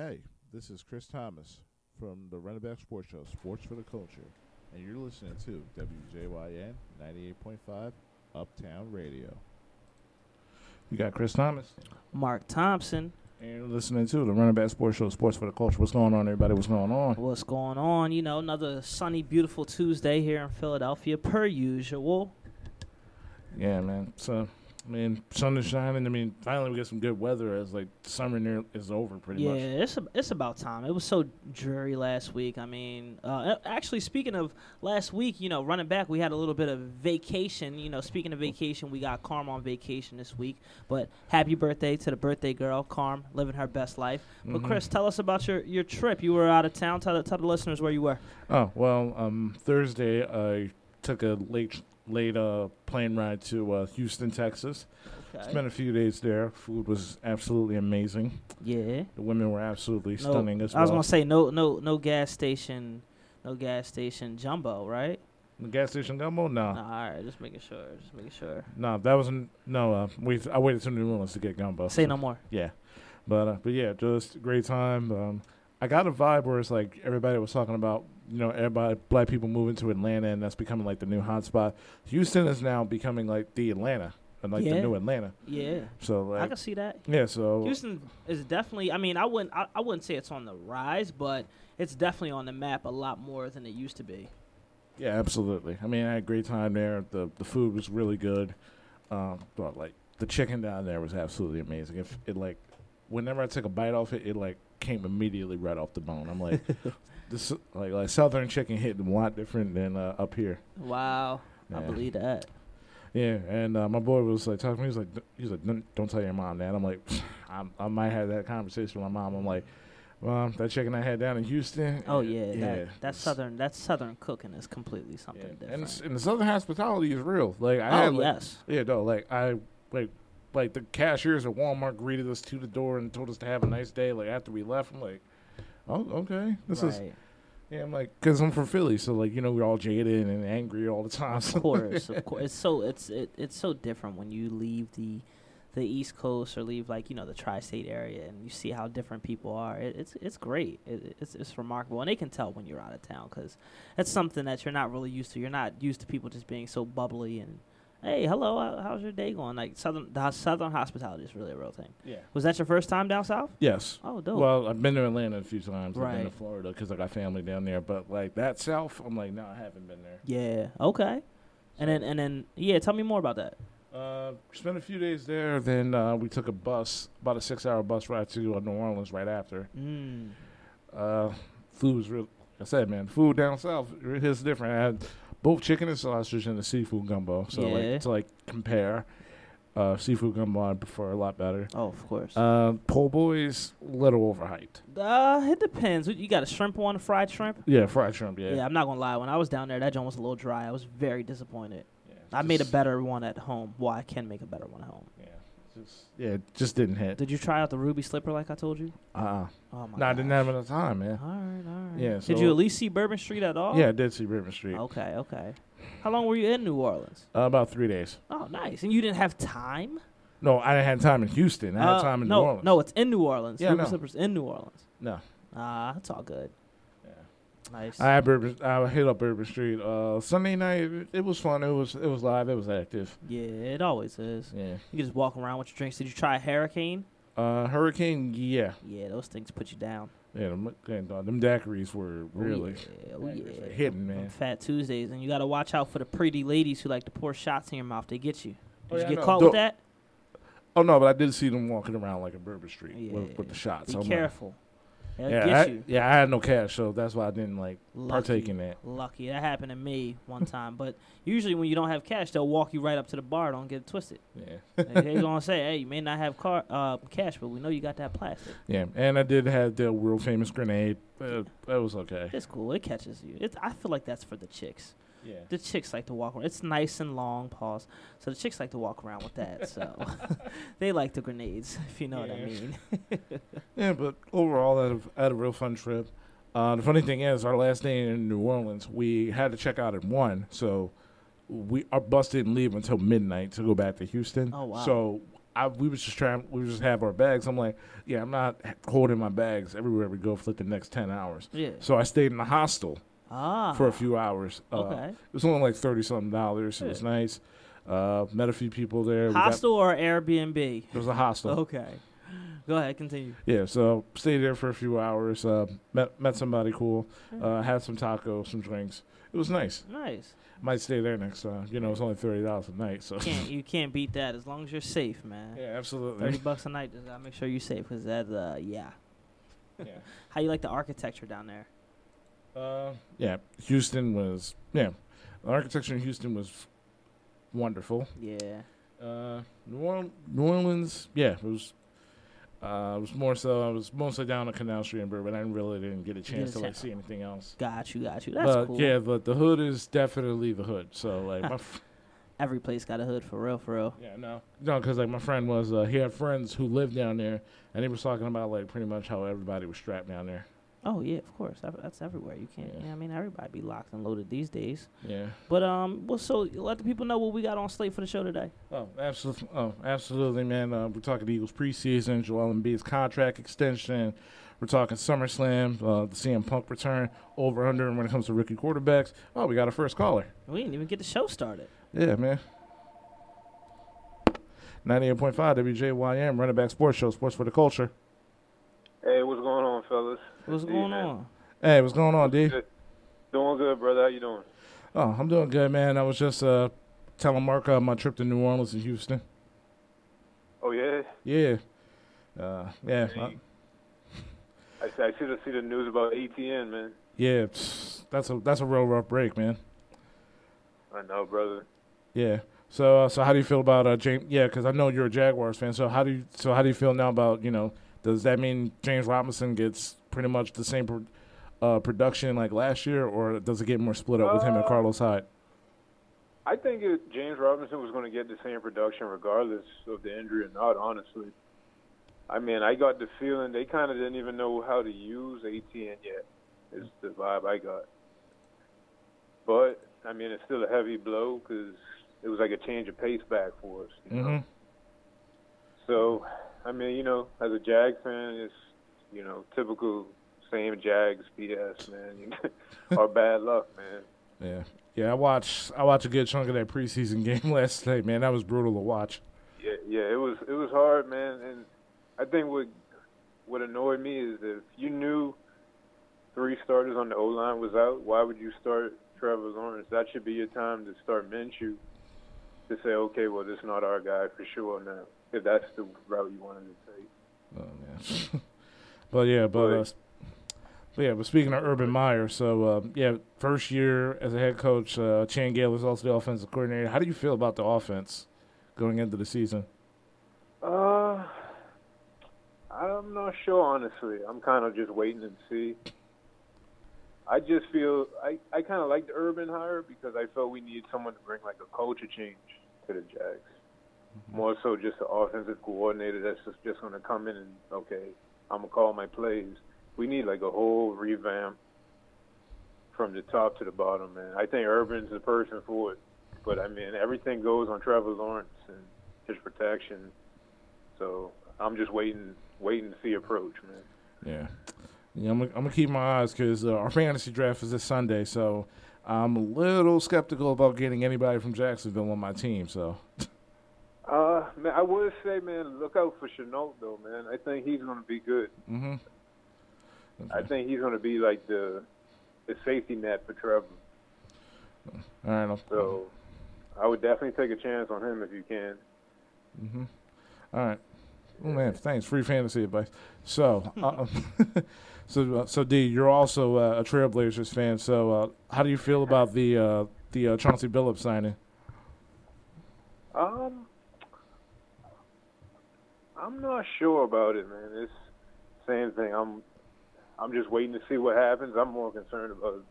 Hey, this is Chris Thomas from the Run It Back Sports Show, Sports for the Culture, and you're listening to WJYN 98.5 Uptown Radio. You got Chris Thomas. Mark Thompson. And you're listening to the Run It Back Sports Show, Sports for the Culture. What's going on, everybody? What's going on? What's going on? You know, another sunny, beautiful Tuesday here in Philadelphia, per usual. Yeah, man. So, I mean, sun is shining. I mean, finally we get some good weather as like summer near is over pretty yeah, much. Yeah, it's it's about time. It was so dreary last week. I mean, uh, actually, speaking of last week, you know, running back, we had a little bit of vacation. You know, speaking of vacation, we got Carm on vacation this week. But happy birthday to the birthday girl, Carm, living her best life. But Mhm. Chris, tell us about your, your trip. You were out of town. Tell the, tell the listeners where you were. Oh well, um, Thursday I took a late late uh plane ride to uh, Houston, Texas. Okay. Spent a few days there. Food was absolutely amazing. yeah. The women were absolutely No, stunning as I was well. gonna say no, no, no gas station, no gas station jumbo, right? the gas station gumbo? No. No, all right, just making sure, just making sure. No, that wasn't. No, uh, we. I waited to New Orleans to get gumbo. Say no more. Yeah, but uh, but yeah, just great time. Um, I got a vibe where it's like everybody was talking about, you know, everybody black people moving to Atlanta, and that's becoming like the new hotspot. Houston is now becoming like the Atlanta, and like Yeah. the new Atlanta. Yeah, So I can see that. yeah, so Houston is definitely. I mean, I wouldn't, I, I wouldn't say it's on the rise, but it's definitely on the map a lot more than it used to be. yeah, absolutely. I mean, I had a great time there. the The food was really good. Um, but like the chicken down there was absolutely amazing. If it like, whenever I took a bite off it, it like came immediately right off the bone. I'm like, this like like southern chicken hit a lot different than uh, up here. Wow, I believe that. Yeah, and uh, my boy was like talking to me. He's like, he's like, don't, don't tell your mom that. I'm like, I'm, I might have that conversation with my mom. I'm like, well, that chicken I had down in Houston. Oh uh, yeah, that, it's- that southern, that southern cooking is completely something And, different. it's- and the southern hospitality is real. Like I oh had, like, yes, yeah, no, like I like like the cashiers at Walmart greeted us to the door and told us to have a nice day. Like after we left, I'm like, oh okay, this is yeah. I'm like, cause I'm from Philly, so like you know we're all jaded and angry all the time. Of course, of course. It's so it's it, it's so different when you leave the the East Coast or leave like you know the tri-state area and you see how different people are. It, it's it's great. It, it's it's remarkable, and they can tell when you're out of town because that's something that you're not really used to. You're not used to people just being so bubbly and. Hey, hello. how- How's your day going? Like southern, the southern hospitality is really a real thing. yeah. Was that your first time down south? Yes. Oh, dope. Well, I've been to Atlanta a few times. I've been to Florida because I got family down there. But like that South, I'm like, no, I haven't been there. yeah. Okay. And then and then yeah, tell me more about that. Uh, spent a few days there. Then uh, we took a bus, about a six-hour bus ride to uh, New Orleans right after. Mm. Uh, food was real. Like I said, man, food down south is different. I had both chicken and sausage and the seafood gumbo. So Yeah. like to like compare, uh, seafood gumbo I prefer a lot better. Oh, of course. Uh, po' boys, a little overhyped. Uh, it depends. You got a shrimp one, a fried shrimp? Yeah, fried shrimp. Yeah. Yeah. I'm not gonna lie. When I was down there, that joint was a little dry. I was very disappointed. Yeah, I made a just- better one at home. Well, I can make a better one at home. Yeah, just yeah, it just didn't hit. Did you try out the ruby slipper like I told you? Uh, Oh my. no, I didn't gosh. have enough time, man. All right, all right. Yeah, Did you at least see Bourbon Street at all? Yeah, I did see River Street. Okay, okay. How long were you in New Orleans? Uh, about three days. Oh, nice. And you didn't have time? No, I didn't have time in Houston. I had Uh, time in no, New Orleans. No, it's in New Orleans. Yeah, Ruby no. Slipper's in New Orleans. no. Ah, that's all good. Nice. I had Bourbon. I hit up Bourbon Street. Uh, Sunday night, it, was fun. It was it was live. It was active. yeah, it always is. Yeah. You can just walk around with your drinks. Did you try Hurricane? Uh, Hurricane. Yeah. Yeah, those things put you down. Yeah. Them, and, uh, them daiquiris were really Oh, yeah. Oh, yeah. hitting, Them man. Fat Tuesdays, and you got to watch out for the pretty ladies who like to pour shots in your mouth. They get you. Did Oh, you yeah, I get caught with that? Oh no, but I did see them walking around like a Bourbon Street Yeah. with, with the shots. Be I'm like- careful. They'll yeah, I, yeah, I had no cash, so that's why I didn't like Lucky. partake in that. Lucky. That happened to me one time. But usually when you don't have cash, they'll walk you right up to the bar. Don't get it twisted. Yeah. They- They're going to say, hey, you may not have car uh, cash, but we know you got that plastic. Yeah, and I did have the world famous grenade. But that was okay. It's cool. It catches you. It, I feel like that's for the chicks. Yeah. The chicks like to walk around. It's nice and long, pause. So the chicks like to walk around with that. So they like the grenades, if you know what I mean. Yeah, but overall, I had a, I had a real fun trip. Uh, the funny thing is, our last day in New Orleans, we had to check out at one, so we our bus didn't leave until midnight to go back to Houston. Oh, wow. So I we was just trying we just have our bags. I'm like, yeah, I'm not holding my bags everywhere we go for like the next ten hours. Yeah. So I stayed in the hostel Ah. for a few hours. Uh, Okay. It was only like thirty something dollars. It was nice. Uh, met a few people there. Hostel or Airbnb? it was a hostel. Okay. Go ahead, continue. Yeah, so stayed there for a few hours. Uh, met met somebody cool. Uh, had some tacos, some drinks. It was nice. Nice. Might stay there next time. You know, it's only thirty dollars a night. So Can't you can't beat that as long as you're safe, man. yeah, absolutely. Thirty bucks a night. Just gotta make sure you're safe, cause that uh yeah. yeah. How you like the architecture down there? Uh, yeah, Houston was yeah. The architecture in Houston was wonderful. Yeah. Uh, New, Orleans, New Orleans, yeah, it was. Uh, it was more so. I was mostly down on Canal Street and Bourbon. I really didn't get a chance to like see anything else. Got you, got you. That's but cool. yeah, but the hood is definitely the hood. So like my f- Every place got a hood for real, for real. yeah no no because like my friend was uh, he had friends who lived down there and he was talking about like pretty much how everybody was strapped down there. Oh yeah, of course. That's everywhere. You can't. Yeah. I mean, everybody be locked and loaded these days. Yeah. But um, well, so let the people know what we got on slate for the show today. Oh, absolutely. Oh, absolutely, man. Uh, we're talking Eagles preseason, Joel Embiid's contract extension. We're talking SummerSlam, uh, the CM Punk return, over under and when it comes to rookie quarterbacks. Oh, we got a first caller. We didn't even get the show started. Yeah, man. 98.5 WJYM, run it back sports show, sports for the culture. Hey, what's going on, fellas? What's Hey, going man. on? Hey, what's going on, D? Good. Doing good, brother. How you doing? Oh, I'm doing good, man. I was just uh, telling Mark uh, my trip to New Orleans and Houston. Oh yeah. Yeah. Uh, yeah. Hey. I see. I see the see the news about Etienne, man. yeah. That's a that's a real rough break, man. I know, brother. Yeah. So, uh, so how do you feel about uh, James? Yeah, because I know you're a Jaguars fan. So how do you so how do you feel now about you know? Does that mean James Robinson gets pretty much the same pro- uh, production like last year, or does it get more split up with him and Uh, Carlos Hyde? I think it, James Robinson was going to get the same production regardless of the injury or not. Honestly, I mean, I got the feeling they kind of didn't even know how to use Etienne yet. Is the vibe I got. But I mean, it's still a heavy blow because it was like a change of pace back for us. You know? Mm-hmm. So, I mean, you know, as a Jag fan, it's you know typical same Jags BS, man. You or bad luck, man. Yeah. Yeah. I watched I watched a good chunk of that preseason game last night. Man, that was brutal to watch. Yeah, yeah, it was it was hard, man. And I think what what annoyed me is if you knew three starters on the O line was out, why would you start Trevor Lawrence? That should be your time to start Minshew to say, okay, well, this is not our guy for sure now. If that's the route you wanted to take. Oh man. but yeah, but uh, but yeah, but speaking of Urban Meyer, so uh, yeah, first year as a head coach, uh, Chan Gailey is also the offensive coordinator. How do you feel about the offense going into the season? Uh, I'm not sure, honestly. I'm kind of just waiting and see. I just feel I, I kind of like the Urban hire because I felt we need someone to bring like a culture change to the Jags. More so just an offensive coordinator that's just, just going to come in and, okay, I'm to call my plays. We need like a whole revamp from the top to the bottom, man. I think Urban's the person for it. But, I mean, everything goes on Trevor Lawrence and his protection. So I'm just waiting, waiting to see approach, man. Yeah, yeah, I'm gonna, I'm gonna keep my eyes because uh, our fantasy draft is this Sunday, so I'm a little skeptical about getting anybody from Jacksonville on my team. So Uh, man, I would say, man, look out for Shenault, though, man. I think he's going to be good. mm-hmm. I think he's going to be like the the safety net for Trevor. all right. I'll- So I would definitely take a chance on him if you can. Mm-hmm. All right. Oh man, thanks. Free fantasy advice. So, uh, so, uh, so D, you're also uh, a Trailblazers fan. So, uh, how do you feel about the uh, the uh, Chauncey Billups signing? Um, I'm not sure about it, man. It's same thing. I'm I'm just waiting to see what happens. I'm more concerned about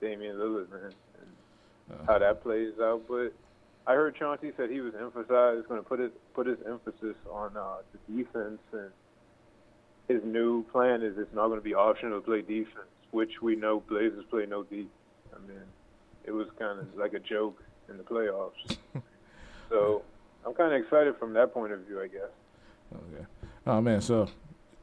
Damian Lillard, man, and Uh. how that plays out. But I heard Chauncey said he was emphasized going to put his put his emphasis on uh, the defense, and his new plan is it's not going to be optional to play defense, which we know Blazers play no defense. I mean, it was kind of like a joke in the playoffs. so I'm kind of excited from that point of view, I guess. Okay. Oh man, so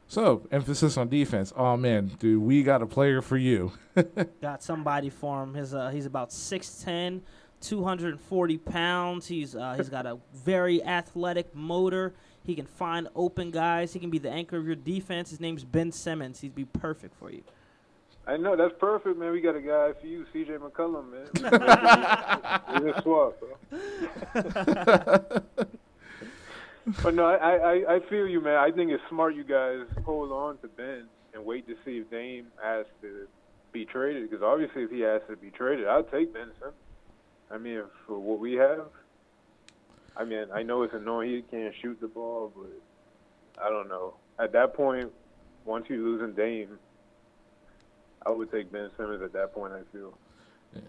so emphasis on defense. Oh man, dude, we got a player for you. Got somebody for him. His uh, he's about 6'10", 240 pounds. He's uh, he's got a very athletic motor. He can find open guys. He can be the anchor of your defense. His name's Ben Simmons. He'd be perfect for you. I know that's perfect, man. We got a guy for you, C.J. McCollum, man. He's a swap, bro. but no, I, I I feel you, man. I think it's smart you guys hold on to Ben and wait to see if Dame has to be traded. Because obviously, if he has to be traded, I'll take Ben Simmons. I mean, for what we have, I mean, I know it's annoying he can't shoot the ball, but I don't know. At that point, once you're losing Dame, I would take Ben Simmons at that point. I feel. Yeah.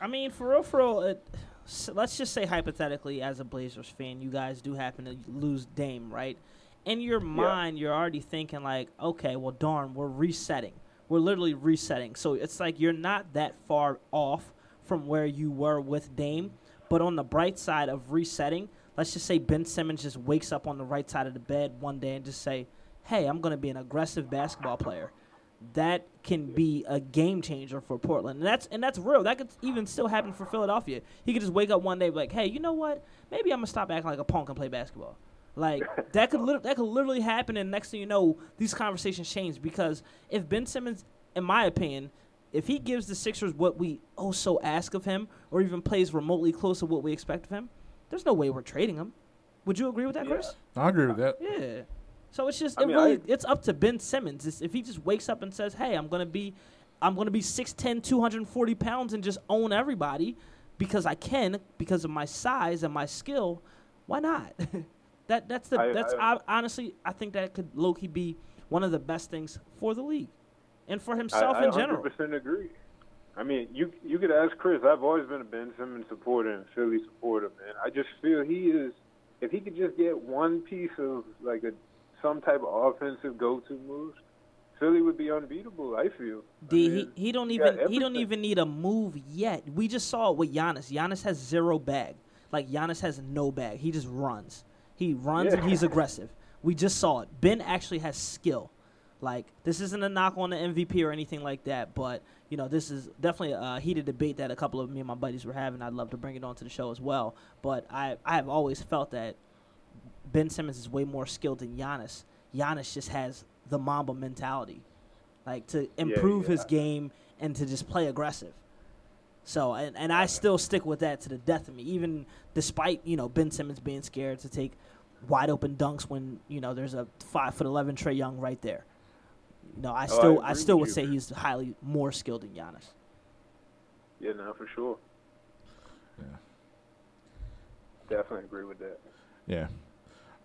I mean, for real, for real, it, s- let's just say hypothetically, as a Blazers fan, you guys do happen to lose Dame, right? In your mind, you're already thinking like, okay, well, darn, we're resetting. We're literally resetting. So it's like you're not that far off from where you were with Dame. But on the bright side of resetting, let's just say Ben Simmons just wakes up on the right side of the bed one day and just say, hey, I'm going to be an aggressive basketball player that can be a game changer for Portland. And that's and that's real. That could even still happen for Philadelphia. He could just wake up one day and be like, "Hey, you know what? Maybe I'm gonna stop acting like a punk and play basketball." Like that could lit- that could literally happen, and next thing you know, these conversations change because if Ben Simmons, in my opinion, if he gives the Sixers what we oh so ask of him, or even plays remotely close to what we expect of him, there's no way we're trading him. Would you agree with that, Yeah. Chris? I agree with that. Yeah. So it's just I it mean, really I- it's up to Ben Simmons. It's, if he just wakes up and says, "Hey, I'm going to be I'm going to be 6'10", 240 pounds and just own everybody because I can because of my size and my skill, why not?" that that's the I- that's honestly I think that could low key be one of the best things for the league and for himself in general. I 100% agree. I mean, you you could ask Chris. I've always been a Ben Simmons supporter and Philly supporter, man. I just feel he is. If he could just get one piece of like a some type of offensive go-to moves, Philly would be unbeatable. I feel. I mean, he, he don't even he don't even need a move yet. We just saw it with Giannis. Giannis has zero bag. Like Giannis has no bag. He just runs. He runs and he's aggressive. We just saw it. Ben actually has skill. Like this isn't a knock on the MVP or anything like that, but you know this is definitely a heated debate that a couple of me and my buddies were having. I'd love to bring it onto the show as well. But I I have always felt that Ben Simmons is way more skilled than Giannis. Giannis just has the Mamba mentality, like to improve his yeah. game and to just play aggressive. So and, and I still stick with that to the death of me, even despite you know Ben Simmons being scared to take wide open dunks when you know there's a five foot eleven Trae Young right there. You know, I Oh, I still I, still would you. say he's highly more skilled than Giannis. Yeah, no, for sure. Yeah. Definitely agree with that. Yeah.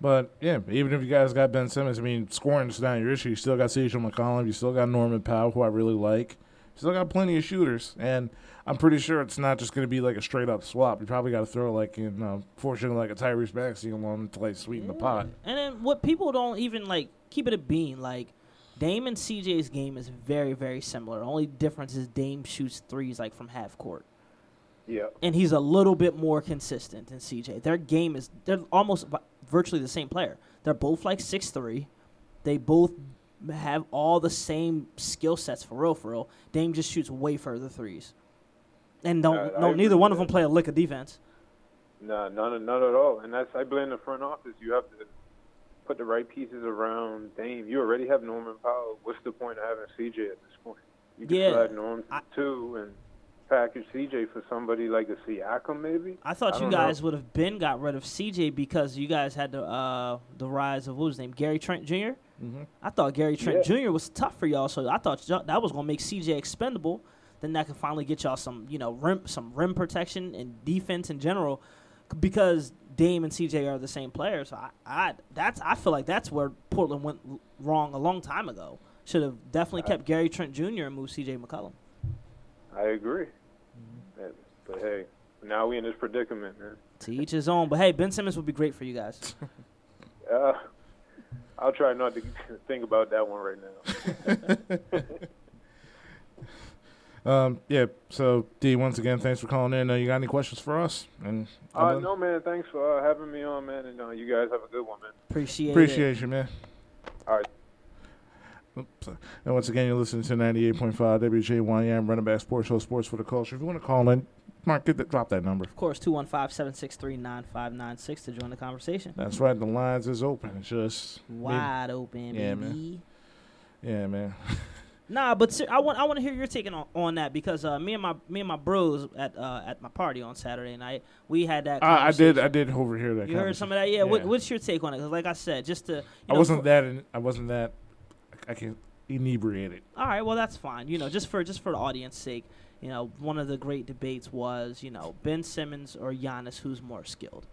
But yeah, even if you guys got Ben Simmons, I mean, scoring is not your issue. You still got CJ McCollum. You still got Norman Powell, who I really like. You still got plenty of shooters, and I'm pretty sure it's not just going to be like a straight up swap. You probably got to throw like in, uh, fortunately, like a Tyrese Maxey along to like sweeten the pot. And then what people don't even like keep it a bean like Dame and CJ's game is very very similar. Only difference is Dame shoots threes like from half court. Yeah. and he's a little bit more consistent than CJ. Their game is they're almost vi- virtually the same player. They're both like six three. They both have all the same skill sets for real. For real, Dame just shoots way further threes, and don't I- agree neither one of them play a lick of defense. No, none, none at all. And that's I blame the front office. You have to put the right pieces around Dame. You already have Norman Powell. What's the point of having CJ at this point? You can Yeah, slide Norm I- two and package CJ for somebody like a Siakam, maybe. I thought I you don't know. guys would have been got rid of CJ because you guys had the uh, the rise of what was his name Gary Trent Jr. Mm-hmm. I thought Gary Trent Yeah. Jr. was tough for y'all, so I thought that was gonna make CJ expendable. Then that could finally get y'all some, you know, rim, some rim protection and defense in general, because Dame and CJ are the same players. So I, I, that's, I feel like that's where Portland went wrong a long time ago. Should have definitely kept Gary Trent Jr. and moved CJ McCollum. I agree. Yeah, But hey, now we in this predicament, man. To each his own. But hey, Ben Simmons would be great for you guys. Uh, I'll try not to think about that one right now. Um, yeah. So D, once again, thanks for calling in. Uh, you got any questions for us? And Uh, no, man. Thanks for uh, having me on, man. And uh, you guys have a good one, man. Appreciate, it. appreciate you, man. All right. Oops. And once again, you're listening to 98.5 WJYM Run It Back Sports Show, Sports for the Culture. If you want to call in, Mark, get that, drop that number. Of course, 215-763-9596 to join the conversation. That's right. The lines is open. It's just Wide open, Yeah, baby. yeah, man. Nah, but ser- I want I want to hear your take on, on that because uh, me and my me and my bros at uh, at my party on Saturday night we had that. I, I did. I did overhear that. You heard some of that, yeah. Yeah. What, what's your take on it? Because like I said, just to you I know, wasn't for- that. In, I wasn't that. I can inebriate it. All right, well that's fine. You know, just for just for the audience sake, you know, one of the great debates was, you know, Ben Simmons or Giannis who's more skilled.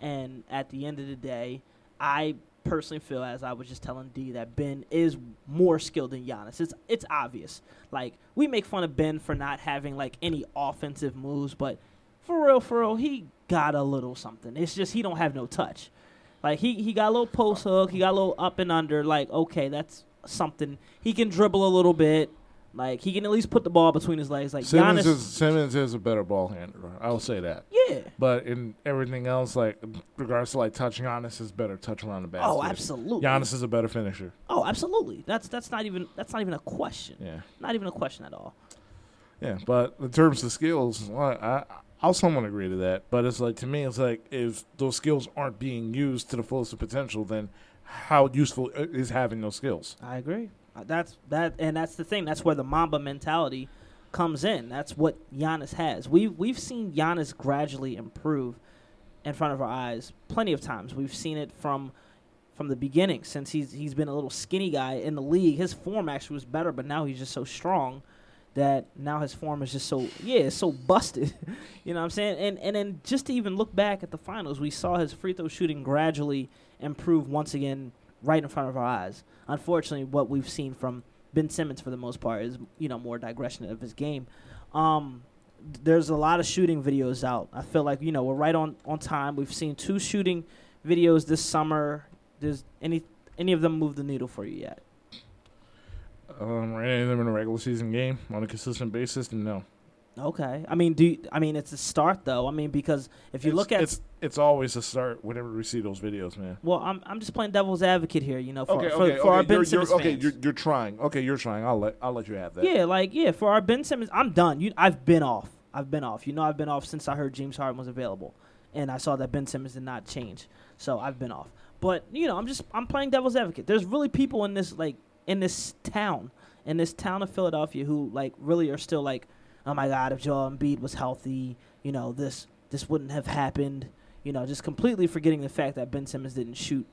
And at the end of the day, I personally feel as I was just telling D that Ben is more skilled than Giannis. It's it's obvious. Like we make fun of Ben for not having like any offensive moves, but for real, for real, he got a little something. It's just he don't have no touch. Like he he got a little post hook, he got a little up and under. Like okay, that's something. He can dribble a little bit. Like he can at least put the ball between his legs. Like Simmons Giannis, is Simmons is a better ball handler. I'll say that. yeah. But in everything else, like regards to like touching, Giannis is better touch around the basket. Oh, absolutely. Giannis is a better finisher. Oh, absolutely. That's that's not even that's not even a question. Yeah, Not even a question at all. yeah. But in terms of skills, well, I I'll somewhat agree to that. But it's like to me, it's like if those skills aren't being used to the fullest of potential, then how useful is having those skills? I agree. Uh, That's that, and that's the thing. That's where the Mamba mentality comes in. That's what Giannis has. We've we've seen Giannis gradually improve in front of our eyes plenty of times. We've seen it from from the beginning since he's he's been a little skinny guy in the league. His form actually was better, but now he's just so strong that now his form is just so yeah, it's so busted. you know what I'm saying? And and then just to even look back at the finals, we saw his free throw shooting gradually improve once again right in front of our eyes. Unfortunately, what we've seen from Ben Simmons for the most part is you know more digression of his game. Um, there's a lot of shooting videos out. I feel like you know we're right on on time. We've seen two shooting videos this summer. Does any any of them move the needle for you yet? Um, any of them in a regular season game on a consistent basis? No. Okay. I mean, do you, I mean it's a start though. I mean because if you It's- look at it's it's always a start whenever we see those videos, man. well, I'm I'm just playing devil's advocate here. You know, for okay, for, okay, for our. Ben You're, Simmons you're, okay, fans. you're, you're trying. Okay, you're trying. I'll let I'll let you have that. Yeah, like yeah, for our Ben Simmons, I'm done. You, I've been off. I've been off. You know, I've been off since I heard James Harden was available, and I saw that Ben Simmons did not change. So I've been off. But you know, I'm just I'm playing devil's advocate. There's really people in this like in this town, in this town of Philadelphia, who like really are still like, oh my God, if Joel Embiid was healthy, you know this this wouldn't have happened. You know, just completely forgetting the fact that Ben Simmons didn't shoot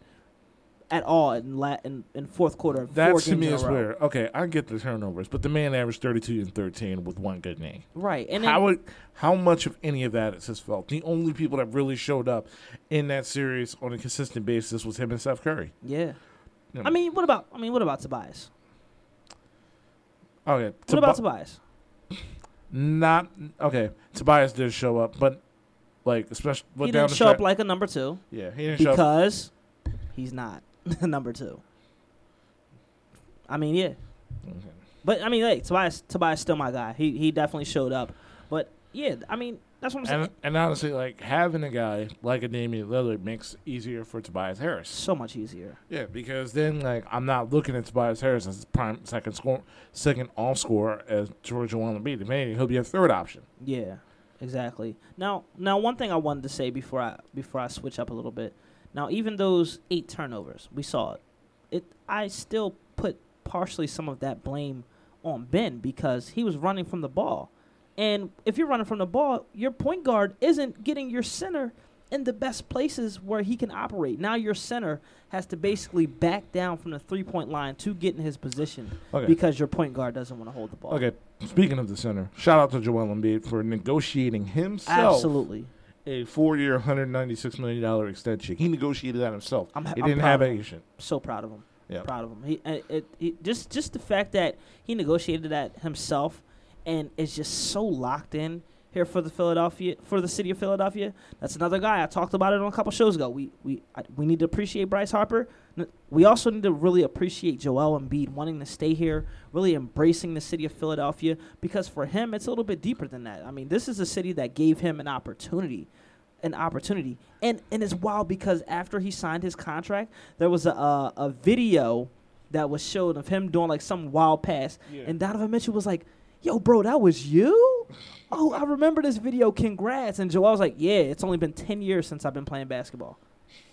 at all in la- in, in fourth quarter. of That to me is where okay, I get the turnovers, but the man averaged 32 and 13 with one good game. right. And how it, how much of any of that is his fault? The only people that really showed up in that series on a consistent basis was him and Seth Curry. Yeah. Yeah. I mean, what about I mean, what about Tobias? Oh, okay, What about Tobi- Tobias? Not okay. Tobias did show up, but like especially he didn't show up like a number two yeah, he didn't show up. because he's not number two. I mean, yeah, Okay. but I mean, hey, Tobias, Tobias still my guy. He he definitely showed up, but yeah, I mean, that's what I'm saying. And, and honestly, like having a guy like a Damian Lillard makes it easier for Tobias Harris. so much easier. Yeah, because then like I'm not looking at Tobias Harris as prime second score, second all scorer as George Embiid. If anything, he'll be a third option. Yeah, exactly. Now, now one thing I wanted to say before I before I switch up a little bit. Now, even those eight turnovers, we saw it. It I still put partially some of that blame on Ben because he was running from the ball. And if you're running from the ball, your point guard isn't getting your center in the best places where he can operate. Now your center has to basically back down from the three point line to get in his position Okay. because your point guard doesn't want to hold the ball. Okay. Speaking of the center, shout out to Joel Embiid for negotiating himself Absolutely. a four-year, hundred ninety-six million dollar extension. He negotiated that himself. I'm ha- he didn't proud have of an him. agent. so proud of him. Yeah. Proud of him. He, uh, it, it, just just the fact that he negotiated that himself and is just so locked in here for the Philadelphia for the city of Philadelphia. That's another guy I talked about it on a couple shows ago. We we I, we need to appreciate Bryce Harper. We also need to really appreciate Joel Embiid wanting to stay here, really embracing the city of Philadelphia, because for him, it's a little bit deeper than that. I mean, this is a city that gave him an opportunity, an opportunity, and and it's wild because after he signed his contract, there was a a, a video that was showed of him doing like some wild pass, Yeah. and Donovan Mitchell was like, "Yo, bro, that was you." Oh, I remember this video. Congrats! And Joel was like, "Yeah, it's only been ten years since I've been playing basketball."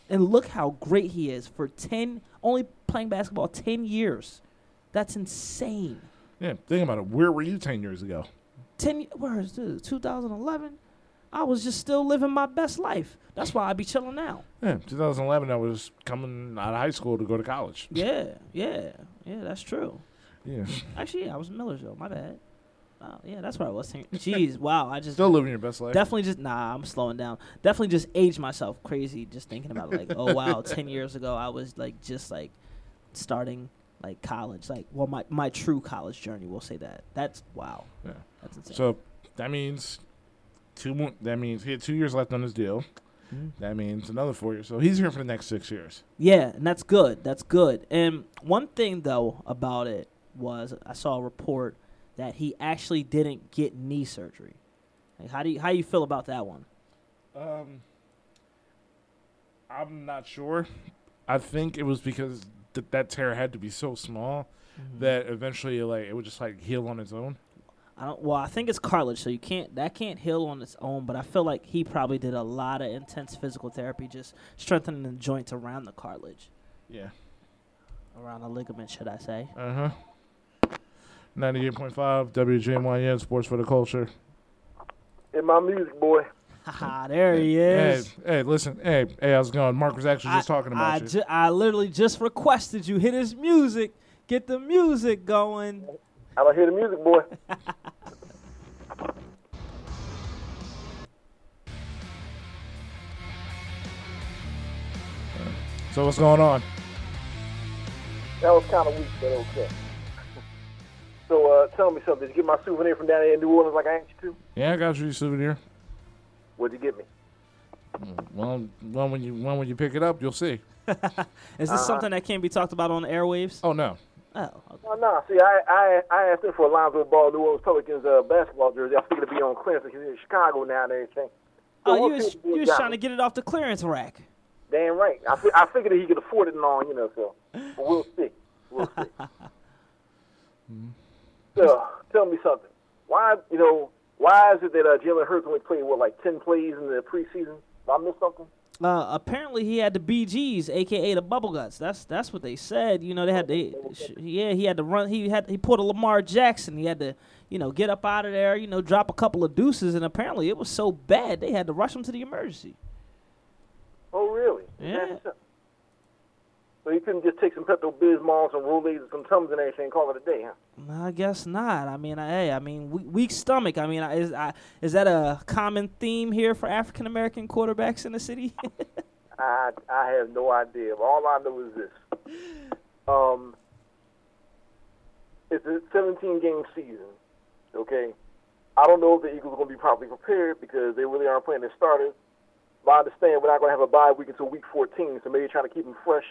And look how great he is for 10 only playing basketball 10 years. That's insane. Yeah, think about it. Where were you ten years ago? 10 where is this? 2011. I was just still living my best life. That's why I be chilling now. Yeah, 2011. I was coming out of high school to go to college. Yeah, yeah. Yeah, that's true. Yeah, Actually, yeah, I was in Millersville. My bad. Oh, yeah, that's where I was. 10 Jeez, wow. I just still living your best life. definitely just nah, I'm slowing down. Definitely just aged myself crazy just thinking about it. like, oh wow, 10 years ago I was like just like starting like college, like well my my true college journey, we'll say that. That's wow. Yeah. That's insane. So that means two more. That means he had two years left on his deal. Mhm. That means another four years. So he's here for the next six years. Yeah, and that's good. That's good. And one thing though about it was I saw a report that he actually didn't get knee surgery. Like, how do you how you feel about that one? Um, I'm not sure. I think it was because th- that tear had to be so small that eventually, like, it would just like heal on its own. I don't. Well, I think it's cartilage, so you can't. That can't heal on its own. But I feel like he probably did a lot of intense physical therapy, just strengthening the joints around the cartilage, Yeah. around the ligament, should I say? Uh huh. Ninety-eight point five WJMYN Sports for the Culture. In my music, boy. There he is. hey, listen, hey, hey, how's it going? Mark was actually just talking about I, you. ju- I literally just requested you hit his music, get the music going. I don't hear the music, boy. so what's going on? That was kind of weak, but okay. So, uh, tell me something. Did you get my souvenir from down there in New Orleans like I asked you to? Yeah, I got you a souvenir. What'd you get me? Well, well, when you when when you pick it up, you'll see. Is this Uh-huh. something that can't be talked about on the airwaves? Oh no, Oh, okay. Oh, no. See, I, I I asked him for a Lonzo Ball New Orleans Pelicans uh, basketball jersey. I figured it'd be on clearance because he's in Chicago now and everything. So oh, you we'll was you was trying me. to get it off the clearance rack. Damn right. I, fi- I figured that he could afford it and all, you know, so. But. We'll see. so, tell me something. Why, you know, why is it that uh, Jalen Hurts only played, what, like 10 plays in the preseason? Did I miss something? Uh, apparently he had the BGs, aka the bubble guts. That's that's what they said. You know, they had sh- yeah, he had to run. He had he pulled a Lamar Jackson. He had to, you know, get up out of there. You know, drop a couple of deuces, and apparently it was so bad they had to rush him to the emergency. Oh, really? Yeah. So you couldn't just take some Pepto Bismol, some Rolaids, and some Tums and everything and call it a day, huh? I guess not. I mean, I, hey, I mean, we- weak stomach. I mean, is I, is that a common theme here for African American quarterbacks in the city? I I have no idea. All I know is this. Um, it's a 17 game season. Okay, I don't know if the Eagles are going to be properly prepared because they really aren't playing their starters. But I understand we're not going to have a bye week until week 14, so maybe trying to keep them fresh.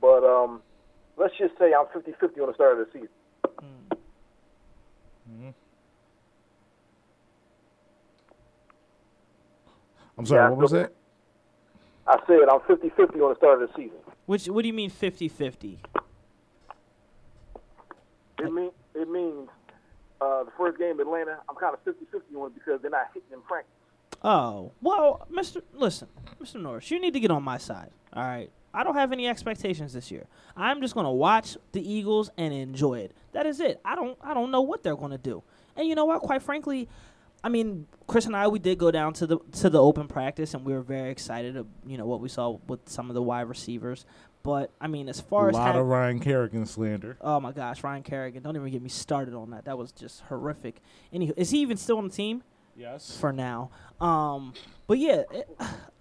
But um, let's just say I'm 50-50 on the start of the season. I'm sorry. Yeah, what was so- that? I said I'm 50-50 on the start of the season. Which what do you mean 50-50? It mean it means uh, the first game Atlanta, I'm kind of 50-50 on it because they're not hitting in practice. Oh, well, Mr. Listen, Mr. Norris, you need to get on my side. All right. I don't have any expectations this year. I'm just going to watch the Eagles and enjoy it. That is it. I don't I don't know what they're going to do. And you know what? Quite frankly, I mean, Chris and I we did go down to the to the open practice and we were very excited of, you know, what we saw with some of the wide receivers. But I mean, as far A as a lot of Ryan Kerrigan slander. Oh my gosh, Ryan Kerrigan, don't even get me started on that. That was just horrific. Anywho, is he even still on the team? Yes. for now. Um, but yeah, it,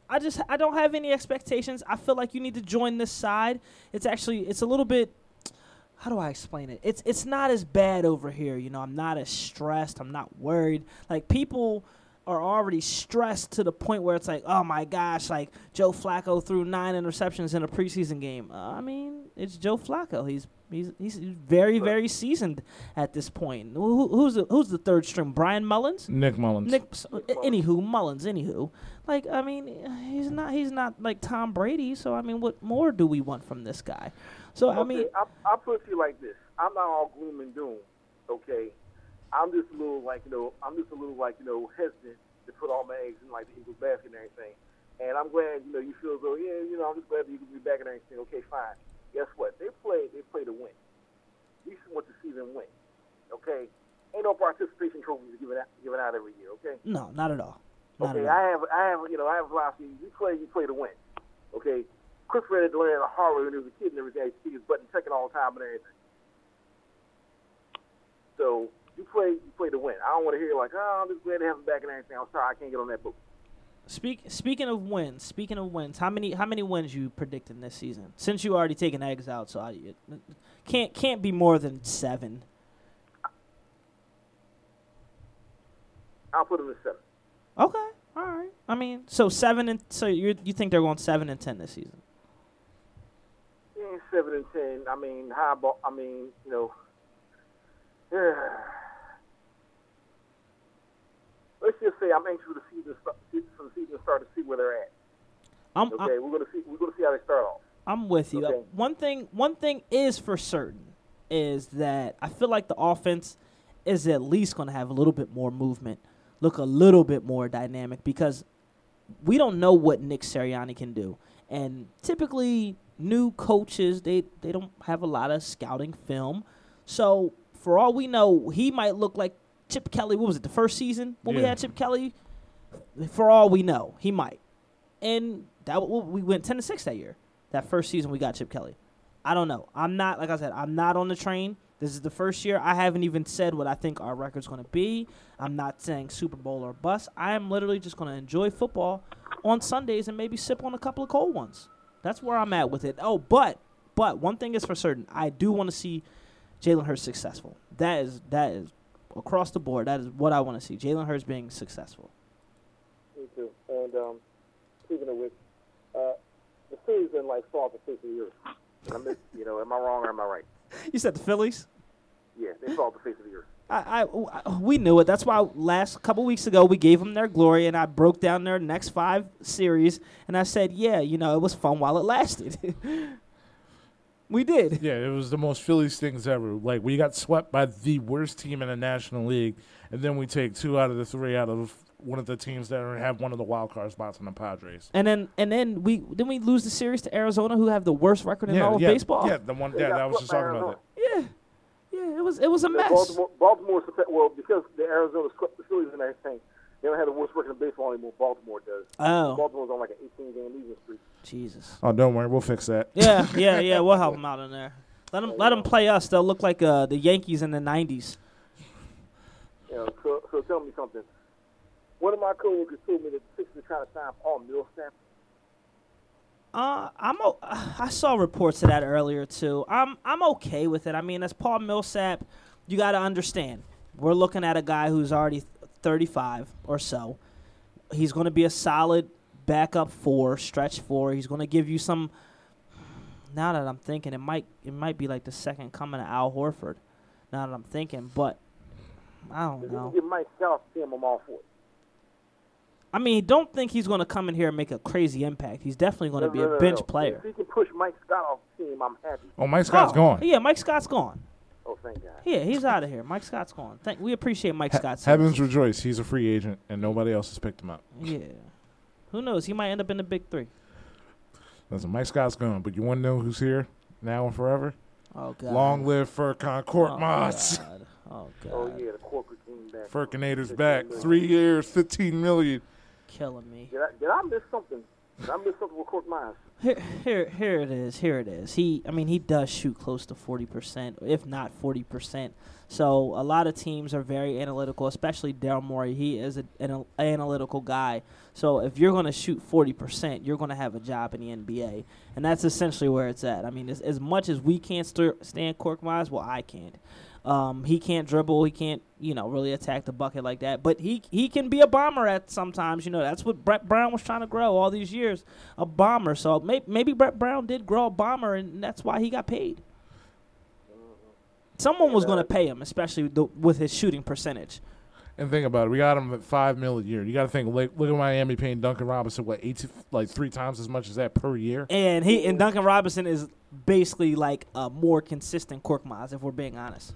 I just I don't have any expectations. I feel like you need to join this side. It's actually it's a little bit. How do I explain it? It's it's not as bad over here. You know, I'm not as stressed. I'm not worried. Like people are already stressed to the point where it's like, oh my gosh, like Joe Flacco threw nine interceptions in a preseason game. Uh, I mean, it's Joe Flacco. He's he's he's very very seasoned at this point. Who, who's the, who's the third string? Brian Mullens. Nick Mullens. Nick, s- anywho, Mullens, anywho, like I mean, he's not he's not like Tom Brady. So I mean, what more do we want from this guy? So I mean, I, I'll put it to you like this. I'm not all gloom and doom, okay? I'm just a little like, you know, I'm just a little like, you know, hesitant to put all my eggs in like the Eagles basket and everything. And I'm glad, you know, you feel as though, yeah, you know, I'm just glad the Eagles will be back and everything. Okay, fine. Guess what? They play, they play to win. We just want to see them win, okay? Ain't no participation trophies given out, given out every year, okay? no, not at all. Not Okay, at all. I have, I have, you know, I have philosophy. You play, you play to win. Okay, Chris Red had to learn the hard way when he was a kid and everything. He was button checking all the time and everything. So you play, you play to win. I don't want to hear like, oh, I'm just glad to have him back and everything. I'm sorry, I can't get on that boat. Speak, speaking of wins, speaking of wins, how many how many wins you predicting this season? Since you already taken eggs out, so I, it, can't can't be more than seven. I'll put him in seven. Okay, all right. I mean, so seven and so you you think they're going seven and ten this season? Yeah, seven and ten. I mean, how about? I mean, you know, let's just say I'm anxious for the season for the season to start to see where they're at. I'm Okay, I'm, we're gonna see. We're gonna see how they start off. I'm with you. Uh, Okay. One thing one thing is for certain is that I feel like the offense is at least going to have a little bit more movement, look a little bit more dynamic because we don't know what Nick Sirianni can do. And typically new coaches they they don't have a lot of scouting film. So for all we know, he might look like Chip Kelly. What was it? The first season when we had Chip Kelly. For all we know, he might. And that we went ten to six that year. That first season we got Chip Kelly. I don't know. I'm not like I said. I'm not on the train. This is the first year. I haven't even said what I think our record's going to be. I'm not saying Super Bowl or bust. I am literally just going to enjoy football on Sundays and maybe sip on a couple of cold ones. That's where I'm at with it. Oh, but but one thing is for certain. I do want to see Jalen Hurts successful. That is that is across the board. That is what I want to see. Jalen Hurts being successful. Me too. And um, speaking of which, uh, the Phillies didn't like fall off the face of the earth. And I miss, you know, am I wrong or am I right? You said the Phillies. Yeah, they fall the face of the earth. I, I- we knew it. That's why last couple weeks ago we gave them their glory, and I broke down their next five series, and I said, yeah, you know, it was fun while it lasted. we did. Yeah, it was the most Phillies things ever. Like we got swept by the worst team in the National League, and then we take two out of the three out of one of the teams that have one of the wild card spots in the Padres. And then and then we then we lose the series to Arizona, who have the worst record in yeah, all of yeah, baseball. Yeah, the one. They Yeah, got that was swept just by talking about Arizona. that. yeah, yeah. It was it was a mess. Baltimore, Baltimore, well, because the Arizona swept the Phillies and everything, they don't have the worst record in baseball anymore. Baltimore does. Oh, Baltimore's on like an 18 game losing streak. Jesus. Oh, don't worry, we'll fix that. Yeah, yeah, yeah. We'll help them out in there. Let them let them play us. They'll look like uh, the Yankees in the '90s. You know, so, so tell me something. One of my coworkers told me that the Sixers are trying to sign Paul Millsap. Uh, I'm o- I saw reports of that earlier too. I'm I'm okay with it. I mean, as Paul Millsap, you got to understand. We're looking at a guy who's already 35 or so. He's going to be a solid backup four, stretch four. He's going to give you some. Now that I'm thinking, it might it might be like the second coming of Al Horford. Now that I'm thinking, but I don't If you know. can get Mike Scott to him, I'm all for it. I mean, don't think he's going to come in here and make a crazy impact. He's definitely going to No, be no, a bench no. player. If he can push Mike Scott off the team, I'm happy. Oh, Mike Scott's Oh, gone. Yeah, Mike Scott's gone. Oh, thank God. Yeah, he's out of here. Mike Scott's gone. Thank, we appreciate Mike Ha- Scott's heavens service. rejoice, he's a free agent, and nobody else has picked him up. Yeah. Who knows? He might end up in the big three. Listen, Mike Scott's gone, but you want to know who's here now and forever? Oh God. Long live Furkan Court oh, Mods. God. Oh God. Oh, yeah, the corporate team back. Furkinator's 15 back. million. Three years, 15 million. Killing me. Did I, did I miss something? Did I miss something with Korkmaz? Here, here, here it is. Here it is. He, I mean, he does shoot close to forty percent, if not forty percent. So a lot of teams are very analytical, especially Daryl Morey. He is a, an al- analytical guy. So if you're going to shoot forty percent, you're going to have a job in the NBA, and that's essentially where it's at. I mean, as, as much as we can't st- stand Korkmaz, well, I can't. Um, he can't dribble. He can't, you know, really attack the bucket like that. But he he can be a bomber at sometimes. You know, that's what Brett Brown was trying to grow all these years, a bomber. So maybe maybe Brett Brown did grow a bomber, and that's why he got paid. Someone was going to pay him, especially the, with his shooting percentage. And think about it, we got him at five mil a year. You got to think, like, look at Miami paying Duncan Robinson what eight, like three times as much as that per year. And he and Duncan Robinson is basically like a more consistent Korkmaz, if we're being honest.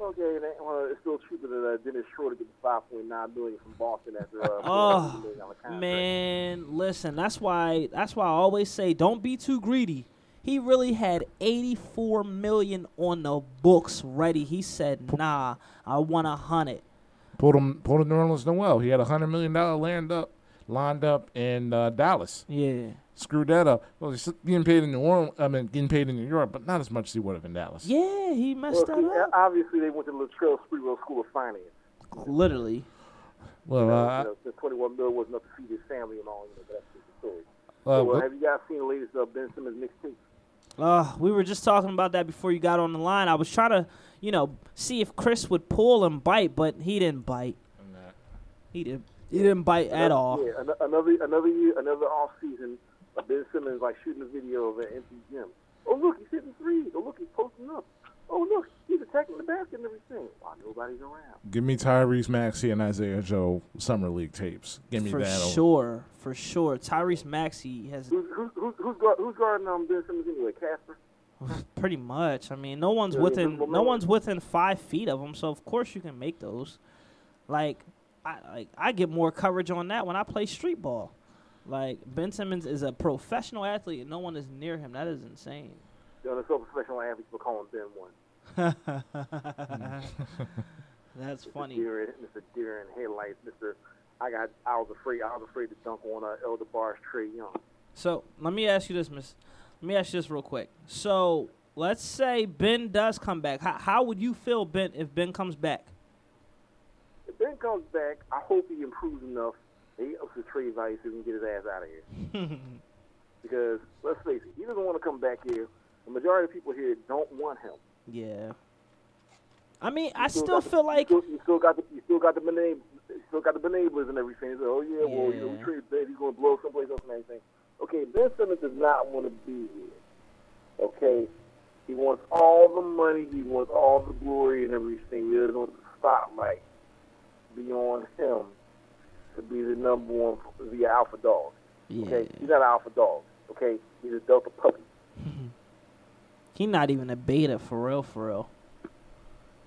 Okay, and that, well, it's still cheaper than uh, Dennis Schroeder getting five point nine million from Boston after. Uh, Oh, $400 million contract. Man, listen, that's why that's why I always say don't be too greedy. He really had 84 million on the books ready. He said, "Nah, I want a hundred. Pulled him, pulled him Nerlens Noel. He had a hundred million dollar land up, lined up in uh, Dallas. Yeah, Screwed that up. Well, he's getting paid in New Orleans. I mean, getting paid in New York, but not as much as he would have in Dallas. yeah, he Well, messed see, that up. obviously they went to the Latrell Sprewell School of Finance. Literally. Well, You know, uh, you know, the 21 mil wasn't enough to feed his family and all. You know, but that's just the story. uh, so, uh, have you guys seen the latest uh, Ben Simmons mixtape? Uh, we were just talking about that before you got on the line. I was trying to, you know, see if Chris would pull and bite, but he didn't bite. He didn't. He didn't bite at all. Yeah, another another year, another off season. Ben Simmons like shooting a video of an empty gym. Oh look, he's hitting threes. Oh look, he's posting up. Oh look, he's attacking the basket and everything. While nobody's around. give me Tyrese Maxey and Isaiah Joe summer league tapes. Give me For that. over- sure, for sure. Tyrese Maxey has Who's who's who's who's, guard, who's guarding um, Ben Simmons anyway? Casper. Pretty much. I mean, no one's Yeah, within no one's within five feet of him, so of course you can make those. Like, I like I get more coverage on that when I play street ball. Like Ben Simmons is a professional athlete, and no one is near him. That is insane. You know, some professional athletes will call him Ben one. That's Mr. funny. Deer, Mr. Deer in headlights. Mr. I got. I was afraid. I was afraid to dunk on uh, Elder Bar's Trae Young. So let me ask you this, Miss. Let me ask you this real quick. So let's say Ben does come back. How, how would you feel, Ben, if Ben comes back? Ben comes back, I hope he improves enough he ups his trade value so he can get his ass out of here. because let's face it, he doesn't want to come back here. The majority of people here don't want him. Yeah. I mean, You I still the- feel like you still, you still got the you still got the benab- you still got the benablers and everything. So, oh yeah, well you know we Yeah. traded Ben, he's going to blow someplace else and everything. Okay, Ben Simmons does not want to be here. Okay, he wants all the money, he wants all the glory and everything. He doesn't want the spotlight be on him to be the number one the alpha dog. yeah. Okay, he's not an alpha dog. Okay, he's a delta puppy. he's not even a beta for real, for real.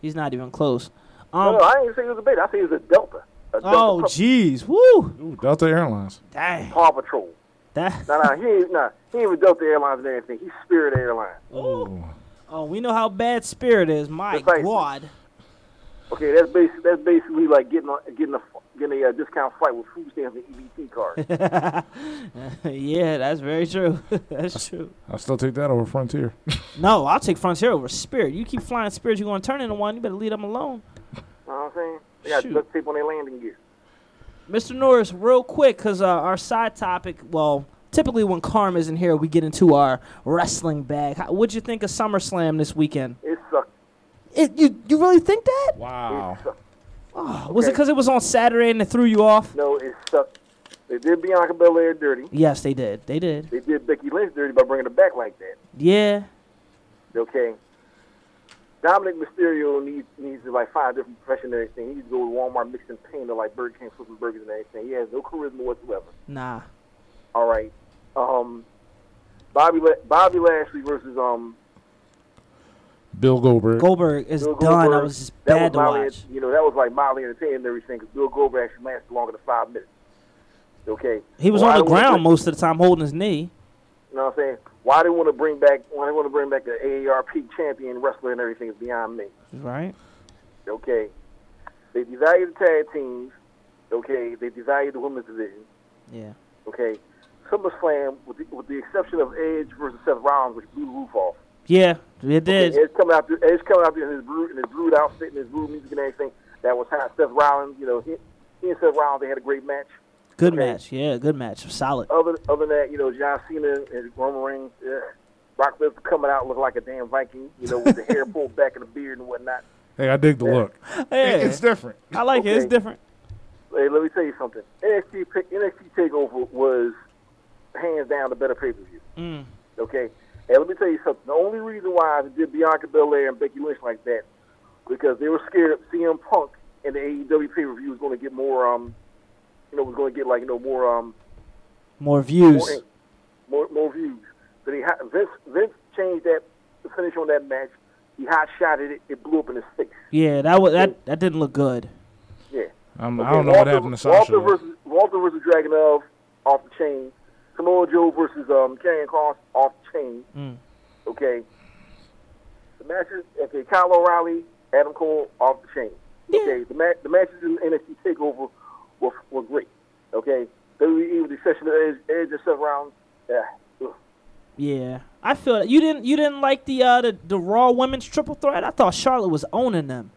He's not even close. no, Um. no, I didn't say he was a beta. I say he was a delta. A delta oh, jeez, woo! Ooh, Delta Airlines. Dang. Paw Patrol. That. No, no, he ain't, nah, he ain't with Delta Airlines and anything. He's Spirit Airlines. Ooh. Oh, we know how bad Spirit is. My Precisely. God. Okay, that's basically that's basically like getting a getting a getting a uh, discount flight with food stamps and EBT cards. yeah, that's very true. that's true. I'll still take that over Frontier. No, I'll take Frontier over Spirit. You keep flying Spirit, you're going to turn into one. You better leave them alone. you know what I'm saying? They got Shoot. duct tape on their landing gear. Mr. Norris, real quick, because uh, our side topic, well, typically when Carm isn't here, we get into our wrestling bag. How, what'd you think of SummerSlam this weekend? It sucked. It, you, you really think that? Wow. It sucked. Oh, Was it Okay. because it was on Saturday and it threw you off? No, it sucked. They did Bianca Belair dirty. Yes, they did. They did. They did Becky Lynch dirty by bringing her back like that. Yeah. Okay. Dominic Mysterio needs needs to like find a different profession and everything. He needs to go to Walmart mixing paint or like Burger King flipping burgers and everything. He has no charisma whatsoever. Nah. All right. Um, Bobby La- Bobby Lashley versus um Bill Goldberg. Goldberg is Bill done. Goldberg. That was just that bad to was watch. You know, that was like mildly entertaining and everything because Bill Goldberg actually lasted longer than five minutes. Okay. He was Why on the ground bring- most of the time holding his knee. You know what I'm saying? Why they want to bring back? Why they want to bring back the AARP champion wrestler and everything is beyond me. Right? Okay. They devalued the tag teams. Okay. They devalued the women's division. Yeah. Okay. SummerSlam, with the, with the exception of Edge versus Seth Rollins, which blew the roof off. Yeah, it did. Okay, Edge coming out, there, Edge coming out in his brood, in his brood outfit and his brood music and everything. That was how Seth Rollins, you know, he, he and Seth Rollins, they had a great match. Good okay. match. Yeah, good match. Solid. Other other than that, you know, John Cena and Roman Reigns, uh, Brock Lesnar coming out looking like a damn Viking, you know, with the hair pulled back and the beard and whatnot. Hey, I dig the Yeah. look. Yeah, It- It's different. I like it. It's different. Hey, let me tell you something. NXT NXT Takeover was hands down the better pay per view. Mm. Okay, and let me tell you something. The only reason why they did Bianca Belair and Becky Lynch like that because they were scared CM Punk and the AEW pay per view was going to get more, um, you know, was going to get like you know more, um, More views. more, more, more views. So he ha- Vince Vince changed that the finish on that match. He hot shotted it. It blew up in his face. Yeah, that was that. That didn't look good. Yeah. Um, I don't know what happened to Sasha. Walter versus Walter versus Dragunov off the chain. Samoa Joe versus um Karrion Kross off chain. Mm. Okay. The matches. Okay, Kyle O'Reilly, Adam Cole off the chain. Yeah. Okay. The ma- the matches in the NXT Takeover were were great. Okay. WWE with the exception of Edge, Edge and Seth Rollins. Yeah. Yeah, I feel that you didn't. You didn't like the uh the, the Raw Women's Triple Threat. I thought Charlotte was owning them.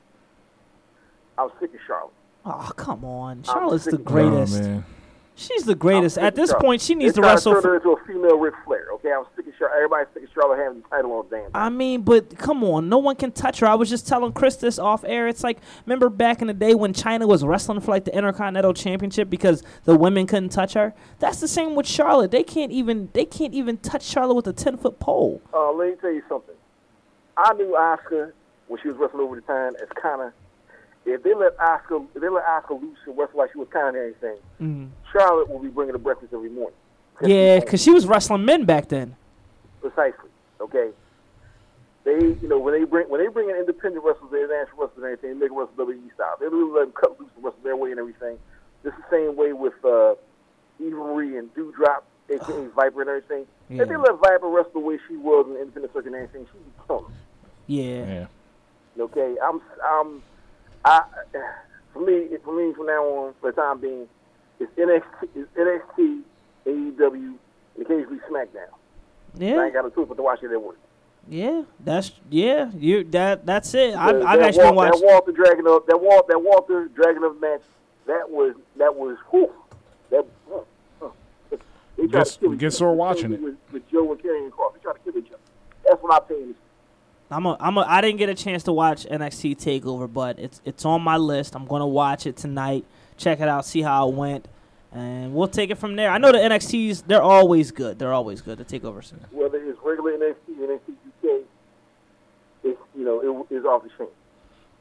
I was sick of Charlotte. Oh come on, Charlotte's the sick of- Oh, greatest. man. She's the greatest. At this Charlotte. point, she needs to wrestle. turn her into a female Ric Flair. Okay. I'm sick of Charlotte. Everybody's sick of Charlotte having the title on damn. I mean, but come on, no one can touch her. I was just telling Chris this off air. It's like remember back in the day when Chyna was wrestling for like the Intercontinental Championship because the women couldn't touch her. That's the same with Charlotte. They can't even they can't even touch Charlotte with a ten foot pole. Uh, let me tell you something. I knew Asuka when she was wrestling over the time as kind of. If they let Asuka, if they let Asuka loose and wrestle like she was kind of anything, Mm. Charlotte will be bringing the breakfast every morning. Yeah, because she was wrestling men back then. precisely. Okay. They, you know, when they bring when they bring in independent wrestlers, international wrestlers, and everything, they make them wrestle WWE style. They really let them cut loose and wrestle their way and everything. Just the same way with uh, Eva Marie and Doudrop, aka Viper and everything. Yeah. If they let Viper wrestle the way she was in the independent circuit and everything, she'd be killing. Yeah. Yeah. Okay, I'm, I'm, I, for me, for me, from now on, for the time being, it's NXT, it's NXT, AEW, and occasionally SmackDown. Yeah, I ain't got no choice but to watch it at work. Yeah. That's yeah. You that that's it. I, That- I've that actually Wal- watched. that Walter Dragunov that Walt that Walter Dragunov match. That was that was whew, that. Uh, uh, they tried Gets- to kill each gets other. sore Same watching thing it. with, with Joe and Karrion Kross. They tried to kill each other. That's what I'm paying. I'm a, I'm a, I didn't get a chance to watch NXT Takeover, but it's it's on my list. I'm gonna watch it tonight. Check it out, see how it went, and we'll take it from there. I know the NXTs; they're always good. They're always good. The Takeover scene. Whether it's regular NXT, NXT UK, it's you know it is off the chain.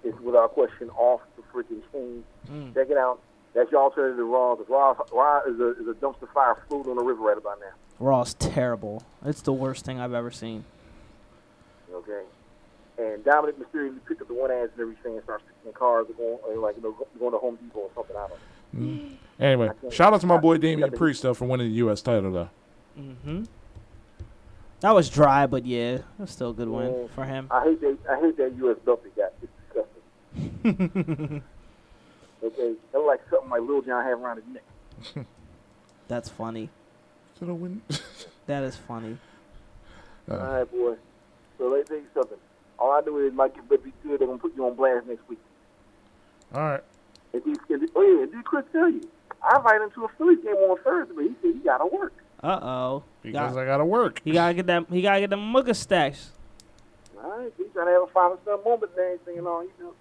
It's without question off the freaking chain. Mm. Check it out. That's your alternative to Raw. Because Raw, Raw is a is a dumpster fire floating on the river right about now. Raw's terrible. It's the worst thing I've ever seen. Okay. And Dominic Mysterio picked up the one ads and everything and starts fixing cars or going or like you know going to Home Depot or something. I don't know. Anyway, I shout out to my boy I- Damian Priest though for winning the U.S. title though. Mm-hmm. That was dry, but yeah, it was still a good win Yeah. for him. I hate that I hate that U.S. belt they got. It's disgusting. okay, that like something like Lil Jon have around his neck. That's funny. So the win. That is funny. Uh, All right, boy. So let me tell you something. All I know is like it better be good. They're gonna put you on blast next week. all right. And did, and did, oh yeah, and did Chris tell you? I invited him to a Phillies game on Thursday, but he said he gotta work. Uh oh. Because I gotta work. He gotta get that. He gotta get them mugga stacks. All right, he's trying to have a father son moment and everything and all. You know.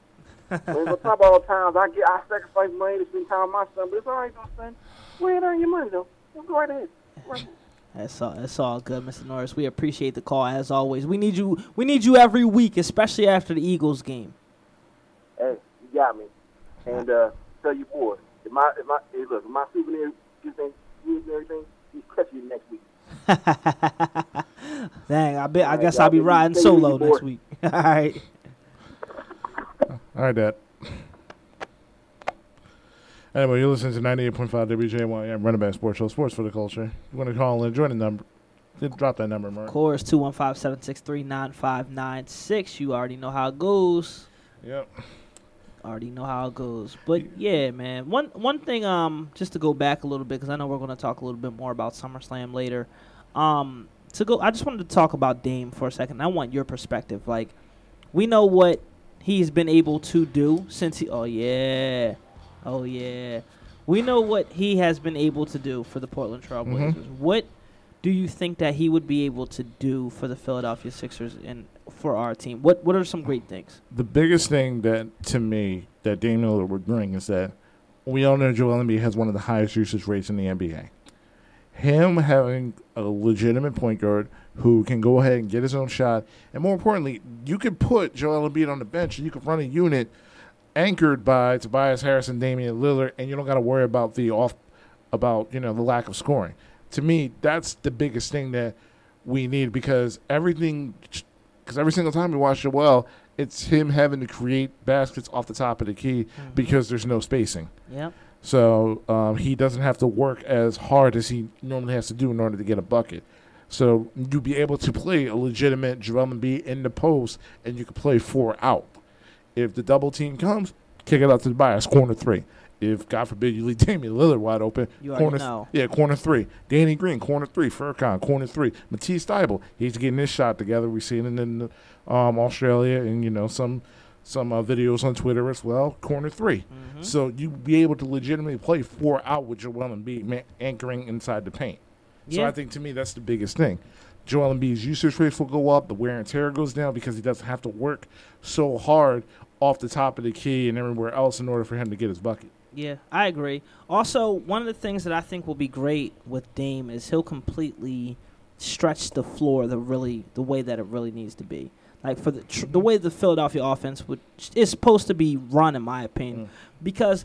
We ain't gonna talk about all the times I get I sacrifice money to spend time with my son, but it's all right though, son. Go ahead and earn your money though. Just go right ahead. Go right ahead. That's all. That's all good, Mr. Norris. We appreciate the call as always. We need you. We need you every week, especially after the Eagles game. Hey, you got me. And uh, tell you boy, if my if my hey, look, if my souvenir gets in good and everything, he's catching you next week. Dang, I bet. I Alright, guess I'll be be- riding solo next week. all right. All right, Dad. Anyway, you're listening to 98.5 WJYM Run It Back Sports Show, Sports for the Culture. You want to call in, join the number. Drop that number, Of Mark. course, 215-763-9596. You already know how it goes. Yep. Already know how it goes. But yeah, man. One one thing, um, just to go back a little bit, because I know we're going to talk a little bit more about SummerSlam later. Um, to go, I just wanted to talk about Dame for a second. I want your perspective. Like, we know what he's been able to do since he. Oh yeah, oh yeah. We know what he has been able to do for the Portland Trailblazers. Mm-hmm. What do you think that he would be able to do for the Philadelphia Sixers and for our team? What What are some great things? the biggest thing that to me that Lillard would bring is that we all know Joel Embiid has one of the highest usage rates in the NBA. Him having a legitimate point guard who can go ahead and get his own shot, and more importantly, you could put Joel Embiid on the bench and you could run a unit anchored by Tobias Harris and Damian Lillard, and you don't got to worry about the off about you know the lack of scoring. To me, that's the biggest thing that we need because everything because every single time we watch Joel, well, it's him having to create baskets off the top of the key because there's no spacing. Yeah. So um, he doesn't have to work as hard as he normally has to do in order to get a bucket. So you'd be able to play a legitimate Joel Embiid in the post, and you could play four out. If the double team comes, kick it out to Tobias, corner three. If God forbid you leave Damian Lillard wide open, You corner know. yeah, corner three. Danny Green, corner three. Furkan, corner three. Matisse Thybulle, he's getting his shot together. We've seen it in um, Australia and you know some some uh, videos on Twitter as well. Corner 3 Mm-hmm. so you be able to legitimately play four out with Joel Embiid ma- anchoring inside the paint. So I think to me that's the biggest thing. Joel Embiid's usage rates will go up. The wear and tear goes down because he doesn't have to work so hard off the top of the key and everywhere else in order for him to get his bucket. Yeah, I agree. Also, one of the things that I think will be great with Dame is he'll completely stretch the floor the really the way that it really needs to be. Like for the tr- the way the Philadelphia offense would is supposed to be run, in my opinion, Mm. because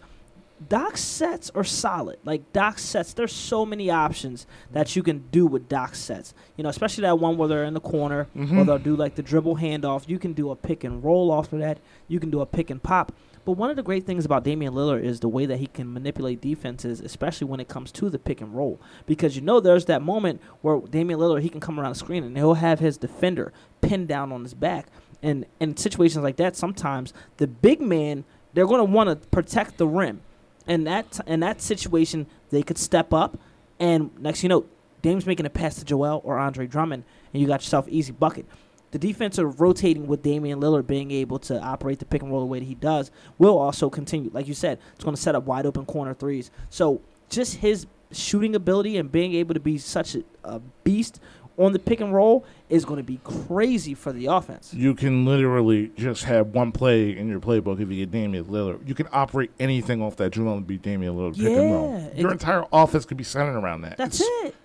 Doc's sets are solid. Like doc sets, there's so many options that you can do with doc sets. You know, especially that one where they're in the corner, or Mhm. they'll do like the dribble handoff. You can do a pick and roll off of that. You can do a pick and pop. But one of the great things about Damian Lillard is the way that he can manipulate defenses, especially when it comes to the pick and roll. Because you know there's that moment where Damian Lillard he can come around the screen and he'll have his defender pinned down on his back. And in situations like that, sometimes the big man they're going to want to protect the rim. And that in that situation, they could step up, and next you know, Dame's making a pass to Joel or Andre Drummond, and you got yourself easy bucket. The defense are rotating with Damian Lillard being able to operate the pick and roll the way that he does will also continue. Like you said, it's going to set up wide open corner threes. So just his shooting ability and being able to be such a, a beast on the pick and roll is going to be crazy for the offense. You can literally just have one play in your playbook if you get Damian Lillard. You can operate anything off that Joel Embiid, Damian Lillard pick and roll. Your entire offense could be centered around that. That's It's- it.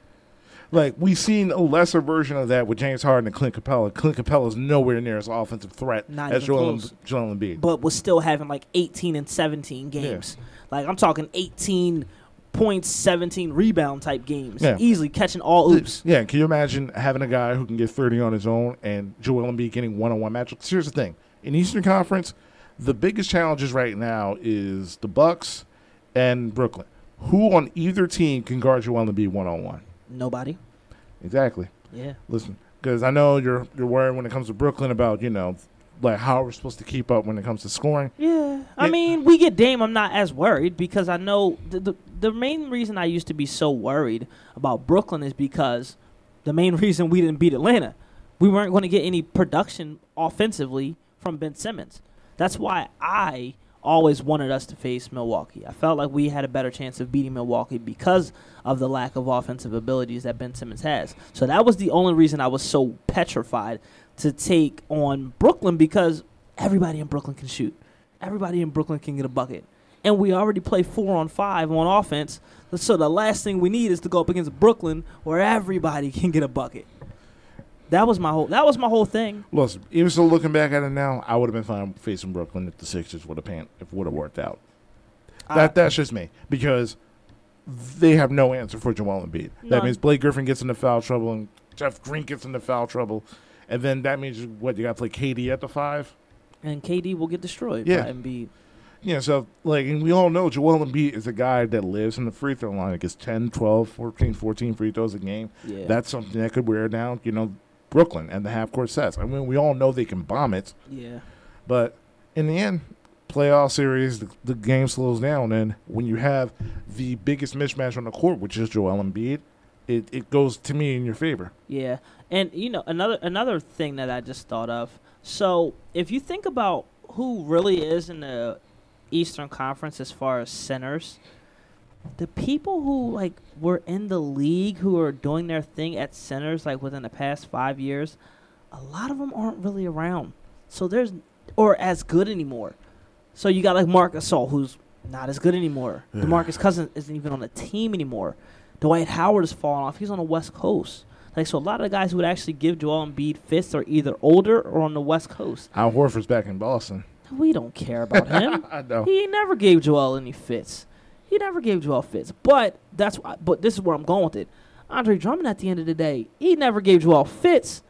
Like we've seen a lesser version of that with James Harden and Clint Capela. Clint Capela is nowhere near as offensive threat Not as Joel, close. Joel Embiid. but was still having like 18 and 17 games. Like I'm talking 18 points, 17 rebound type games. Yeah. Easily catching all oops. Yeah, can you imagine having a guy who can get 30 on his own and Joel Embiid getting one-on-one matchups? Here's the thing. In Eastern Conference, the biggest challenges right now is the Bucks and Brooklyn. Who on either team can guard Joel Embiid one-on-one? Nobody. Exactly. Yeah. Listen, because I know you're you're worried when it comes to Brooklyn about, you know, like how we're supposed to keep up when it comes to scoring. Yeah. I mean, we get Dame. I'm not as worried because I know the, the the main reason I used to be so worried about Brooklyn is because the main reason we didn't beat Atlanta, we weren't going to get any production offensively from Ben Simmons. That's why I always wanted us to face Milwaukee. I felt like we had a better chance of beating Milwaukee because of the lack of offensive abilities that Ben Simmons has. So that was the only reason I was so petrified to take on Brooklyn because everybody in Brooklyn can shoot. Everybody in Brooklyn can get a bucket. And we already play four on five on offense. So the last thing we need is to go up against Brooklyn where everybody can get a bucket. That was my whole that was my whole thing. Listen, even still looking back at it now, I would have been fine facing Brooklyn if the Sixers would have pan- if would have worked out. I- That that's just me because they have no answer for Joel Embiid. That means Blake Griffin gets into foul trouble and Jeff Green gets into foul trouble, and then that means what you got to play KD at the five. and KD will get destroyed Yeah. by Embiid. Yeah, so like, and we all know Joel Embiid is a guy that lives in the free throw line. Like, gets 10, 12, 14, 14 free throws a game. Yeah. That's something that could wear down, you know, Brooklyn and the half court sets. I mean, we all know they can bomb it, yeah. but in the end, playoff series, the, the game slows down, and when you have the biggest mismatch on the court, which is Joel Embiid, it, it goes to me in your favor. Yeah, and you know another another thing that I just thought of. So if you think about who really is in the Eastern Conference as far as centers, the people who like were in the league who are doing their thing at centers like within the past five years, a lot of them aren't really around. So there's or as good anymore. So you got like Marc Gasol, who's not as good anymore. Yeah. DeMarcus Cousins isn't even on the team anymore. Dwight Howard has fallen off. He's on the West Coast. Like so, a lot of the guys who would actually give Joel Embiid fits are either older or on the West Coast. Al Horford's back in Boston. We don't care about him. I know. He never gave Joel any fits. He never gave Joel fits. But that's why, but this is where I'm going with it. Andre Drummond at the end of the day, he never gave Joel fits,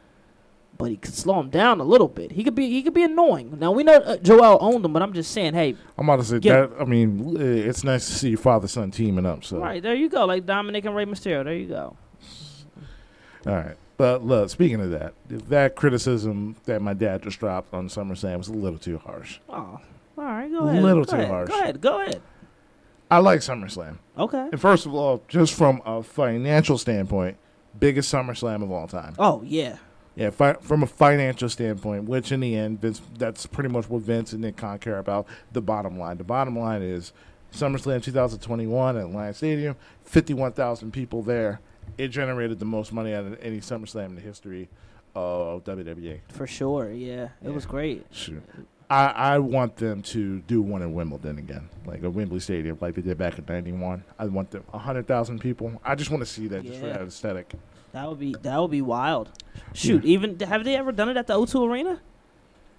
but he could slow him down a little bit. He could be he could be annoying. Now we know uh, Joel owned him, but I'm just saying, hey, I'm about to say that. I mean, it's nice to see your father son teaming up. So, right there you go, like Dominic and Rey Mysterio. There you go. All right. But look, speaking of that, that criticism that my dad just dropped on SummerSlam was a little too harsh. Oh, all right, go ahead. A little go too ahead. harsh. Go ahead, go ahead. I like SummerSlam. Okay. And first of all, just from a financial standpoint, biggest SummerSlam of all time. Oh yeah, Yeah, fi- from a financial standpoint, which in the end, Vince, that's pretty much what Vince and Nick Khan care about. The bottom line. The bottom line is SummerSlam 2021 at Lion Stadium, 51,000 people there. It generated the most money out of any SummerSlam in the history of WWE. for sure. Yeah, it was great. Sure. I, I want them to do one in Wimbledon again, like a Wembley Stadium, like they did back in '91. I want them 100,000 people. I just want to see that just for Yeah. that aesthetic. That would be that would be wild. Shoot, even have they ever done it at the O2 Arena?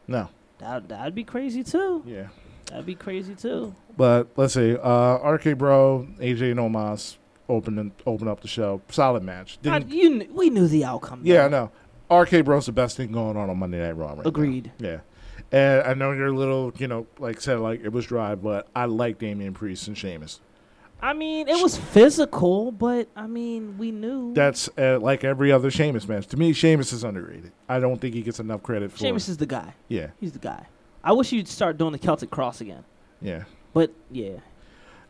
No, That that'd be crazy too. yeah. That'd be crazy too. But let's see, uh, RK Bro, AJ and Omos open open up the show. Solid match. You kn- we knew the outcome. yeah, I though. know. RK Bro's the best thing going on on Monday Night Raw right now. Agreed. Yeah. And I know you're a little, you know, like said, like it was dry, but I like Damian Priest and Sheamus. I mean, it was physical, but I mean, we knew. That's uh, like every other Sheamus match. To me, Sheamus is underrated. I don't think he gets enough credit for. Sheamus is the guy. yeah, He's the guy. I wish you'd start doing the Celtic Cross again. yeah, But yeah,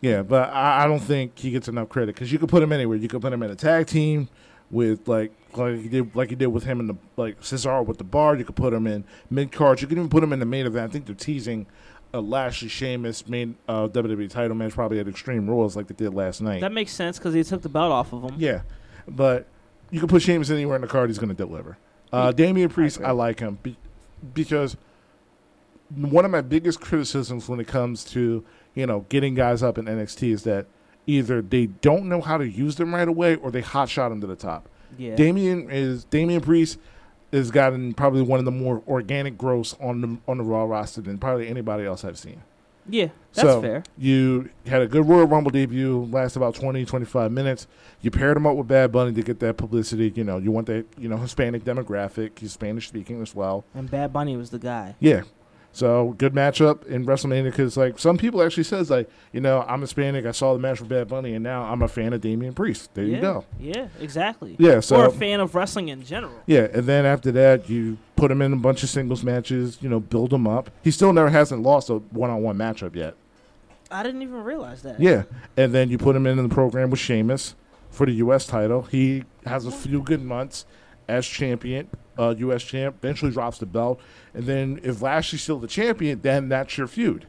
yeah. But I, I don't think he gets enough credit because you could put him anywhere. You could put him in a tag team with like like you did like you did with him in the like Cesaro with the bar. You could put him in mid cards. You could even put him in the main event. I think they're teasing a Lashley Sheamus main uh, WWE title match probably at Extreme Rules like they did last night. that makes sense because he took the belt off of him. Yeah, but you can put Sheamus anywhere in the card. He's going to deliver. Uh, Damian Priest, agree. I, like him be- because one of my biggest criticisms when it comes to you know getting guys up in NXT is that either they don't know how to use them right away or they hotshot them to the top. Yeah. Damian is Damian Priest has gotten probably one of the more organic growths on the on the Raw roster than probably anybody else I've seen. yeah, that's So, fair. You had a good Royal Rumble debut, last about 20, 25 minutes. You paired him up with Bad Bunny to get that publicity. You know, you want that, you know, Hispanic demographic. He's Spanish speaking as well. And Bad Bunny was the guy. Yeah. So good matchup in WrestleMania because like some people actually says like you know I'm Hispanic I saw the match with Bad Bunny and now I'm a fan of Damian Priest there yeah. you go Yeah, exactly. yeah so or a fan of wrestling in general. yeah and then after that you put him in a bunch of singles matches you know build him up he still never hasn't lost a one on one matchup yet I didn't even realize that. Yeah, and then you put him in the program with Sheamus for the U.S. title. He has a few good months as champion, uh, U.S. champ. Eventually drops the belt, and then if Lashley's still the champion, then that's your feud.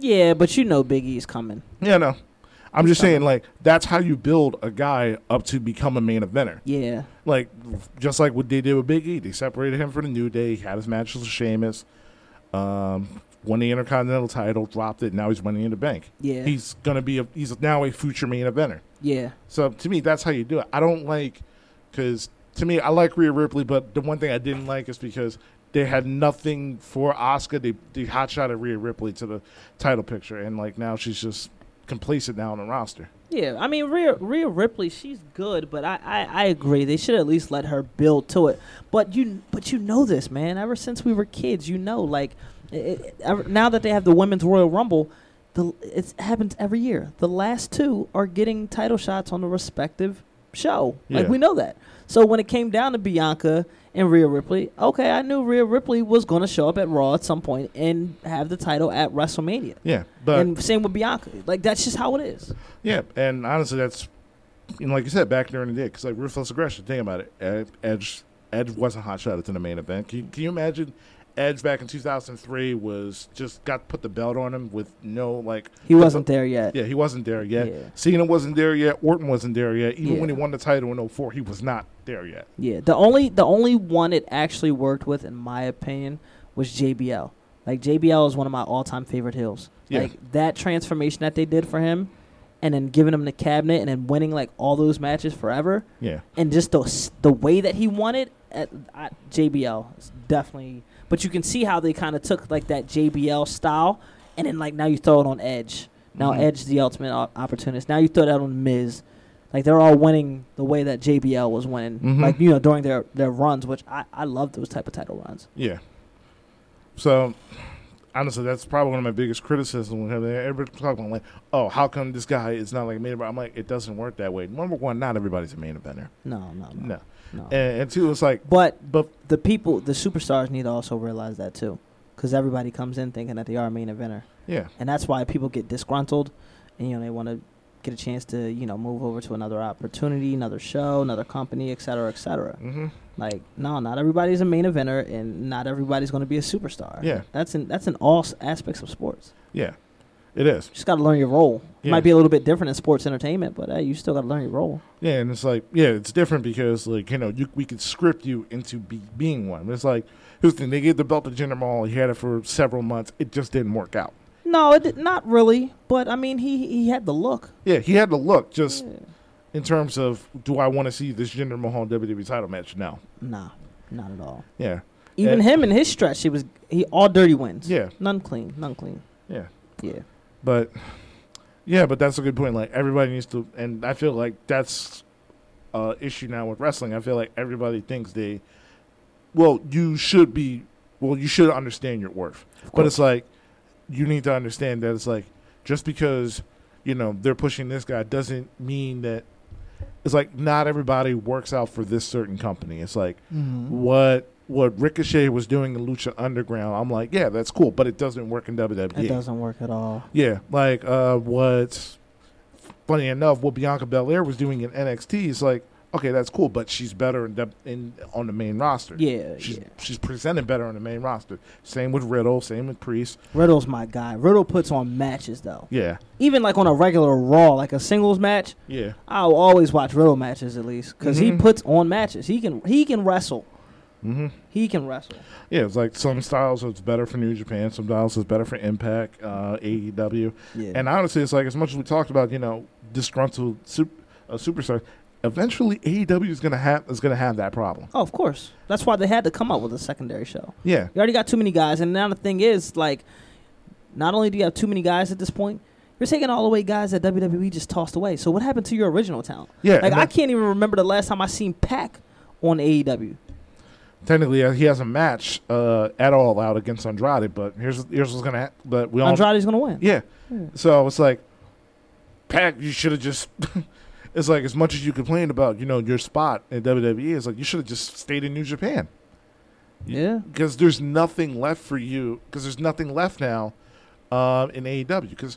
Yeah, but you know Big E's coming. Yeah, no, I'm just Fine. saying like that's how you build a guy up to become a main eventer. Yeah. Like just like what they did with Big E, they separated him for the New Day. He had his matches with Sheamus. Um, won the Intercontinental title, dropped it. Now he's winning in the bank. Yeah. He's gonna be a he's now a future main eventer. yeah. So to me, that's how you do it. I don't like because to me, I like Rhea Ripley, but the one thing I didn't like is because they had nothing for Asuka. They they hotshotted Rhea Ripley to the title picture, and like now she's just complacent now on the roster. Yeah, I mean Rhea, Rhea Ripley, she's good, but I, I, I agree they should at least let her build to it. But you but you know this, man. Ever since we were kids, you know, like it, now that they have the women's Royal Rumble, the it happens every year. The last two are getting title shots on the respective show. Like we know that. So when it came down to Bianca and Rhea Ripley, okay, I knew Rhea Ripley was going to show up at Raw at some point and have the title at WrestleMania. Yeah, but and same with Bianca. Like that's just how it is. yeah, and honestly, that's you know, like you said back during the day, because like ruthless aggression. Think about it. Edge Edge wasn't hotshotted to the main event. Can you, can you imagine Edge back in 2003 was just got put the belt on him with no like. He wasn't there yet. Yeah, he wasn't there yet. Yeah. Cena wasn't there yet. Orton wasn't there yet. Even when he won the title in 04, he was not there yet. Yeah, the only the only one it actually worked with, in my opinion, was JBL. Like JBL is one of my all time favorite heels. Yeah. Like that transformation that they did for him, and then giving him the cabinet and then winning like all those matches forever, Yeah. and just the the way that he won it at, at JBL is definitely. But you can see how they kind of took like that JBL style, and then like now you throw it on Edge. Now Mhm. Edge is the ultimate op- opportunist. Now you throw that on Miz. Like they're all winning the way that JBL was winning. Mhm. Like you know during their their runs, which I I love those type of title runs. Yeah. So, honestly, that's probably one of my biggest criticisms him. Everybody's talking about like, oh, how come this guy is not like a main eventer? I'm like, it doesn't work that way. Number one, not everybody's a main eventer. No, no, no, No. No. And, and two, it's like, but but the people, the superstars, need to also realize that too, because everybody comes in thinking that they are a main eventer. yeah, and that's why people get disgruntled and you know they want to get a chance to you know move over to another opportunity another show another company et cetera et cetera hmm like no not everybody's a main eventer and not everybody's going to be a superstar Yeah. that's in that's in all s- aspects of sports yeah, it is. you just got to learn your role it Yeah. might be a little bit different in sports entertainment but hey you still got to learn your role Yeah, and it's like, yeah, it's different because like you know, you we could script you into be, being one. It's like, here's the thing: they gave the belt to Jinder Mahal. He had it for several months. It just didn't work out. no it did, not really but i mean he he had the look Yeah, he had the look. Just Yeah. in terms of, do I want to see this Jinder Mahal WWE title match? Now? No. nah not at all Yeah. even Yeah. him in his stretch he was he all dirty wins Yeah. none clean none clean Yeah. yeah But yeah, but that's a good point. Like everybody needs to, and I feel like that's a issue now with wrestling. I feel like everybody thinks they, well, you should be, well, you should understand your worth. But it's like you need to understand that it's like just because you know they're pushing this guy doesn't mean that it's like not everybody works out for this certain company. It's like mm-hmm. what what Ricochet was doing in Lucha Underground. I'm like, yeah, that's cool, but it doesn't work in WWE. It doesn't work at all. Yeah, like uh, what? Funny enough, what Bianca Belair was doing in NXT is like, okay, that's cool, but she's better in, in on the main roster. Yeah, she's yeah. she's presented better on the main roster. Same with Riddle. Same with Priest. Riddle's my guy. Riddle puts on matches though. Yeah, Even like on a regular Raw, like a singles match, yeah, I'll always watch Riddle matches at least because he Mhm. puts on matches. He can he can wrestle. Hmm He can wrestle. yeah. It's like some styles it's better for New Japan. Some styles it's better for Impact, uh, AEW. Yeah. And honestly, it's like as much as we talked about, you know, disgruntled sup- uh, superstars. Eventually, AEW is gonna have is gonna have that problem. oh, of course. That's why they had to come up with a secondary show. Yeah, You already got too many guys, and now the thing is, like, not only do you have too many guys at this point, you're taking all away guys that WWE just tossed away. So what happened to your original talent? yeah. Like I can't even remember the last time I seen Pac on AEW. Technically uh, he has a match uh, at All Out against Andrade, but here's here's what's gonna. Ha- but we all Andrade's gonna win. yeah. Yeah. So it's like, Pac, you should have just. it's like as much as you complained about, you know, your spot in WWE, it's like you should have just stayed in New Japan. Yeah. because there's nothing left for you. Because there's nothing left now um, in AEW. Because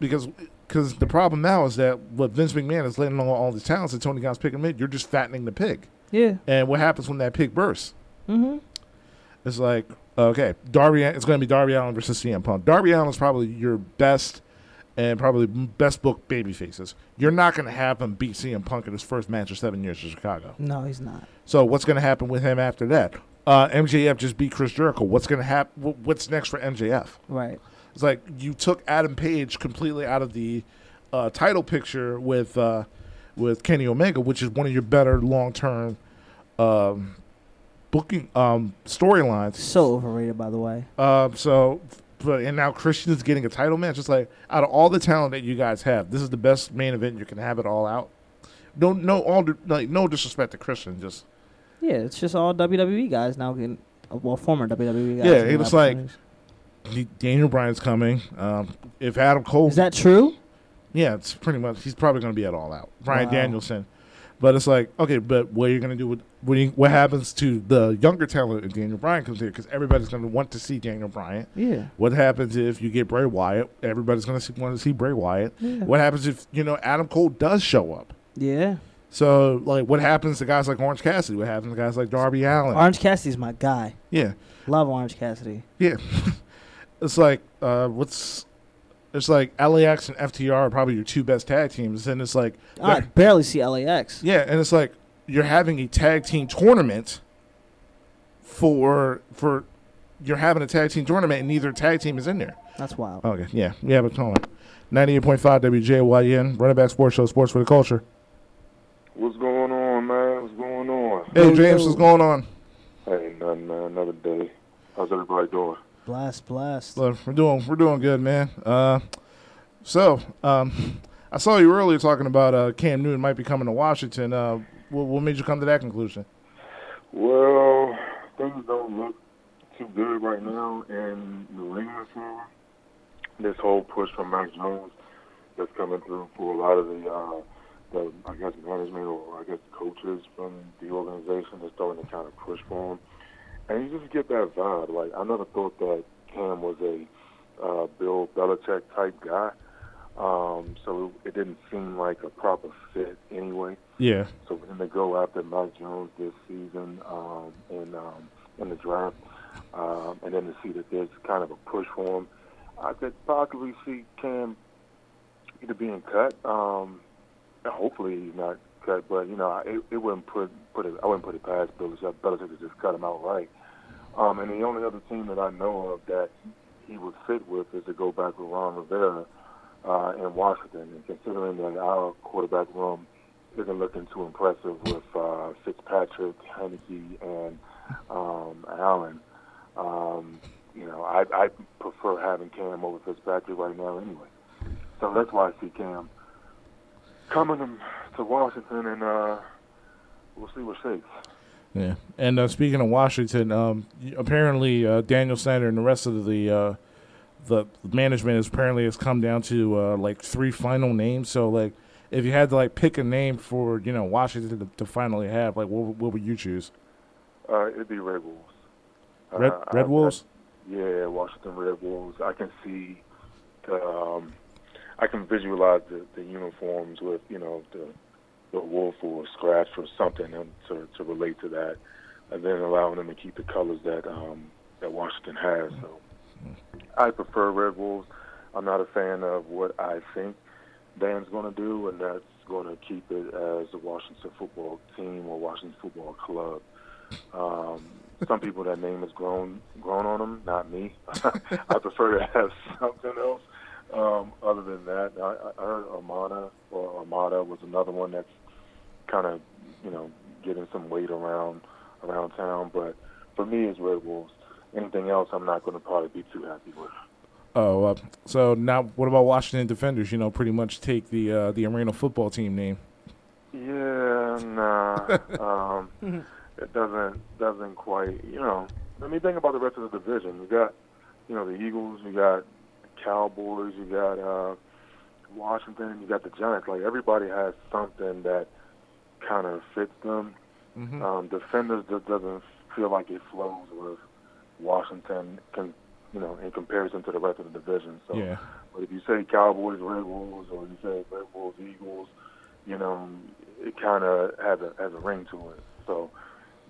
because because the problem now is that what Vince McMahon is letting all, all the talents that Tony Khan's picking mid, you're just fattening the pig. Yeah. And what happens when that pig bursts? Mm-hmm. It's like okay, Darby. It's going to be Darby Allin versus CM Punk. Darby Allin is probably your best and probably best book baby faces. You're not going to have him beat CM Punk in his first match of seven years in Chicago. No, he's not. So what's going to happen with him after that? Uh, MJF just beat Chris Jericho. What's going to happen? What's next for MJF? Right. It's like you took Adam Page completely out of the uh, title picture with uh, with Kenny Omega, which is one of your better long term um, booking um, storylines. So overrated, by the way. Um, so, but and now Christian is getting a title match. It's like out of all the talent that you guys have, this is the best main event you can have it all out. No, no, all like no disrespect to Christian, just Yeah, it's just all WWE guys now getting, well, former WWE guys. Yeah, it was like- Daniel Bryan's coming. Um, if Adam Cole, is that true? Yeah, it's pretty much he's probably going to be at all out. Brian Wow. Danielson, but it's like okay, but what are you going to do with what, you, what happens to the younger talent if Daniel Bryan comes here? Because everybody's going to want to see Daniel Bryan. Yeah. What happens if you get Bray Wyatt? Everybody's going to want to see Bray Wyatt. Yeah. What happens if you know Adam Cole does show up? Yeah. So like, what happens to guys like Orange Cassidy? What happens to guys like Darby Allin? Orange Cassidy's my guy. yeah, Love Orange Cassidy. yeah. it's like uh, what's it's like LAX and FTR are probably your two best tag teams, and it's like I barely see LAX. yeah, and it's like you're having a tag team tournament for for you're having a tag team tournament, and neither tag team is in there. That's wild. Okay, yeah, yeah, but come on. 98.5 WJYN, Run It Back Sports Show, Sports for the Culture. What's going on, man? What's going on? Hey, James, what's going on? Hey, nothing, man. Another day. How's everybody doing? Blast, blast. Look, we're doing we're doing good, man. Uh, so um, I saw you earlier talking about uh, Cam Newton might be coming to Washington. Uh, what, what made you come to that conclusion? Well, things don't look too good right now in New England for this whole push from Mac Jones that's coming through for a lot of the, uh, the I guess management or I guess coaches from the organization that's starting to kind of push for him, and you just get that vibe. Like I never thought that Cam was a uh, Bill Belichick type guy, um, so it didn't seem like a proper fit anyway. Yeah, So for him to go after Mac Jones this season um, in um, in the draft, um, and then to see that there's kind of a push for him, I could possibly see Cam either being cut. Um, hopefully he's not cut, but you know it, it wouldn't put put it I wouldn't put it past Belichick. Belichick to just cut him outright. Um, and the only other team that I know of that he would fit with is to go back with Ron Rivera uh, in Washington. And considering that our quarterback room isn't looking too impressive with uh, Fitzpatrick, Heinicke, and um, Allen. Um, you know, I, I prefer having Cam over Fitzpatrick right now anyway. So that's why I see Cam coming to Washington, and uh, we'll see what shakes. yeah. And uh, speaking of Washington, um, apparently uh, Daniel Snyder and the rest of the uh, the management is apparently has come down to uh, like three final names. So like, if you had to like pick a name for you know Washington to, to finally have, like, what, what would you choose? Uh, it'd be Red Wolves. Red Uh, Red I- Wolves. Yeah, Washington Red Wolves. I can see the, um, I can visualize the, the uniforms with you know the the wolf or scratch or something and to to relate to that, and then allowing them to keep the colors that um, that Washington has. So I prefer Red Wolves. I'm not a fan of what I think Dan's going to do, and that's going to keep it as the Washington football team or Washington football club. Um, some people that name has grown grown on them, not me. I prefer to have something else. Um, other than that, I, I heard Armada or Armada was another one that's kind of you know getting some weight around around town. But for me, it's Red Wolves. Anything else, I'm not going to probably be too happy with. Oh, uh, so now what about Washington Defenders? You know, pretty much take the uh, the arena football team name. Yeah, nah. um, it doesn't doesn't quite. You know, I mean, think about the rest of the division. You got, you know, the Eagles. You got Cowboys. You got uh, Washington. You got the Giants. Like everybody has something that kind of fits them. Mm-hmm. Um, defenders just doesn't feel like it flows with Washington. Can you know, in comparison to the rest of the division. So, yeah. but if you say Cowboys, Red Wolves, or you say Red Wolves, Eagles, you know, it kind of has a has a ring to it. So,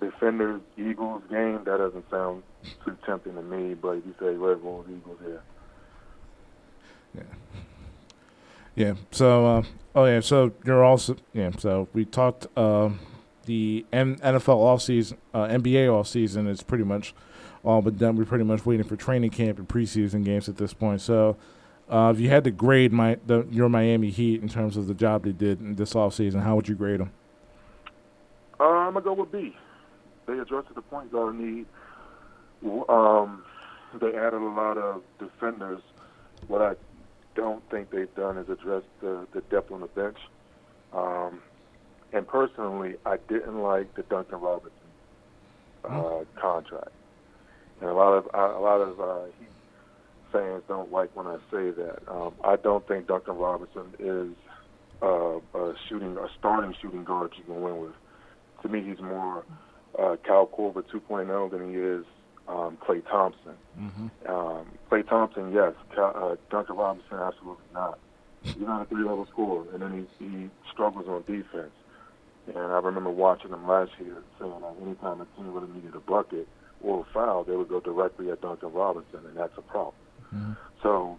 Defenders, Eagles game that doesn't sound too tempting to me. But if you say Red Wolves, Eagles, yeah. Yeah. So, uh, oh yeah. So you're also yeah. So we talked um, the M- NFL offseason, uh, NBA offseason is pretty much all but done. We're pretty much waiting for training camp and preseason games at this point. So, uh, if you had to grade my the, your Miami Heat in terms of the job they did in this offseason, how would you grade them? Uh, I'm gonna go with B. They addressed the point guard need. Um, they added a lot of defenders. What I don't think they've done is address the, the depth on the bench. Um, and personally, I didn't like the Duncan Robinson uh, contract. And a lot of a lot of uh, fans don't like when I say that. Um, I don't think Duncan Robinson is uh, a shooting a starting shooting guard you can win with. To me, he's more uh, Kyle Korver 2.0 than he is um, Klay Thompson. Mm-hmm. Um, Klay Thompson, yes. Uh, Duncan Robinson, absolutely not. He's not a three-level scorer, and then he, he struggles on defense. And I remember watching them last year saying that anytime a team really needed a bucket or a foul, they would go directly at Duncan Robinson, and that's a problem. So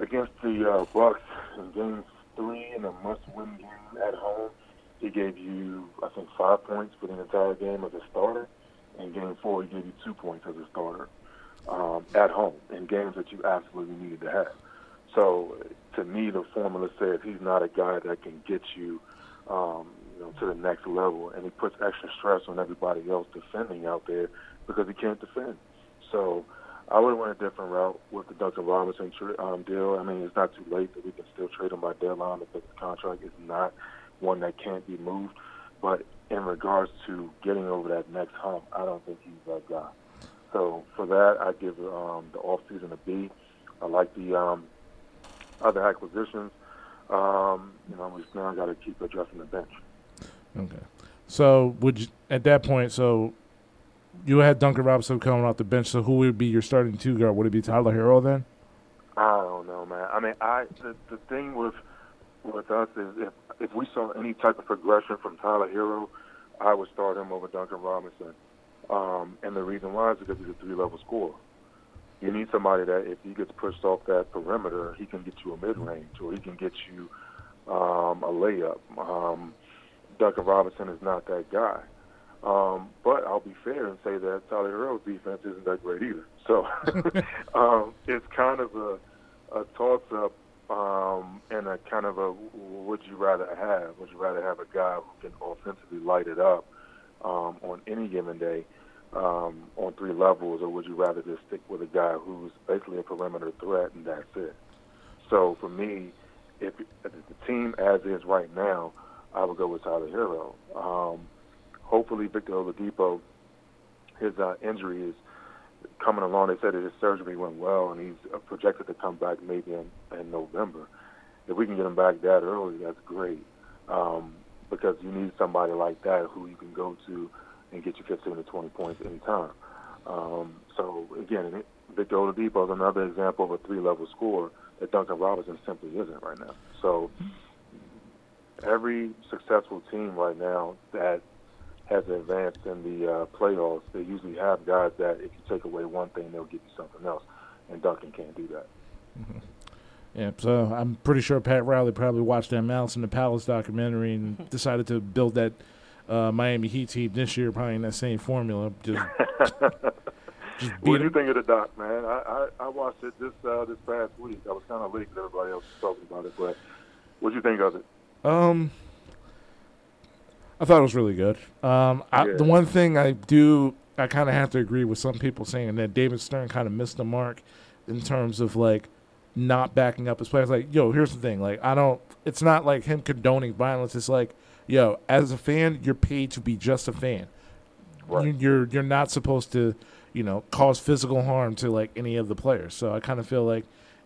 against the uh, Bucks in Game Three in a must-win game at home, he gave you I think five points for the entire game as a starter. In Game Four, he gave you two points as a starter um, at home in games that you absolutely needed to have. So to me, the formula says he's not a guy that can get you, um, you know, to the next level, and he puts extra stress on everybody else defending out there because he can't defend. So I would have went a different route with the Duncan Robinson tr- um, deal. I mean, it's not too late that we can still trade him by deadline if the contract is not one that can't be moved. But in regards to getting over that next hump, I don't think he's that guy. So for that, I give um, the offseason a B. I like the um, other acquisitions. Um, you know, we just now got to keep addressing the bench. Okay. So would you, at that point, so you had Duncan Robinson coming off the bench. So who would be your starting two guard? Would it be Tyler Herro then? I don't know, man. I mean, I the, the thing with with us is if if we saw any type of progression from Tyler Herro, I would start him over Duncan Robinson. Um, and the reason why is because he's a three level scorer. You need somebody that if he gets pushed off that perimeter, he can get you a mid range or he can get you um, a layup. Um, Duncan Robinson is not that guy. Um, but I'll be fair and say that Tyler Herro's defense isn't that great either. So um, it's kind of a, a toss up um, and a kind of a would you rather have? Would you rather have a guy who can offensively light it up um, on any given day um, on three levels, or would you rather just stick with a guy who's basically a perimeter threat and that's it? So for me, if, if the team as is right now, I would go with Tyler Herro. Um, hopefully, Victor Oladipo, his uh, injury is coming along. They said that his surgery went well, and he's uh, projected to come back maybe in, in November. If we can get him back that early, that's great. Um, because you need somebody like that who you can go to and get you 15 to 20 points anytime. Um, so again, Victor Oladipo is another example of a three-level scorer that Duncan Robinson simply isn't right now. So every successful team right now that has advanced in the uh, playoffs, they usually have guys that if you take away one thing, they'll give you something else, and Duncan can't do that. Yeah, so I'm pretty sure Pat Riley probably watched that Malice in the Palace documentary and decided to build that uh, Miami Heat team this year, probably in that same formula. Just, just What do you think of the doc, man? I, I, I watched it this uh, this past week. I was kind of late because everybody else was talking about it, but what do you think of it? Um, I thought it was really good. Um, I, Yeah. the one thing I do, I kind of have to agree with some people saying that David Stern kind of missed the mark in terms of like not backing up his players. Like, yo, here's the thing. Like, I don't. It's not like him condoning violence. It's like, yo, as a fan, you're paid to be just a fan. Right. You, you're you're not supposed to, you know, cause physical harm to like any of the players. So I kind of feel like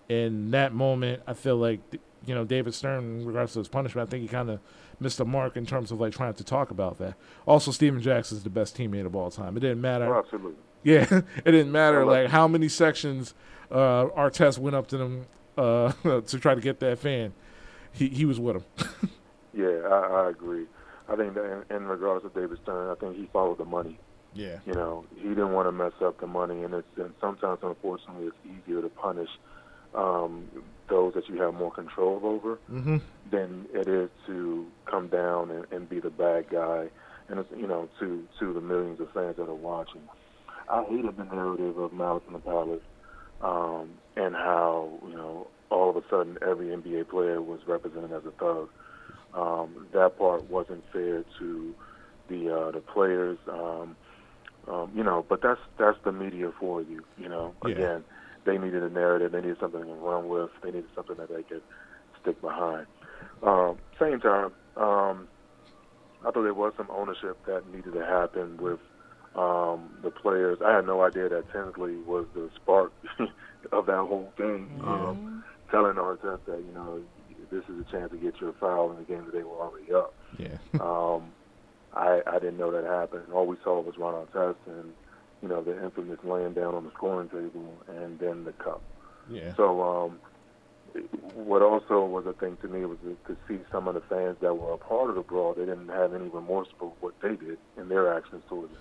in that moment, I feel like you know David Stern, in regards to his punishment, I think he kind of missed the mark in terms of like trying to talk about that. Also, Stephen Jackson's the best teammate of all time. It didn't matter. Oh, absolutely. Yeah, it didn't matter like how many sections uh, Artest went up to them uh, to try to get that fan. He he was with him. Yeah, I, I agree. I think that in, in regards to David Stern, I think he followed the money. Yeah. You know, he didn't want to mess up the money, and it's and sometimes, unfortunately, it's easier to punish um, those that you have more control over Mm-hmm. than it is to come down and, and be the bad guy, and it's you know to to the millions of fans that are watching. I hated the narrative of Malice in the Palace, um, and how you know all of a sudden every NBA player was represented as a thug. Um, that part wasn't fair to the uh, the players. Um, um, you know, but that's that's the media for you. You know, Yeah. again, they needed a narrative. They needed something to run with. They needed something that they could stick behind. Um, same time, um, I thought there was some ownership that needed to happen with um, the players. I had no idea that Tinsley was the spark of that whole thing. Um, telling Artest that you know this is a chance to get your foul in the game that they were already up. Yeah. Um, I I didn't know that happened. All we saw was Ron Artest and you know the infamous laying down on the scoring table and then the cup. Yeah. So um, what also was a thing to me was to, to see some of the fans that were a part of the brawl. They didn't have any remorse for what they did in their actions towards it,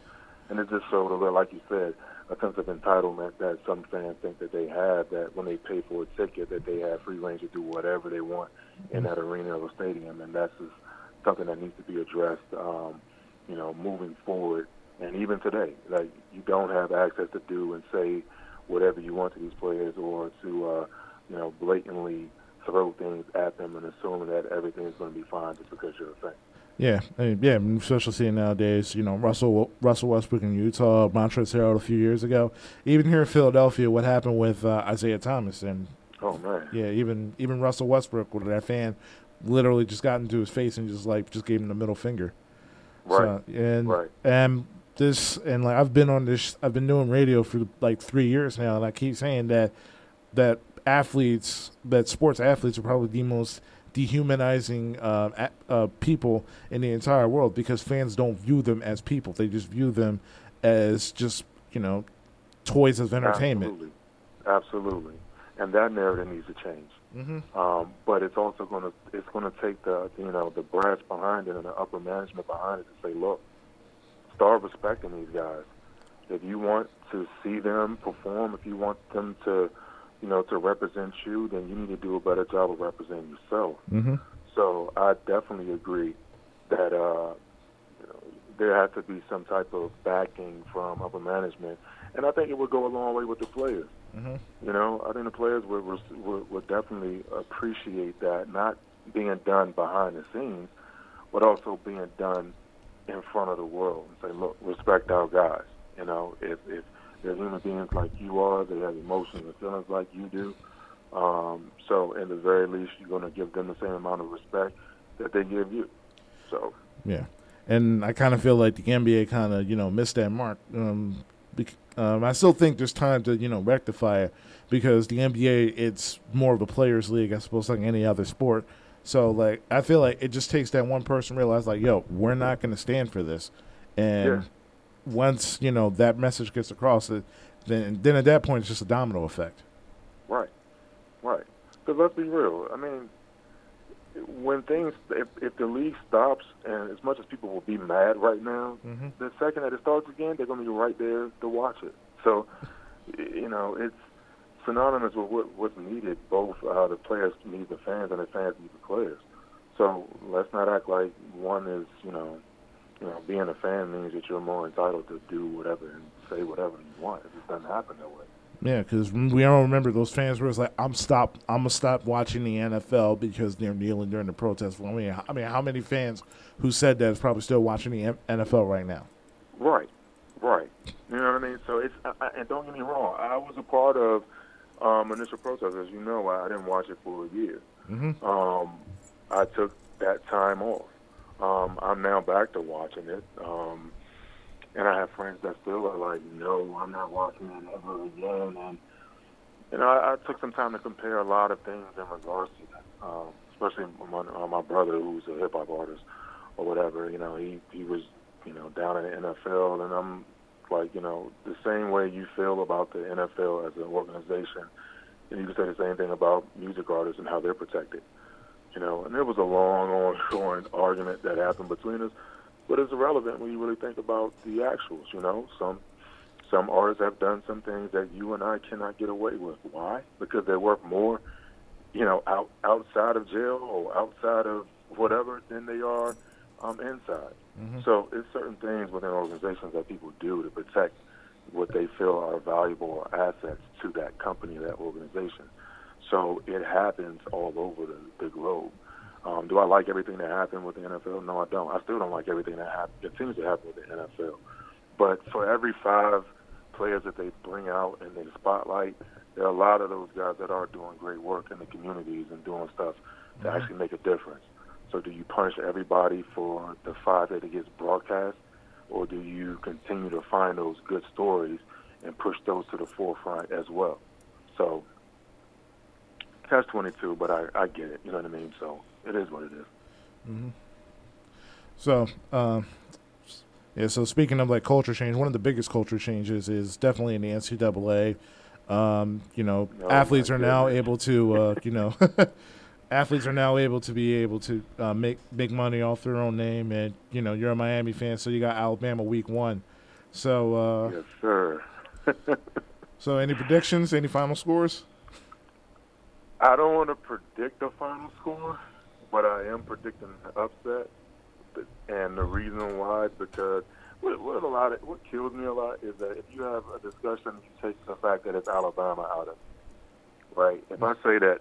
and it just showed a little, like you said, a sense of entitlement that some fans think that they have. That when they pay for a ticket, that they have free range to do whatever they want in that arena or stadium, and that's just something that needs to be addressed. Um, you know, moving forward, and even today, like you don't have access to do and say whatever you want to these players, or to uh, you know blatantly throw things at them and assume that everything is going to be fine just because you're a fan. Yeah, I mean, yeah, especially seeing nowadays, you know, Russell Russell Westbrook in Utah, Montrezl Harrell a few years ago, even here in Philadelphia, what happened with uh, Isaiah Thomas? And oh man, yeah, even even Russell Westbrook, where that fan literally just got into his face and just like just gave him the middle finger. right, So, and right, and this and like I've been on this I've been doing radio for like three years now and I keep saying that that athletes that sports athletes are probably the most dehumanizing uh, uh, people in the entire world because fans don't view them as people they just view them as just you know toys of entertainment Absolutely, absolutely, and that narrative needs to change. mm-hmm. Um, but it's also going to it's going to take the you know the brass behind it and the upper management behind it to say, look, start respecting these guys. If you want to see them perform, if you want them to, you know, to represent you, then you need to do a better job of representing yourself. Mm-hmm. So I definitely agree that uh, you know, there has to be some type of backing from upper management, and I think it would go a long way with the players. Mm-hmm. You know, I think the players would, would would definitely appreciate that, not being done behind the scenes, but also being done in front of the world and say, look, respect our guys. You know, if if they're human beings like you are, they have emotions and feelings like you do. Um, so, in the very least, you're going to give them the same amount of respect that they give you. So, Yeah, and I kind of feel like the NBA kind of you know missed that mark. Um, um, I still think there's time to you know rectify it because the NBA it's more of a players' league, I suppose, like any other sport. So like I feel like it just takes that one person realize like, yo, we're not going to stand for this, and Yeah. once you know that message gets across, it then then at that point it's just a domino effect. Right, right. Because let's be real. I mean, when things, if, if the league stops, and as much as people will be mad right now, Mm-hmm. the second that it starts again, they're going to be right there to watch it. So, you know, it's synonymous with what, what's needed. Both uh, the players need the fans, and the fans need the players. So let's not act like one is, you know, you know, being a fan means that you're more entitled to do whatever and say whatever you want. It just doesn't happen that way. Yeah, because we all remember those fans were like, "I'm stop, I'm gonna stop watching the NFL because they're kneeling during the protest." I mean, I mean, how many fans who said that is probably still watching the NFL right now? Right, right. You know what I mean? So it's I- and don't get me wrong. I was a part of um, initial protest. As you know, I, I didn't watch it for a year. Mm-hmm. Um, I took that time off. Um, I'm now back to watching it. Um, and I have friends that still are like, no, I'm not watching it ever again. And you know, I, I took some time to compare a lot of things in regards to that. Um, especially my, uh, my brother, who's a hip hop artist or whatever. You know, he he was you know down in the NFL, and I'm like, you know, the same way you feel about the NFL as an organization, and you can say the same thing about music artists and how they're protected. You know, and there was a long, ongoing argument that happened between us, but it's irrelevant when you really think about the actuals. You know, some some artists have done some things that you and I cannot get away with. Why? Because they're worth more, you know, out outside of jail or outside of whatever than they are um, inside. Mm-hmm. So it's certain things within organizations that people do to protect what they feel are valuable assets to that company, that organization. So it happens all over the, the globe. Um, do I like everything that happened with the NFL? No, I don't. I still don't like everything that happen, continues to happen with the NFL. But for every five players that they bring out and they spotlight, there are a lot of those guys that are doing great work in the communities and doing stuff to Mhm. actually make a difference. So do you punish everybody for the five that it gets broadcast, or do you continue to find those good stories and push those to the forefront as well? So catch twenty two, but I, I get it. You know what I mean? So it is what it is. Mm-hmm. So, um, yeah. So speaking of like culture change, one of the biggest culture changes is definitely in the NCAA. Um, you know, Oh, athletes are now able to, uh, you know, athletes are now able to be able to uh, make big money off their own name, and you know you're a Miami fan, so you got Alabama week one. So, uh, yes, sir. so any predictions? Any final scores? I don't want to predict a final score, but I am predicting an upset. And the reason why is because what, what a lot of what kills me a lot is that if you have a discussion, you take the fact that it's Alabama out of it, right? If I say that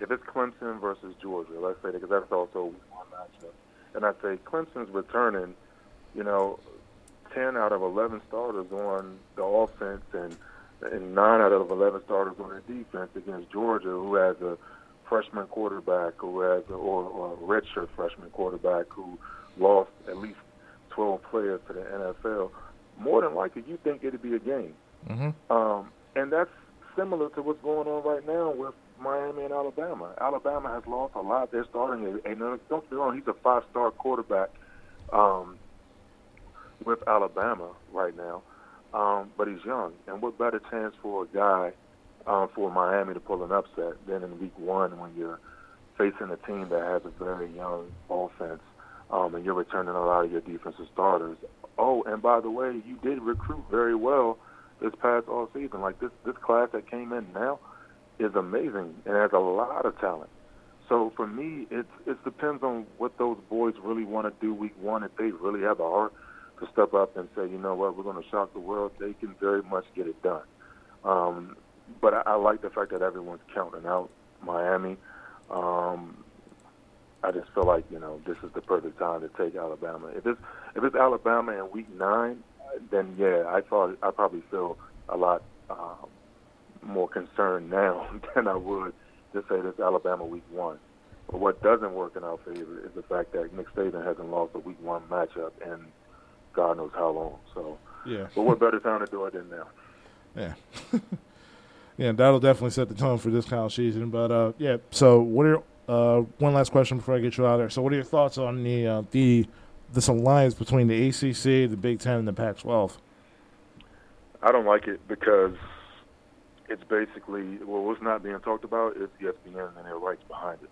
if it's Clemson versus Georgia, let's say that because that's also one matchup, and I say Clemson's returning, you know, ten out of eleven starters on the offense and and nine out of eleven starters on the defense against Georgia, who has a freshman quarterback, who has a, or, or a redshirt freshman quarterback who lost at least 12 players to the NFL, more than likely you think it'd be a game. Mm-hmm. Um, and that's similar to what's going on right now with Miami and Alabama. Alabama has lost a lot. They're starting, and don't get me wrong, he's a five-star quarterback um, with Alabama right now, um, but he's young. And what better chance for a guy um, for Miami to pull an upset than in Week One when you're facing a team that has a very young offense um, and you're returning a lot of your defensive starters. Oh, and by the way, you did recruit very well this past all season. Like this, this class that came in now is amazing and has a lot of talent. So for me, it it depends on what those boys really want to do week one. If they really have the heart to step up and say, you know what, we're going to shock the world, they can very much get it done. Um, but I, I like the fact that everyone's counting out Miami. Um, I just feel like you know this is the perfect time to take Alabama. If it's if it's Alabama in Week Nine, then yeah, I thought I probably feel a lot um, more concerned now than I would to say this Alabama Week One. But what doesn't work in our favor is the fact that Nick Saban hasn't lost a Week One matchup in God knows how long. So, Yeah. but what better time to do it than now? Yeah. yeah, that'll definitely set the tone for this kind of season. But uh, yeah, so what are your, uh, one last question before I get you out there? So, what are your thoughts on the uh, the this alliance between the ACC, the Big Ten, and the Pac-12? I don't like it because it's basically well, what's not being talked about is ESPN and their rights behind it.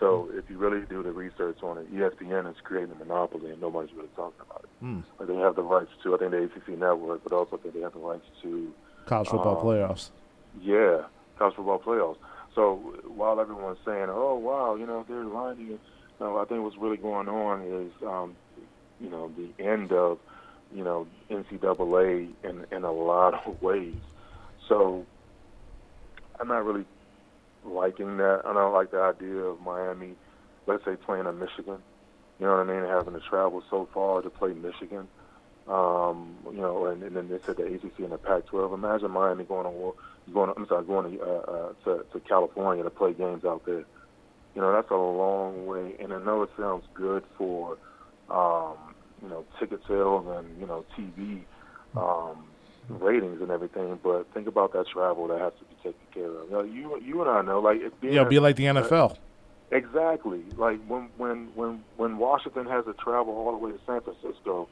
So if you really do the research on it, ESPN is creating a monopoly and nobody's really talking about it. Hmm. Like they have the rights to, I think the ACC network, but also I think they have the rights to, College football Um, playoffs. yeah, college football playoffs. So while everyone's saying, oh wow, you know they're lying to you, no, I think what's really going on is, um, you know, the end of, you know, NCAA in in a lot of ways. So I'm not really liking that. I don't like the idea of Miami, let's say playing in Michigan. You know what I mean? Having to travel so far to play Michigan. Um, you know, and, and then they said the ACC and the Pac-12. Imagine Miami going to going. I'm sorry, going to, uh, uh, to to California to play games out there. You know, that's a long way. And I know it sounds good for, um, you know, ticket sales and you know TV um, ratings and everything. But think about that travel that has to be taken care of. You know, you you and I know, like it being Yeah, it'll be like the NFL. Exactly. Like when when when when Washington has to travel all the way to San Francisco,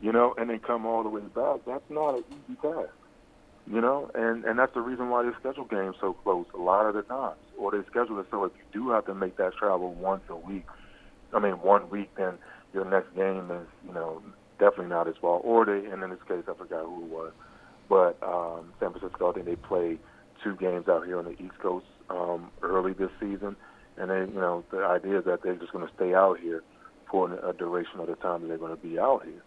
you know, and then come all the way back, that's not an easy task. You know, and and that's the reason why they schedule games so close a lot of the times, or they schedule it so if you do have to make that travel once a week, I mean one week, then your next game is you know definitely not as far. Or they, and in this case, I forgot who it was, but um, San Francisco, I think they play two games out here on the East Coast um, early this season, and they, you know, the idea is that they're just going to stay out here for a duration of the time that they're going to be out here.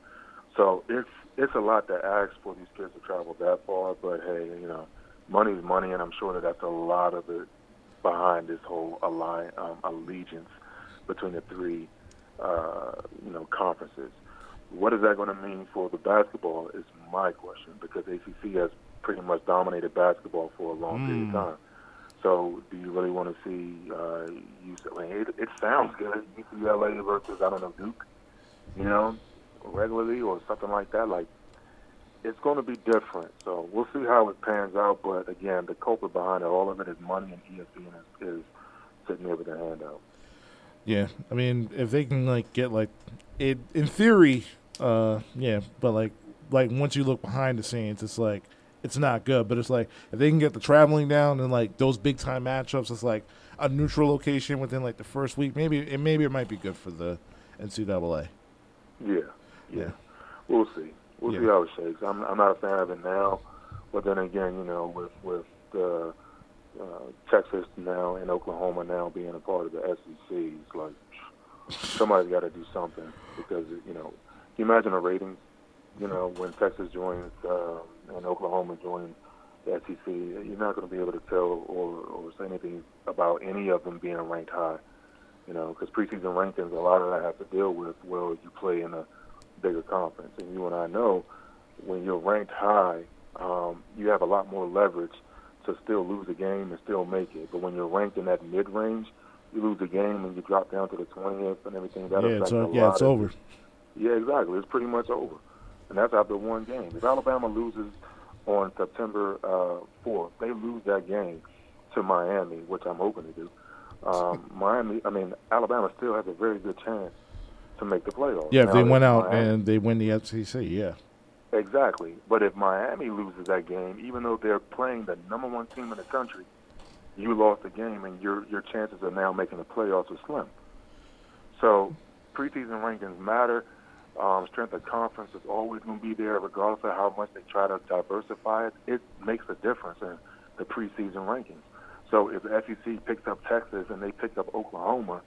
So it's it's a lot to ask for these kids to travel that far, but hey, you know, money's money, and I'm sure that that's a lot of it behind this whole alliance, um, allegiance between the three, uh, you know, conferences. What is that going to mean for the basketball? Is my question because ACC has pretty much dominated basketball for a long period of Mm. time. So, do you really want to see uh, UCLA? It, it sounds good. UCLA versus I don't know Duke, you know, regularly or something like that. Like, it's going to be different. So we'll see how it pans out. But again, the culprit behind it, all of it is money, and ESPN is, is sitting there with their hand out. Yeah, I mean, if they can like get like it in theory, uh, yeah, but like like once you look behind the scenes, it's like it's not good. But it's like if they can get the traveling down and like those big time matchups, it's like a neutral location within like the first week. Maybe it maybe it might be good for the NCAA. Yeah, yeah. Yeah. We'll see. We'll Yeah. see how it shakes. I'm I'm not a fan of it now, but then again, you know, with with the uh, Texas now and Oklahoma now being a part of the SEC, it's like somebody's got to do something because you know, you imagine the ratings? You know, when Texas joins uh, and Oklahoma joins the SEC, you're not going to be able to tell or or say anything about any of them being ranked high. You know, because preseason rankings, a lot of that has to deal with well, you play in a bigger conference, and you and I know when you're ranked high, um, you have a lot more leverage to still lose a game and still make it. But when you're ranked in that mid range, you lose a game and you drop down to the 20th and everything. That yeah, it's, a yeah, it's over. Yeah, exactly. It's pretty much over, and that's after one game. If Alabama loses on September uh, 4th, they lose that game to Miami, which I'm hoping to do. Um, Miami, I mean, Alabama still has a very good chance to make the playoffs. Yeah, if Now, they went out Miami- and they win the SEC, yeah. Exactly. But if Miami loses that game, even though they're playing the number one team in the country, you lost the game, and your your chances of now making the playoffs are slim. So preseason rankings matter. Um, strength of conference is always going to be there, regardless of how much they try to diversify it. It makes a difference in the preseason rankings. So if the SEC picks up Texas and they pick up Oklahoma,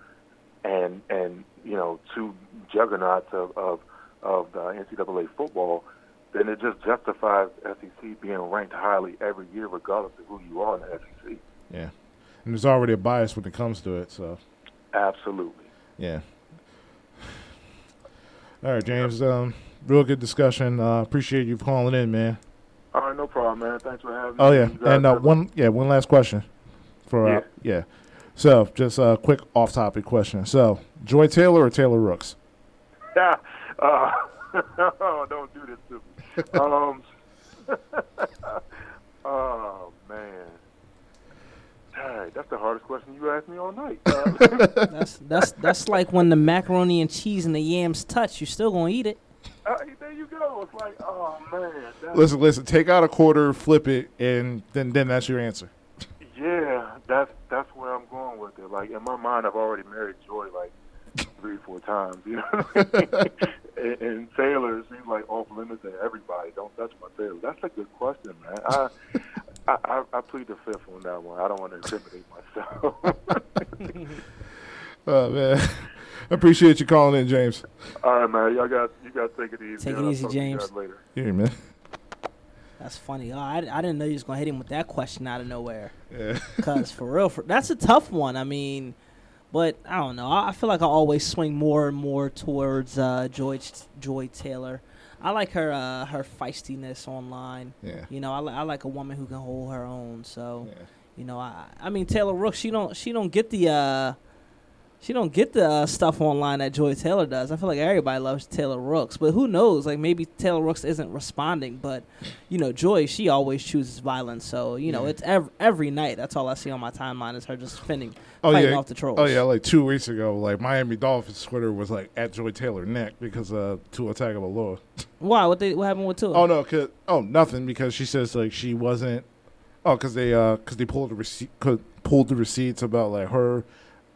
and and you know two juggernauts of of, of the NCAA football, then it just justifies SEC being ranked highly every year, regardless of who you are in the SEC. Yeah. And there's already a bias when it comes to it, so Absolutely. yeah. All right, James. Um, real good discussion. Uh, appreciate you calling in, man. All right, no problem, man. Thanks for having me. Oh yeah, and uh, one yeah one last question for uh, yeah. So just a quick off-topic question. So Joy Taylor or Taylor Rooks? Yeah. Uh, oh, don't do this to me. Um, oh man. All right, that's the hardest question you asked me all night. Uh, That's that's that's like when the macaroni and cheese and the yams touch, you're still gonna eat it. uh, there you go. It's like, oh man. Listen, listen. Take out a quarter, flip it, and then then that's your answer. Yeah, that's that's where I'm going with it. Like in my mind, I've already married Joy like three, four times. You know, what I mean? and, and Taylor seems like off limits to everybody. Don't touch my Taylor. That's a good question, man. I I, I, I plead the fifth on that one. I don't want to intimidate myself. Oh man, I appreciate you calling in, James. All right, man. Y'all got you got to take it easy. Take it easy, talk you James. later. Here, man. That's funny. Oh, I, I didn't know you was gonna hit him with that question out of nowhere. Yeah. Cause for real, for, that's a tough one. I mean, but I don't know. I, I feel like I always swing more and more towards uh, Joy Joy Taylor. I like her uh, her feistiness online. Yeah. You know, I, li- I like a woman who can hold her own. So, Yeah. you know, I I mean Taylor Rooks. She don't she don't get the uh, she don't get the uh, stuff online that Joy Taylor does. I feel like everybody loves Taylor Rooks, but who knows? Like maybe Taylor Rooks isn't responding, but you know, Joy she always chooses violence. So you know, Yeah. it's every every night. That's all I see on my timeline is her just fending, Oh fighting yeah. off the trolls. Oh yeah, like two weeks ago, like Miami Dolphins Twitter was like at Joy Taylor neck because uh Tua Tagovailoa. Why? What they what happened with Tua? Oh no, cause oh nothing because she says like she wasn't. Oh, cause they uh cause they pulled the receipt pulled the receipts about like her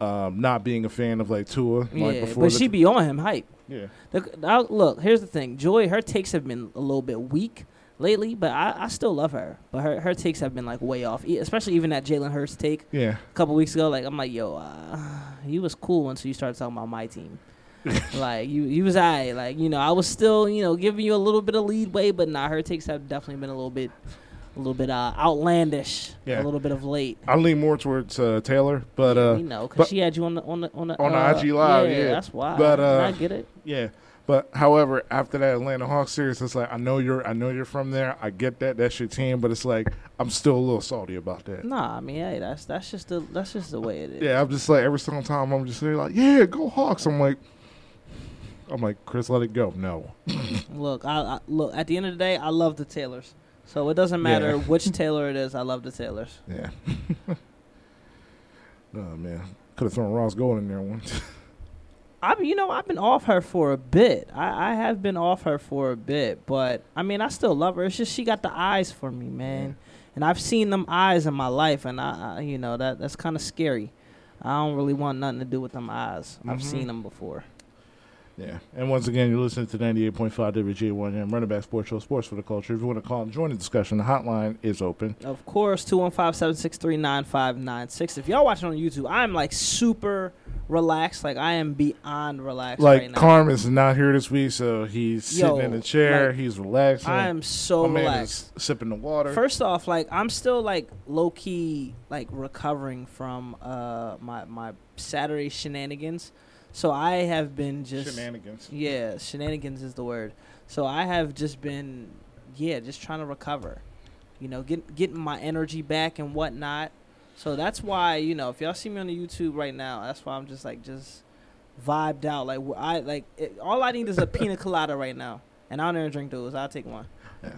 um not being a fan of like Tua. yeah, like, before but she be on him hype. yeah The, now, look, here's the thing. Joy, her takes have been a little bit weak lately, but I, I still love her. But her, her takes have been like way off, E- especially even that Jalen Hurts take yeah a couple weeks ago. Like I'm like, yo, uh, you was cool until you started talking about my team. like you, you was I like you know I was still you know giving you a little bit of leadway, but nah, her takes have definitely been a little bit, a little bit uh, outlandish, Yeah. a little bit of late. I lean more towards uh, Taylor, but yeah, uh we know because she had you on the on the on the On the uh, IG Live, yeah. that's why. But, uh, I get it. yeah. But however, after that Atlanta Hawks series, it's like I know you're I know you're from there. I get that that's your team, but it's like I'm still a little salty about that. Nah, I mean, hey, that's that's just the that's just the way it is. Yeah, I'm just like every single time I'm just saying like, yeah, go Hawks. I'm like, I'm like, Kris, let it go. No. Look, I, I look at the end of the day, I love the Taylors. So it doesn't matter Yeah. which Taylor it is. I love the Taylors. Yeah. oh man, could have thrown Ros Gold in there once. I you know I've been off her for a bit. I, I have been off her for a bit, but I mean I still love her. It's just she got the eyes for me, man. And I've seen them eyes in my life, and I, I you know that that's kind of scary. I don't really want nothing to do with them eyes. I've Mhm. seen them before. Yeah. And once again, you're listening to 98.5 WJ1M, Run It Back Sports Show, Sports for the Culture. If you want to call and join the discussion, the hotline is open. Of course, 215-763-9596. If y'all watching on YouTube, I'm like super relaxed. Like I am beyond relaxed like, right now. Carm is not here this week, so he's sitting Yo, in a chair. like, he's relaxing. I am so My relaxed. sipping the water. First off, like I'm still like low key like recovering from uh my my Saturday shenanigans. So I have been just Shenanigans. yeah, shenanigans is the word. So I have just been yeah, just trying to recover. You know, get getting my energy back and whatnot. So that's why, you know, if y'all see me on the YouTube right now, that's why I'm just like just vibed out. Like I like it, all I need is a pina colada right now. And I don't even drink those. I'll take one. Yeah.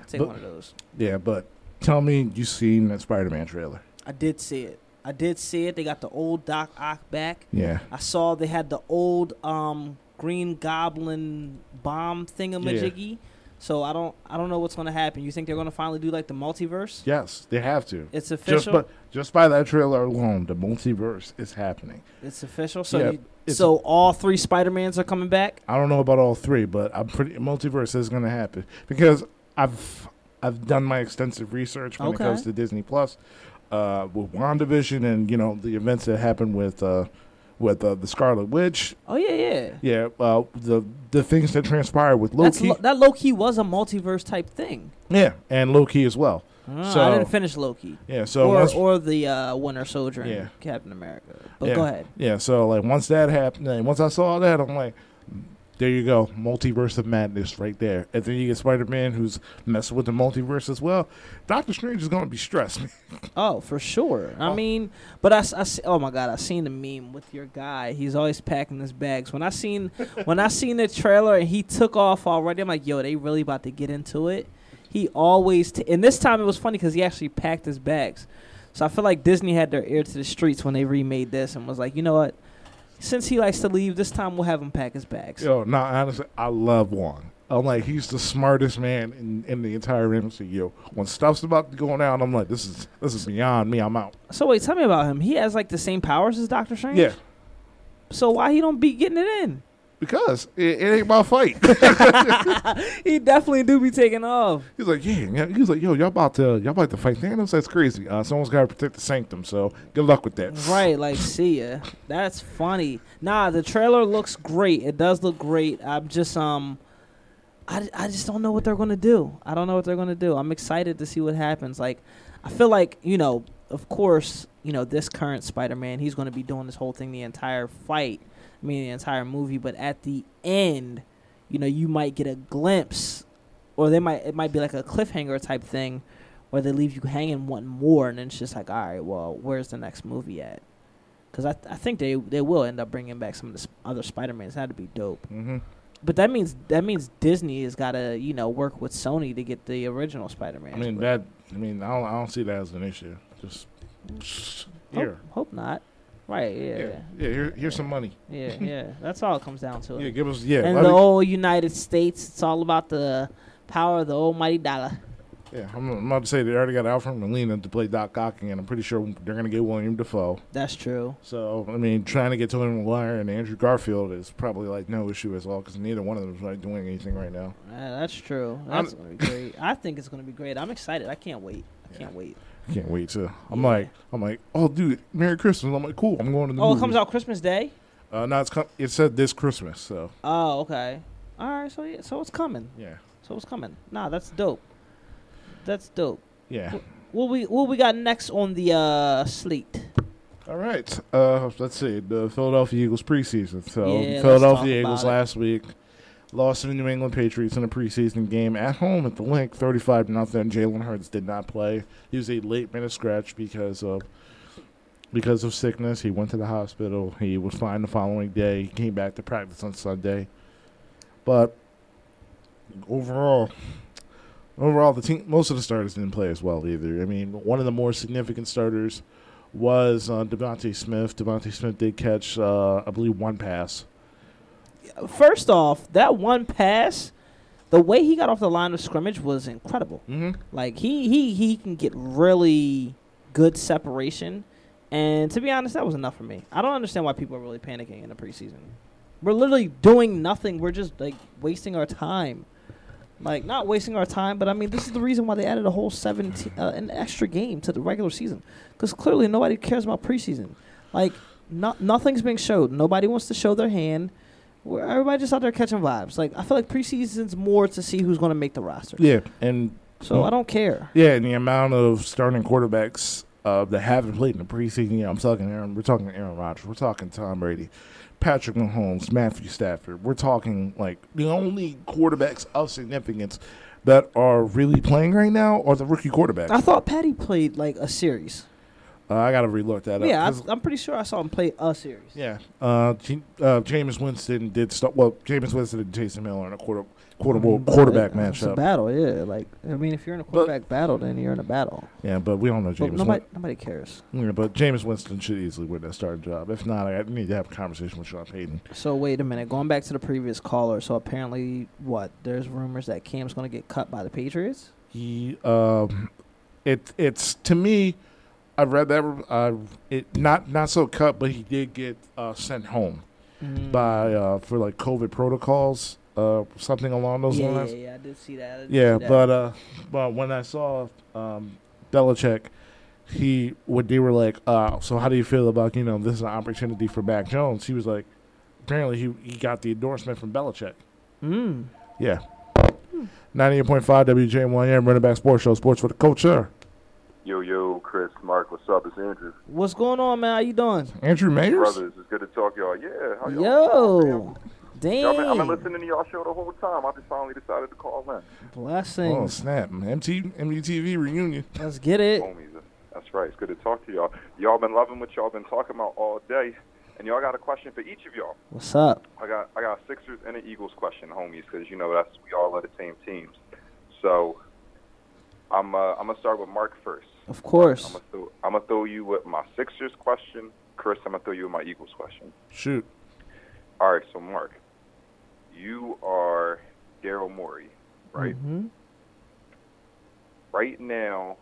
I'll take But- one of those. Yeah, but tell me you seen that Spider-Man trailer. I did see it. I did see it. They got the old Doc Ock back. Yeah. I saw they had the old um Green Goblin bomb thingamajiggy. Yeah. So I don't I don't know what's gonna happen. You think they're gonna finally do like the multiverse? Yes, they have to. It's Just official. by, just by that trailer alone, the multiverse is happening. it's official. So Yeah, you, it's- so all three Spider Mans are coming back. I don't know about all three, but I'm pretty multiverse is going to happen because I've I've done my extensive research when Okay. it comes to Disney Plus, uh, with WandaVision and you know the events that happened with uh, with uh, the Scarlet Witch. Oh yeah, yeah. Yeah, uh, the the things that transpired with Loki. lo- that Loki was a multiverse type thing. yeah, and Loki as well. Uh, So- I didn't finish Loki. Yeah, so or once, or the uh, Winter Soldier and Yeah. Captain America. But Yeah. go ahead. yeah, so like once that happened, and once I saw that, I'm like. There you go, multiverse of madness right there. And then you get Spider Man, who's messing with the multiverse as well. Doctor Strange is gonna be stressed. Oh, for sure. I Oh. mean, but I, I oh my god, I seen the meme with your guy. He's always packing his bags. When I seen when I seen the trailer and he took off already, I'm like, yo, they really about to get into it. He always t- and this time it was funny because he actually packed his bags. So I feel like Disney had their ear to the streets when they remade this and was like, you know what? Since he likes to leave, this time we'll have him pack his bags. Yo, no, honestly, I love Wong. I'm like, he's the smartest man in, in the entire MCU. When stuff's about to go down, I'm like, this is this is beyond me. I'm out. So wait, tell me about him. He has like the same powers as Doctor Strange. Yeah, So why he don't be getting it in? Because it, it ain't my fight. he definitely do be taking off. he's like, yeah. He's like, yo, y'all about to y'all about to fight Thanos? That's crazy. Uh, someone's got to protect the sanctum. So good luck with that. Right, like see ya. That's funny. Nah, the trailer looks great. It does look great. I'm just um I, I just don't know what they're gonna do. I don't know what they're gonna do. I'm excited to see what happens. Like I feel like, you know, of course, you know, this current Spider Man, he's gonna be doing this whole thing the entire fight. Mean the entire movie, but at the end, you know, you might get a glimpse or they might it might be like a cliffhanger type thing where they leave you hanging one more, and then it's just like, all right, well, where's the next movie at? Because I, th- I think they they will end up bringing back some of the sp- other Spider Mans. That'd be dope. hmm But that means that means Disney has got to you know work with Sony to get the original Spider Man. I mean that. I mean, I don't, I don't see that as an issue. Just here, Hope, hope not. Right? Yeah. yeah, Yeah. Here, here's some money. Yeah. yeah. That's all it comes down to. Yeah, give us yeah. and the old United States, it's all about the power of the almighty dollar. yeah, I'm, I'm about to say they already got Alfred Molina to play Doc Ock, and I'm pretty sure they're gonna get Willem Dafoe. That's true. So I mean, trying to get Tony Maguire and Andrew Garfield is probably like no issue as well because neither one of them is like doing anything right now. Uh, that's true. That's gonna be great. I think it's gonna be great. I'm excited. I can't wait. I Yeah. can't wait. Can't wait to. I'm Yeah. like, I'm like, oh dude, Merry Christmas. I'm like, cool. I'm going to the Oh, movie. it comes out Christmas Day. Uh, no, it's com- it said this Christmas. So Oh, okay. All right. So yeah, so it's coming. yeah, So it's coming. Nah, that's dope. That's dope. yeah. What we what we got next on the uh slate? All right. Uh, let's see. The Philadelphia Eagles preseason. So Yeah, Philadelphia Eagles about it. last week lost to the New England Patriots in a preseason game at home at the Link, thirty-five to nothing. Jalen Hurts did not play. He was a late minute scratch because of because of sickness. He went to the hospital. He was fine the following day. He came back to practice on Sunday. But overall, overall, the team most of the starters didn't play as well either. I mean, one of the more significant starters was uh, DeVonta Smith. DeVonta Smith did catch, uh, I believe, one pass first off, that one pass, the way he got off the line of scrimmage was incredible. Mm-hmm. Like he he he can get really good separation, and to be honest, that was enough for me. I don't understand why people are really panicking in the preseason. We're literally doing nothing. We're just like wasting our time. Like not wasting our time, but I mean this is the reason why they added a whole seventeen uh, an extra game to the regular season because clearly nobody cares about preseason. Like not nothing's being showed. Nobody wants to show their hand. Everybody just out there catching vibes. Like I feel like preseason's more to see who's going to make the roster. Yeah, and So I don't care. yeah, and the amount of starting quarterbacks uh, that haven't played in the preseason. Yeah, I'm talking Aaron. We're talking Aaron Rodgers. We're talking Tom Brady, Patrick Mahomes, Matthew Stafford. We're talking like the only quarterbacks of significance that are really playing right now are the rookie quarterbacks. I thought Patty played like a series. Uh, I gotta relook that up. Yeah, 'cause- I, I'm pretty sure I saw him play a series. Yeah. Uh, G- uh, Jameis Winston did start. Well, Jameis Winston and Taysom Hill in a quarter, quarter but quarterback it- It's a matchup. battle, yeah. Like I mean, if you're in a quarterback battle, then you're in a battle. Yeah, but we don't know But nobody, Win- nobody cares. yeah, but Jameis Winston should easily win that starting job. If not, I need to have a conversation with Sean Payton. So wait a minute. Going back to the previous caller. So apparently, what? There's rumors that Cam's going to get cut by the Patriots. He, um, it, it's to me. I read that. Uh, it not not so cut, but he did get uh, sent home Mm. by uh, for like COVID protocols, uh, something along those yeah, lines. yeah, yeah. I did see that. Did Yeah, see that. but uh, but when I saw um, Belichick, he what they were like, uh, so how do you feel about you know this is an opportunity for Mac Jones? He was like, apparently he he got the endorsement from Belichick. Mm. Yeah. 98.5 WJM1M Run It Back Sports Show, Sports for the Culture. Yo, yo, Kris, Mark, what's up? It's Andrew. What's going on, man? How you doing? Andrew Mayers? Brothers, it's good to talk to y'all. Yeah, how y'all? Yo, damn. Y'all been, I've been listening to y'all show the whole time. I just finally decided to call in. Blessings. Oh, snap. MT, MTV reunion. Let's get it. Homies, uh, that's right. It's good to talk to y'all. Y'all been loving what y'all been talking about all day. And y'all got a question for each of y'all. What's up? I got I got a Sixers and an Eagles question, homies, because you know that's we all are the same teams. So I'm uh, I'm gonna start with Mark first. Of course. I'm gonna throw I'm gonna throw you with my Sixers question. Chris, I'm gonna throw you with my Eagles question. Shoot. All right, so Mark, you are Daryl Morey, right? Mhm. Right now,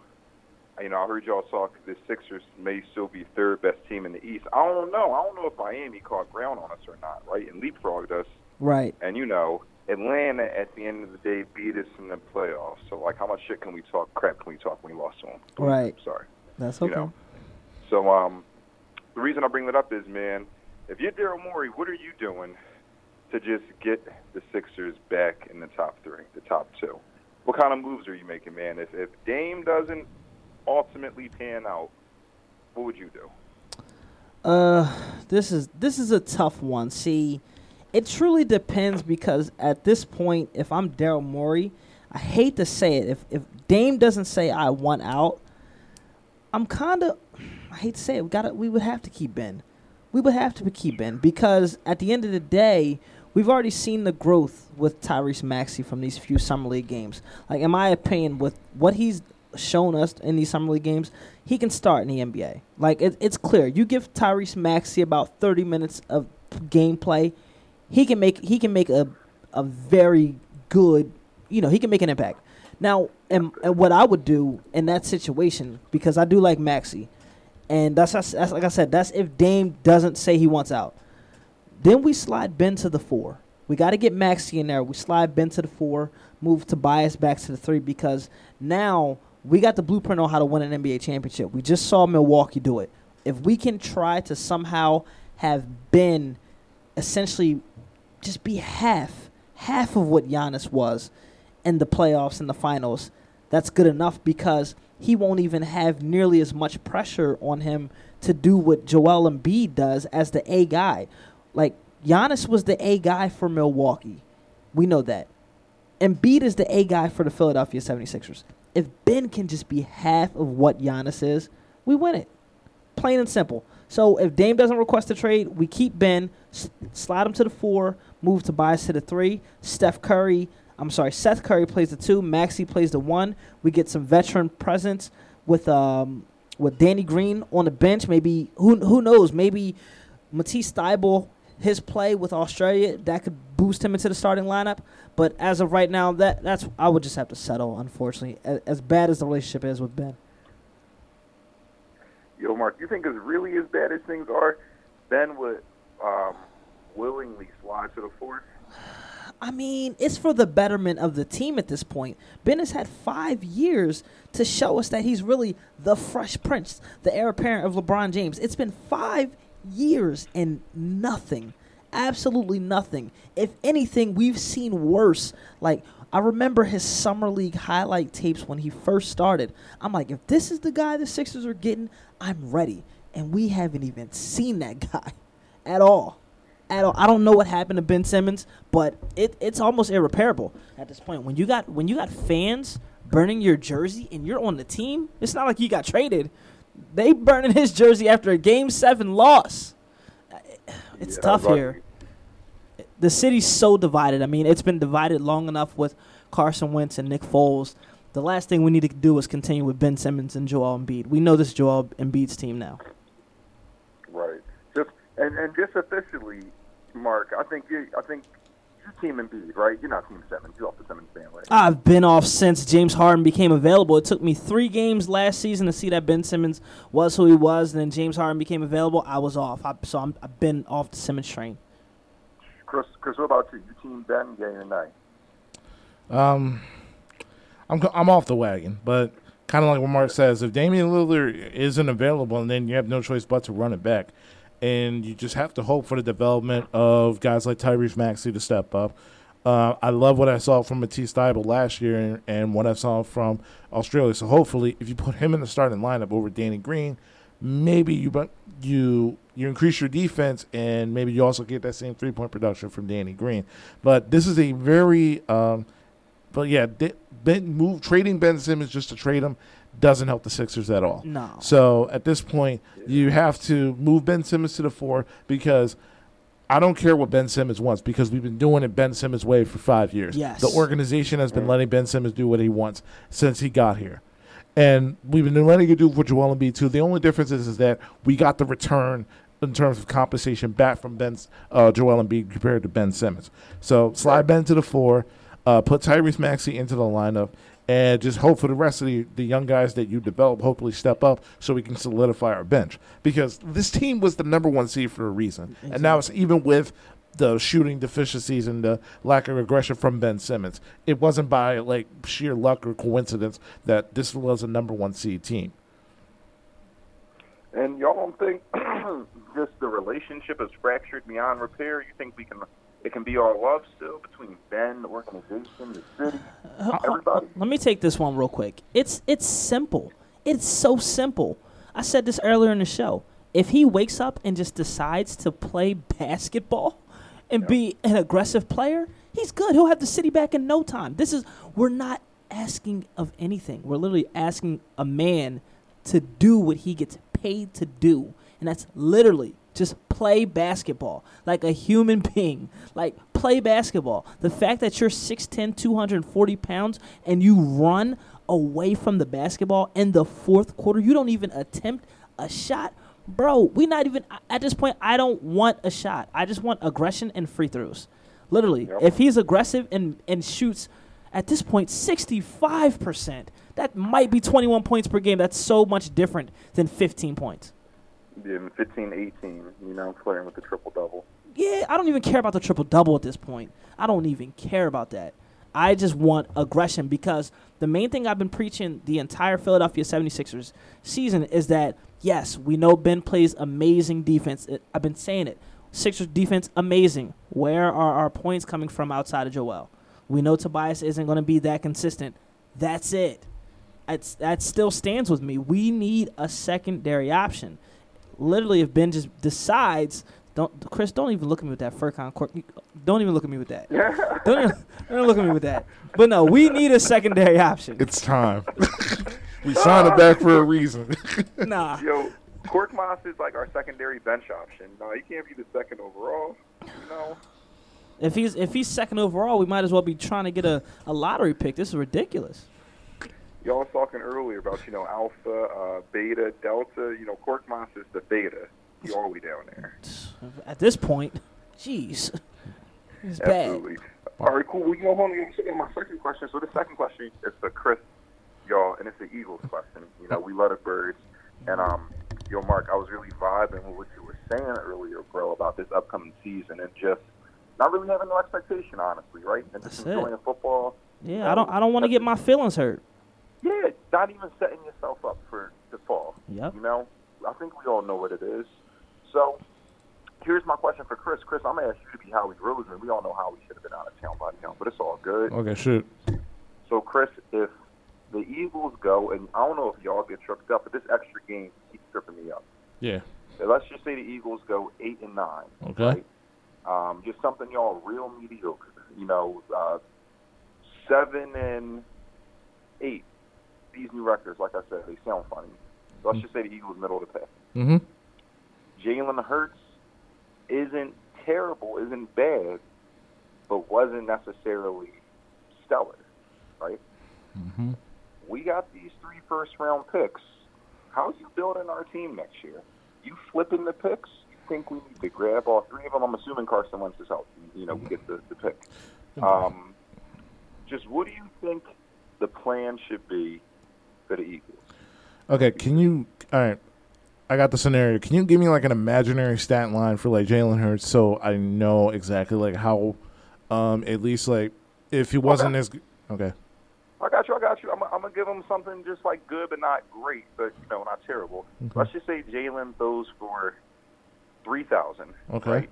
you know I heard y'all talk. The Sixers may still be third best team in the East. I don't know. I don't know if Miami caught ground on us or not, right? And leapfrogged us. Right. And you know, Atlanta at the end of the day beat us in the playoffs. So like, how much shit can we talk? Crap can we talk when we lost to them? Right. Sorry. That's You okay. know. So um, the reason I bring that up is, man, if you're Daryl Morey, what are you doing to just get the Sixers back in the top three, the top two? What kind of moves are you making, man? If if Dame doesn't ultimately pan out, what would you do? Uh, this is this is a tough one. See, it truly depends because at this point, if I'm Daryl Morey, I hate to say it, if if Dame doesn't say I want out, I'm kind of, I hate to say it, we got we would have to keep Ben. We would have to keep Ben because at the end of the day, we've already seen the growth with Tyrese Maxey from these few summer league games. Like in my opinion, with what he's shown us in these summer league games, he can start in the NBA. Like it, it's clear. You give Tyrese Maxey about 30 minutes of gameplay, he can make he can make a a very good, you know, he can make an impact. Now, and, and what I would do in that situation because I do like Maxey, and that's, that's like I said, that's if Dame doesn't say he wants out. Then we slide Ben to the four. We got to get Maxey in there. We slide Ben to the four, move Tobias back to the three because now we got the blueprint on how to win an NBA championship. We just saw Milwaukee do it. If we can try to somehow have Ben essentially just be half, half of what Giannis was in the playoffs and the finals, that's good enough because he won't even have nearly as much pressure on him to do what Joel Embiid does as the A guy. Like Giannis was the A guy for Milwaukee. We know that. Embiid is the A guy for the Philadelphia 76ers. If Ben can just be half of what Giannis is, we win it. Plain and simple. So if Dame doesn't request a trade, we keep Ben, slide him to the four, move Tobias to the three. Steph Curry, I'm sorry, Seth Curry plays the two. Maxey plays the one. We get some veteran presence with um with Danny Green on the bench. Maybe who who knows? Maybe Matisse Thybulle his play with Australia that could boost him into the starting lineup. But as of right now, that that's I would just have to settle. Unfortunately, as, as bad as the relationship is with Ben. Yo, Mark, you think it's really as bad as things are, Ben would um, willingly slide to the fourth? I mean, it's for the betterment of the team at this point. Ben has had five years to show us that he's really the fresh prince, the heir apparent of LeBron James. It's been five years and nothing. Absolutely nothing. If anything, we've seen worse. Like, I remember his summer league highlight tapes when he first started. I'm like, if this is the guy the Sixers are getting, I'm ready. And we haven't even seen that guy at all. At all. I don't know what happened to Ben Simmons, but it, it's almost irreparable at this point. When you got when you got fans burning your jersey and you're on the team, it's not like you got traded. They burning his jersey after a game seven loss. It's Yeah, tough right. here. The city's so divided. I mean, it's been divided long enough with Carson Wentz and Nick Foles. The last thing we need to do is continue with Ben Simmons and Joel Embiid. We know this Joel Embiid's team now. Right. Just and and just officially, Mark, I think you I think you're team Embiid, right? You're not team Simmons. You're off the Simmons bandwagon. I've been off since James Harden became available. It took me three games last season to see that Ben Simmons was who he was, and then James Harden became available. I was off. I, so I'm, I've been off the Simmons train. Kris, Kris, what about you? You team Ben, day or night? Um, I'm I'm off the wagon, but kind of like what Mark says, if Damian Lillard isn't available, and then you have no choice but to run it back, and you just have to hope for the development of guys like Tyrese Maxey to step up. Uh, I love what I saw from Matisse Thybulle last year and, and what I saw from Australia. So hopefully, if you put him in the starting lineup over Danny Green, maybe you you you increase your defense and maybe you also get that same three point production from Danny Green. But this is a very um, but yeah, ben, move trading Ben Simmons just to trade him doesn't help the Sixers at all. No. So at this point, you have to move Ben Simmons to the four because I don't care what Ben Simmons wants because we've been doing it Ben Simmons' way for five years. Yes. The organization has been letting Ben Simmons do what he wants since he got here. And we've been letting it do for Joel Embiid too. The only difference is, is that we got the return in terms of compensation back from Ben uh, Joel Embiid compared to Ben Simmons. So slide Ben to the four, uh, put Tyrese Maxey into the lineup, and just hope for the rest of the, the young guys that you develop hopefully step up so we can solidify our bench. Because this team was the number one seed for a reason. And now it's even with the shooting deficiencies and the lack of aggression from Ben Simmons. It wasn't by like sheer luck or coincidence that this was a number one seed team. And y'all don't think just the relationship is fractured beyond repair? You think we can it can be all love still between Ben, the organization, the city, uh, uh, everybody? Uh, let me take this one real quick. It's it's simple. It's so simple. I said this earlier in the show. If he wakes up and just decides to play basketball and be an aggressive player, he's good. He'll have the city back in no time. This is we're not asking of anything. We're literally asking a man to do what he gets paid to do. And that's literally just play basketball like a human being. Like play basketball. The fact that you're 6'10, 240 pounds and you run away from the basketball in the fourth quarter, you don't even attempt a shot. Bro, we not even at this point I don't want a shot. I just want aggression and free throws. Literally. Yep. If he's aggressive and and shoots at this point 65%, that might be 21 points per game. That's so much different than 15 points. Yeah, 15, 18, you know, flirting with the triple double. Yeah, I don't even care about the triple double at this point. I don't even care about that. I just want aggression because the main thing I've been preaching the entire Philadelphia 76ers season is that, yes, we know Ben plays amazing defense. It, I've been saying it. Sixers defense, amazing. Where are our points coming from outside of Joel? We know Tobias isn't going to be that consistent. That's it. It's, that still stands with me. We need a secondary option. Literally, if Ben just decides, don't Kris, don't even look at me with that Furkan cork. Don't even look at me with that. don't, even, don't look at me with that. But no, we need a secondary option. It's time. we signed it back for a reason. Nah, Yo, Korkmaz is like our secondary bench option. No, he can't be the second overall. You know, if he's if he's second overall, we might as well be trying to get a, a lottery pick. This is ridiculous. Y'all was talking earlier about you know alpha, uh, beta, delta. You know, Korkmaz is the beta. He all the way down there. At this point, Jeez, it's bad. All right, cool. Well, you know, hold on. Get my second question. So the second question is for Kris, y'all, and it's the Eagles question. You know, we love the birds, and um, yo, Mark, I was really vibing with what you were saying earlier, bro, about this upcoming season, and just not really having no expectation, honestly, right? And just That's it. enjoying football. Yeah, I don't. I don't want to get my feelings hurt. Yeah, not even setting yourself up for the fall. Yep. You know, I think we all know what it is. So, here's my question for Kris. Kris, I'm gonna ask you to be Howie Roseman. We all know Howie should have been out of town by now, but it's all good. Okay, shoot. So, Kris, if the Eagles go, and I don't know if y'all get tripped up, but this extra game keeps tripping me up. Yeah. So let's just say the Eagles go eight and nine. Okay. Right? Um, just something y'all real mediocre. You know, uh, seven and eight. These new records, like I said, they sound funny. So let's just say the Eagles middle of the pack. Mm-hmm. Jalen Hurts isn't terrible, isn't bad, but wasn't necessarily stellar, right? Mm-hmm. We got these three first round picks. How are you building our team next year? You flipping the picks? You think we need to grab all three of them? I'm assuming Carson Wentz is healthy. You know, we get the, the pick. Um, just what do you think the plan should be the Eagles? Okay, can you? All right, I got the scenario. Can you give me like an imaginary stat line for like Jalen Hurts so I know exactly like how, um, at least like if he wasn't Okay. as okay. I got you. I got you. I'm, I'm gonna give him something just like good, but not great, but you know, not terrible. Okay. Let's just say Jalen throws for three thousand. Okay. Right?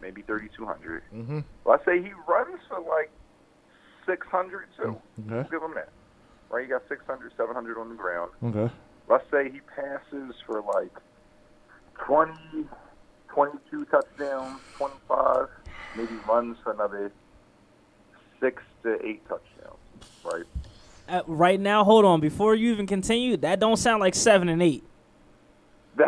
Maybe thirty two hundred. Mm-hmm. Let's say he runs for like six hundred too. Okay. We'll give him that. Right? He got 600, 700 on the ground. Okay. Let's say he passes for like 20, 22 touchdowns, 25, maybe runs for another six to eight touchdowns. Right? Uh, right now, hold on. Before you even continue, that don't sound like seven and eight.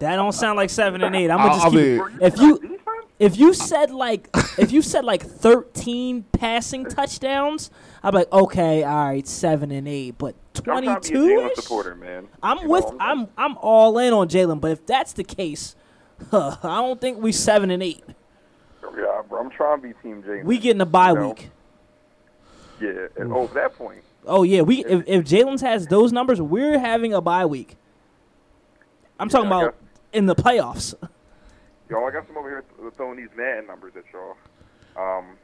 That don't sound like seven and eight. I'm gonna just I'll keep. be- Were If you- defense? If you said like, if you said like 13 passing touchdowns, I'd be like, okay, all right, seven and eight, but I'm trying to be a 22 supporter, man. I'm You with, I'm, I'm all in on Jalen. But if that's the case, huh, I don't think we seven and eight. Yeah, bro, I'm trying to be Team Jalen. We getting a bye You know? week. Yeah, and over that point, Oh yeah, we if, if Jalen's has those numbers, we're having a bye week. I'm talking Yeah, I about in the playoffs. Y'all, I got some over here th- throwing these Madden numbers at y'all. Um,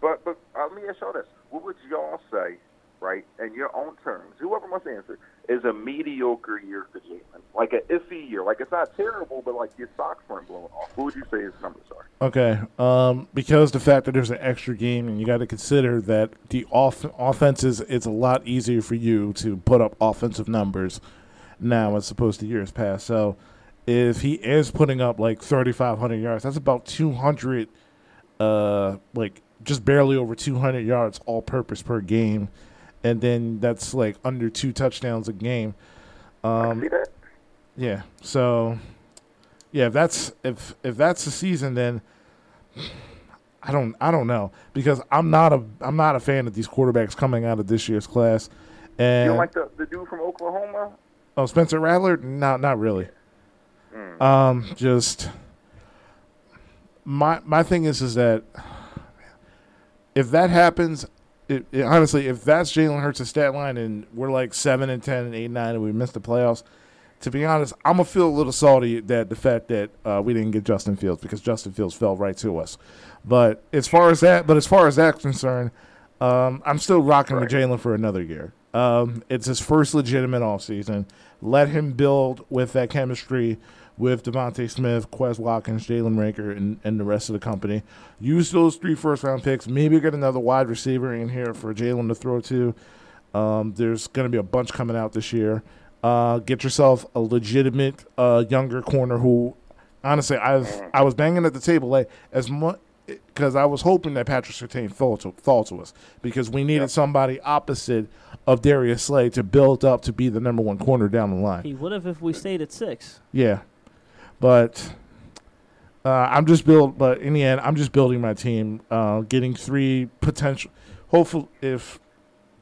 but but uh, let me ask y'all this: What would y'all say, right, in your own terms? Whoever to answer is a mediocre year for Jalen, like an iffy year. Like it's not terrible, but like your socks weren't blown off. What would you say his numbers are? Okay. Um, because the fact that there's an extra game, and you got to consider that the off- offenses, it's a lot easier for you to put up offensive numbers now as opposed to years past. So, if he is putting up like 3,500 yards, that's about 200, uh, like just barely over 200 yards all purpose per game. And then that's like under two touchdowns a game. Um, See that? yeah. So, yeah, if that's if if that's the season, then I don't I don't know because I'm not a I'm not a fan of these quarterbacks coming out of this year's class. You And don't like the, the dude from Oklahoma? oh, Spencer Rattler, not not really. Mm. Um, just my my thing is is that if that happens, it, it- honestly, if that's Jalen Hurts' stat line and we're like seven and ten and eight and nine and we missed the playoffs, to be honest, I'm gonna feel a little salty that the fact that uh, we didn't get Justin Fields because Justin Fields fell right to us. But as far as that, but as far as that's concerned, um, I'm still rocking with Jalen for another year. Um, it's his first legitimate offseason. Let him build with that chemistry with DeVonta Smith, Quez Watkins, Jalen Reagor, and, and the rest of the company. Use those three first round picks. Maybe get another wide receiver in here for Jalen to throw to. Um, there's going to be a bunch coming out this year. Uh, get yourself a legitimate uh, younger corner who, honestly, I've I was banging at the table like as much because I was hoping that Patrick Surtain fell to fall to us because we needed somebody opposite of Darius Slay to build up to be the number one corner down the line. He would have if we stayed at six. Yeah, but uh, I'm just build. But in the end, I'm just building my team, uh, getting three potential. Hopefully, if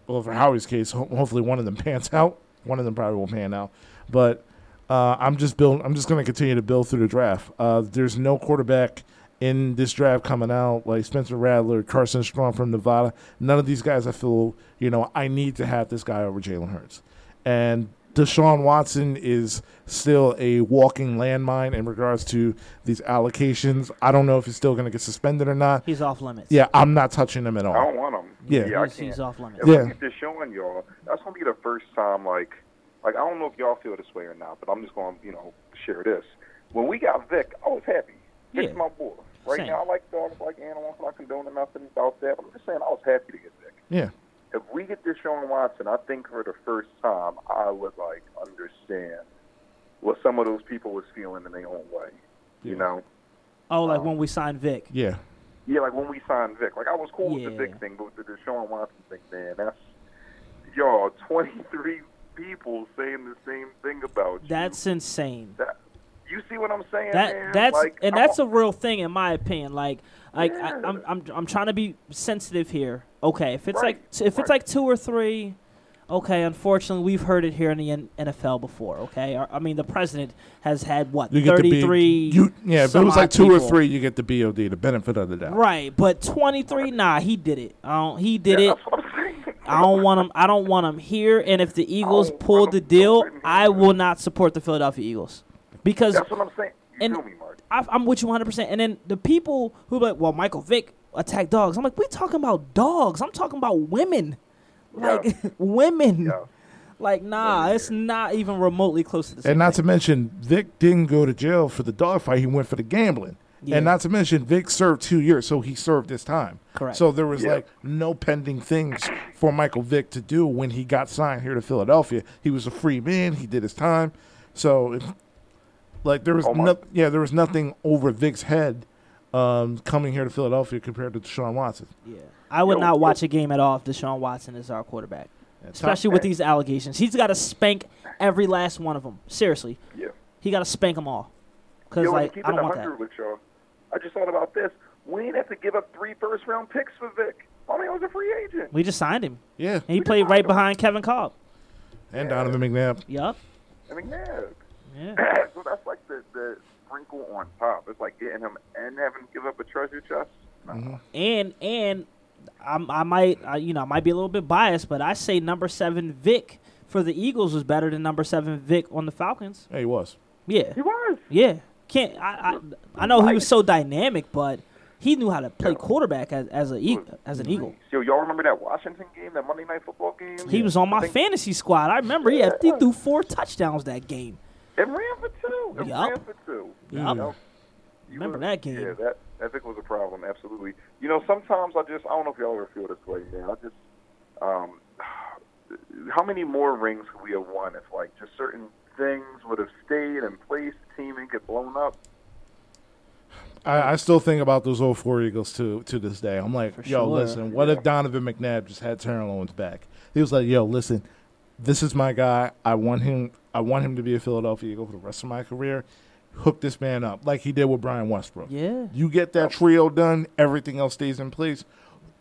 well, for Howie's case, ho- hopefully one of them pans out. One of them probably won't pan out, but uh, I'm just building. I'm just going to continue to build through the draft. Uh, there's no quarterback in this draft coming out, like Spencer Rattler, Carson Strong from Nevada. None of these guys I feel, you know, I need to have this guy over Jalen Hurts. And Deshaun Watson is still a walking landmine in regards to these allocations. I don't know if he's still going to get suspended or not. He's off limits. Yeah, I'm not touching him at all. I don't want him. Yeah. yeah I he's, he's can't. off limits. If Yeah. I get this showing y'all, that's gonna be the first time. Like, like I don't know if y'all feel this way or not, but I'm just gonna, you know, share this. When we got Vic, I was happy. Vic's Yeah. my boy. Right Same. now, I like dogs, like animals. I'm not nothing about that. But I'm just saying, I was happy to get Vic. Yeah. If we get Deshaun Watson, I think for the first time, I would like understand what some of those people was feeling in their own way. You Yeah. know, Oh, like um, when we signed Vic. Yeah. yeah, like when we signed Vic. Like I was cool with the Vic thing, but with the Deshaun Watson thing, man, that's y'all. Twenty three people saying the same thing about you. That's insane. that. You see what I'm saying? That man? that's like, and I'm that's a real thing in my opinion. Like like I, Yeah. I'm I'm I'm trying to be sensitive here. Okay, if it's Right, like t- if it's like two or three, okay. Unfortunately, we've heard it here in the N- NFL before. Okay, I I mean the president has had what You get the B- 33. You, yeah, if it was like odd two or three, you get the BOD, the benefit of the doubt. Right, but 23, nah, he did it. I don't, he did yeah, it. I'm saying. I don't want him. I don't want him here. And if the Eagles don't pull the deal, supporting I will not support the Philadelphia Eagles because That's what I'm saying. You And- feel me, Mark? I, I'm with you 100. percent And then the people who be like, well, Michael Vick attacked dogs. I'm like, we talking about dogs. I'm talking about women, like Yeah. women. Yeah. Like, nah, Women, it's not even remotely close to the same. And not to mention, Vic didn't go to jail for the dog fight. He went for the gambling. Yeah. And not to mention, Vic served two years, so he served his time. Correct. So there was Yeah. like no pending things for Michael Vick to do when he got signed here to Philadelphia. He was a free man. He did his time. So, if, like, there was Oh, no, yeah, there was nothing over Vic's head um, coming here to Philadelphia compared to Deshaun Watson. yeah, I would Yo, not yo- watch a game at all if Deshaun Watson is our quarterback, Yeah, Tom- especially with these allegations. He's got to spank every last one of them. Seriously, Yeah. he got to spank them all. Because Yo, like, keep I don't want that. with y'all. I just thought about this. We didn't have to give up three first round picks for Vic. I mean, I was a free agent. We just signed him. yeah, And he We played right him. behind Kevin Kolb. and Donovan McNabb. Yup. I mean, yeah. Yeah. so that's like the, the sprinkle on top. It's like getting him and having to give up a treasure chest. Nah. Mm-hmm. And and I'm, I might I, you know I might be a little bit biased, but I say number seven Vic for the Eagles was better than number seven Vic on the Falcons. Yeah, he was. Yeah, He was. yeah. Can't I? I, I know he was so dynamic, but he knew how to play quarterback as as a as an Eagle. Yo, y'all remember that Washington game, that Monday Night Football game? He was on my think- fantasy squad. I remember he had he threw four touchdowns that game. It ran for two. It Yup. ran for two. Yup. Yup. You Remember was- that game. Yeah, that that Vic was a problem. Absolutely. You know, sometimes I just I don't know if y'all ever feel this way, man. I just um, how many more rings could we have won if like just certain things would have stayed in place, the team didn't get blown up. I, I still think about those old four Eagles to to this day. I'm like, For yo, sure. listen, what if Donovan McNabb just had Terrell Owens back? He was like, yo, listen, this is my guy. I want him. I want him to be a Philadelphia Eagle for the rest of my career. Hook this man up like he did with Brian Westbrook. Yeah. You get that trio done, everything else stays in place.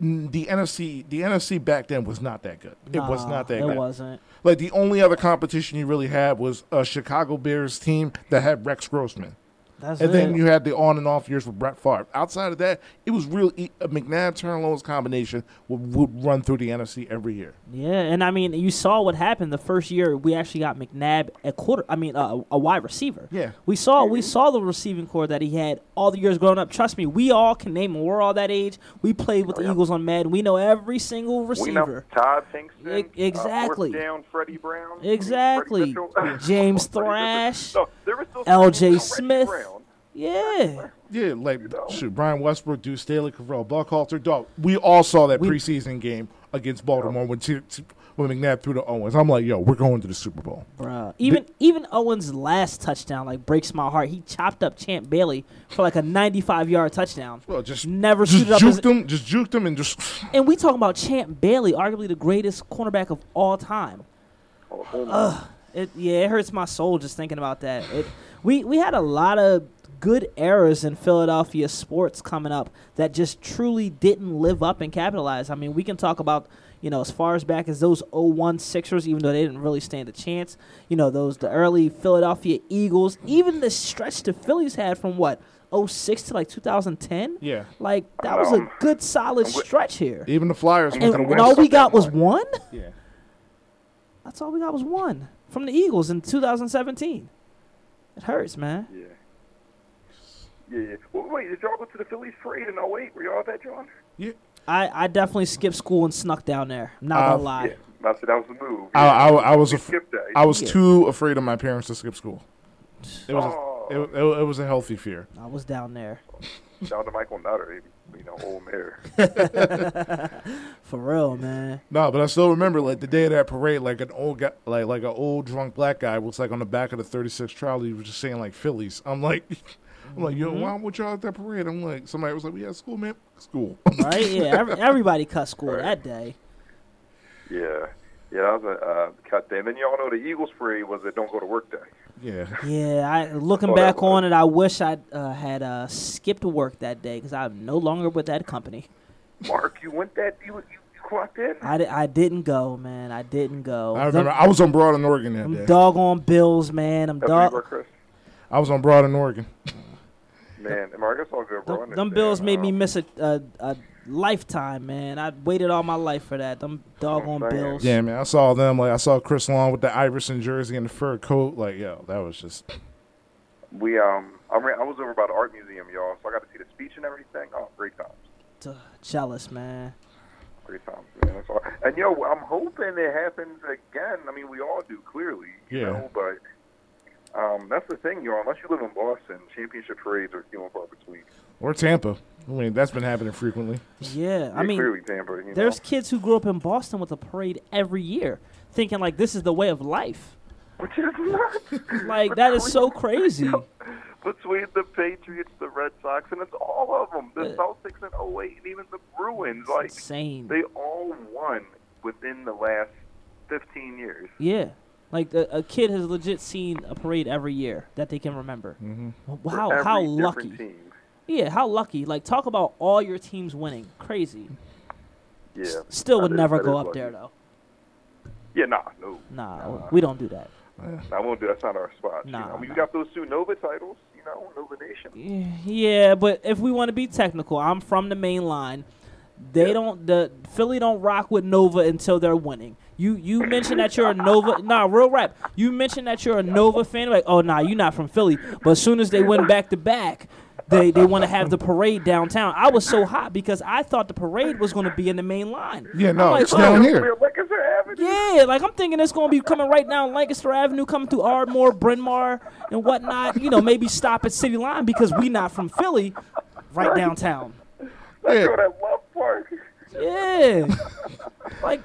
The NFC, the NFC back then was not that good. it was not that It good. wasn't. Like the only other competition you really had was a Chicago Bears team that had Rex Grossman. That's And it. then you had the on and off years with Brett Favre. Outside of that, it was real. e- A McNabb Terrell Owens combination would, would run through the NFC every year. Yeah, and I mean, you saw what happened the first year. We actually got McNabb a quarter. I mean, uh, a wide receiver. Yeah. we saw we saw the receiving corps that he had all the years growing up. Trust me, we all can name. them. We're all that age. We played with the Eagles on Madden. We know every single We know receiver. Todd Pinkston, E- exactly. uh, down, Freddie Brown, Exactly. Freddie James Thrash. No, there was still L.J. Smith. Brown. Yeah, Yeah, like shoot, Brian Westbrook, Deuce Staley, Correll Buckhalter, dog. We all saw that We- preseason game against Baltimore when T- T- when McNabb threw to Owens. I'm like, yo, we're going to the Super Bowl. bruh. Even even Owens' last touchdown like breaks my heart. He chopped up Champ Bailey for like a 95 yard touchdown. Well, just Never just suited up as, juked him, just juked him, and just And we talking about Champ Bailey, arguably the greatest cornerback of all time. Oh, oh hold. It yeah, it hurts my soul just thinking about that. It we we had a lot of good eras in Philadelphia sports coming up that just truly didn't live up and capitalize. I mean, we can talk about You know, as far as back as those 01 Sixers, even though they didn't really stand a chance. You know, those the early Philadelphia Eagles, even the stretch the Phillies had from what 06 to like 2010. Yeah. Like that was a Um, good solid I'm stretch here. Even the Flyers And, and all we got was one. Yeah. That's all we got was one from the Eagles in 2017. It hurts, man. Yeah. Yeah, yeah. Well, wait, did y'all go to the Phillies parade in 08? Were y'all at that, John? Yeah. I, I definitely skipped school and snuck down there. I'm not Uh, gonna lie. Yeah. That's, that was the move. I, I, I was af- I was Yeah. too afraid of my parents to skip school. It was Oh. a, it, it, it was a healthy fear. I was down there Shout out to Michael Nutter, you know, old mayor. for real, man. No, but I still remember like the day of that parade, like an old guy, like like an old drunk black guy was like on the back of the 36 trolley, he was just saying like Phillies. I'm like, I'm like, yo, why would y'all at that parade? I'm like, somebody was like, we had school, man, school. Right? Yeah. Every, everybody cut school that day. Yeah. Yeah, that was a uh, cut day. And then y'all know the Eagles parade was a don't go to work day. yeah, Yeah. I looking Oh, back on it, I wish I uh, had uh, skipped work that day because I'm no longer with that company. Mark, you went that, you, you, you clocked in? I, di- I didn't go, man. I didn't go. I remember I was on Broad in Oregon that I'm day. doggone Bills, man. Them That's where you dog. I was on Broad in Oregon. Man, Mark, that's all good, bro. I Them, them understand. Bills made me Um, miss a, a a lifetime, man. I waited all my life for that. Them doggone. Bills. Yeah, man, I saw them. Like I saw Chris Long with the Iverson jersey and the fur coat. Like, yo, that was just We, um, I, ran, I was over by the art museum, y'all, so I got to see the speech and everything. Oh, great times. Duh, jealous, man. Great times, man. That's all. And yo, I'm hoping it happens again. I mean, we all do clearly, you Yeah. know. But um, that's the thing, y'all. Unless you live in Boston, championship parades are few and far between. or Tampa. I mean, that's been happening frequently. Yeah, I mean, clearly Tampa. You there's know? kids who grew up in Boston with a parade every year, thinking like this is the way of life. which is nuts. Like that is so crazy. Between the Patriots, the Red Sox, and it's all of them. The Uh, Celtics and 08, and even the Bruins. Like Insane. they all won within the last 15 years. Yeah. Like a, a kid has legit seen a parade every year that they can remember. Mm-hmm. For How every how lucky. Team. Yeah, how lucky. Like talk about all your teams winning. Crazy. Yeah. S- Still would is- never go up lucky. there though. Yeah, nah, no. Nah, Nah. we don't do that. I won't do. That's not our spot. you Nah, know? I mean, nah. we got those two Nova titles. You know, Nova Nation. Yeah, but if we want to be technical, I'm from the main line. They Yeah. don't the Philly don't rock with Nova until they're winning. You you mentioned that you're a Nova nah real rap. You mentioned that you're a Nova fan like oh nah you're not from Philly. But as soon as they win back to back, they they want to have the parade downtown. I was so hot because I thought the parade was going to be in the main line. Yeah, no, like, it's oh, down here. Lancaster Avenue. Yeah, like I'm thinking it's gonna be coming right down Lancaster Avenue, coming through Ardmore, Bryn Mawr, and whatnot. You know, maybe stop at City Line because we not from Philly, right downtown. Yeah. Go to Love Park. Yeah, like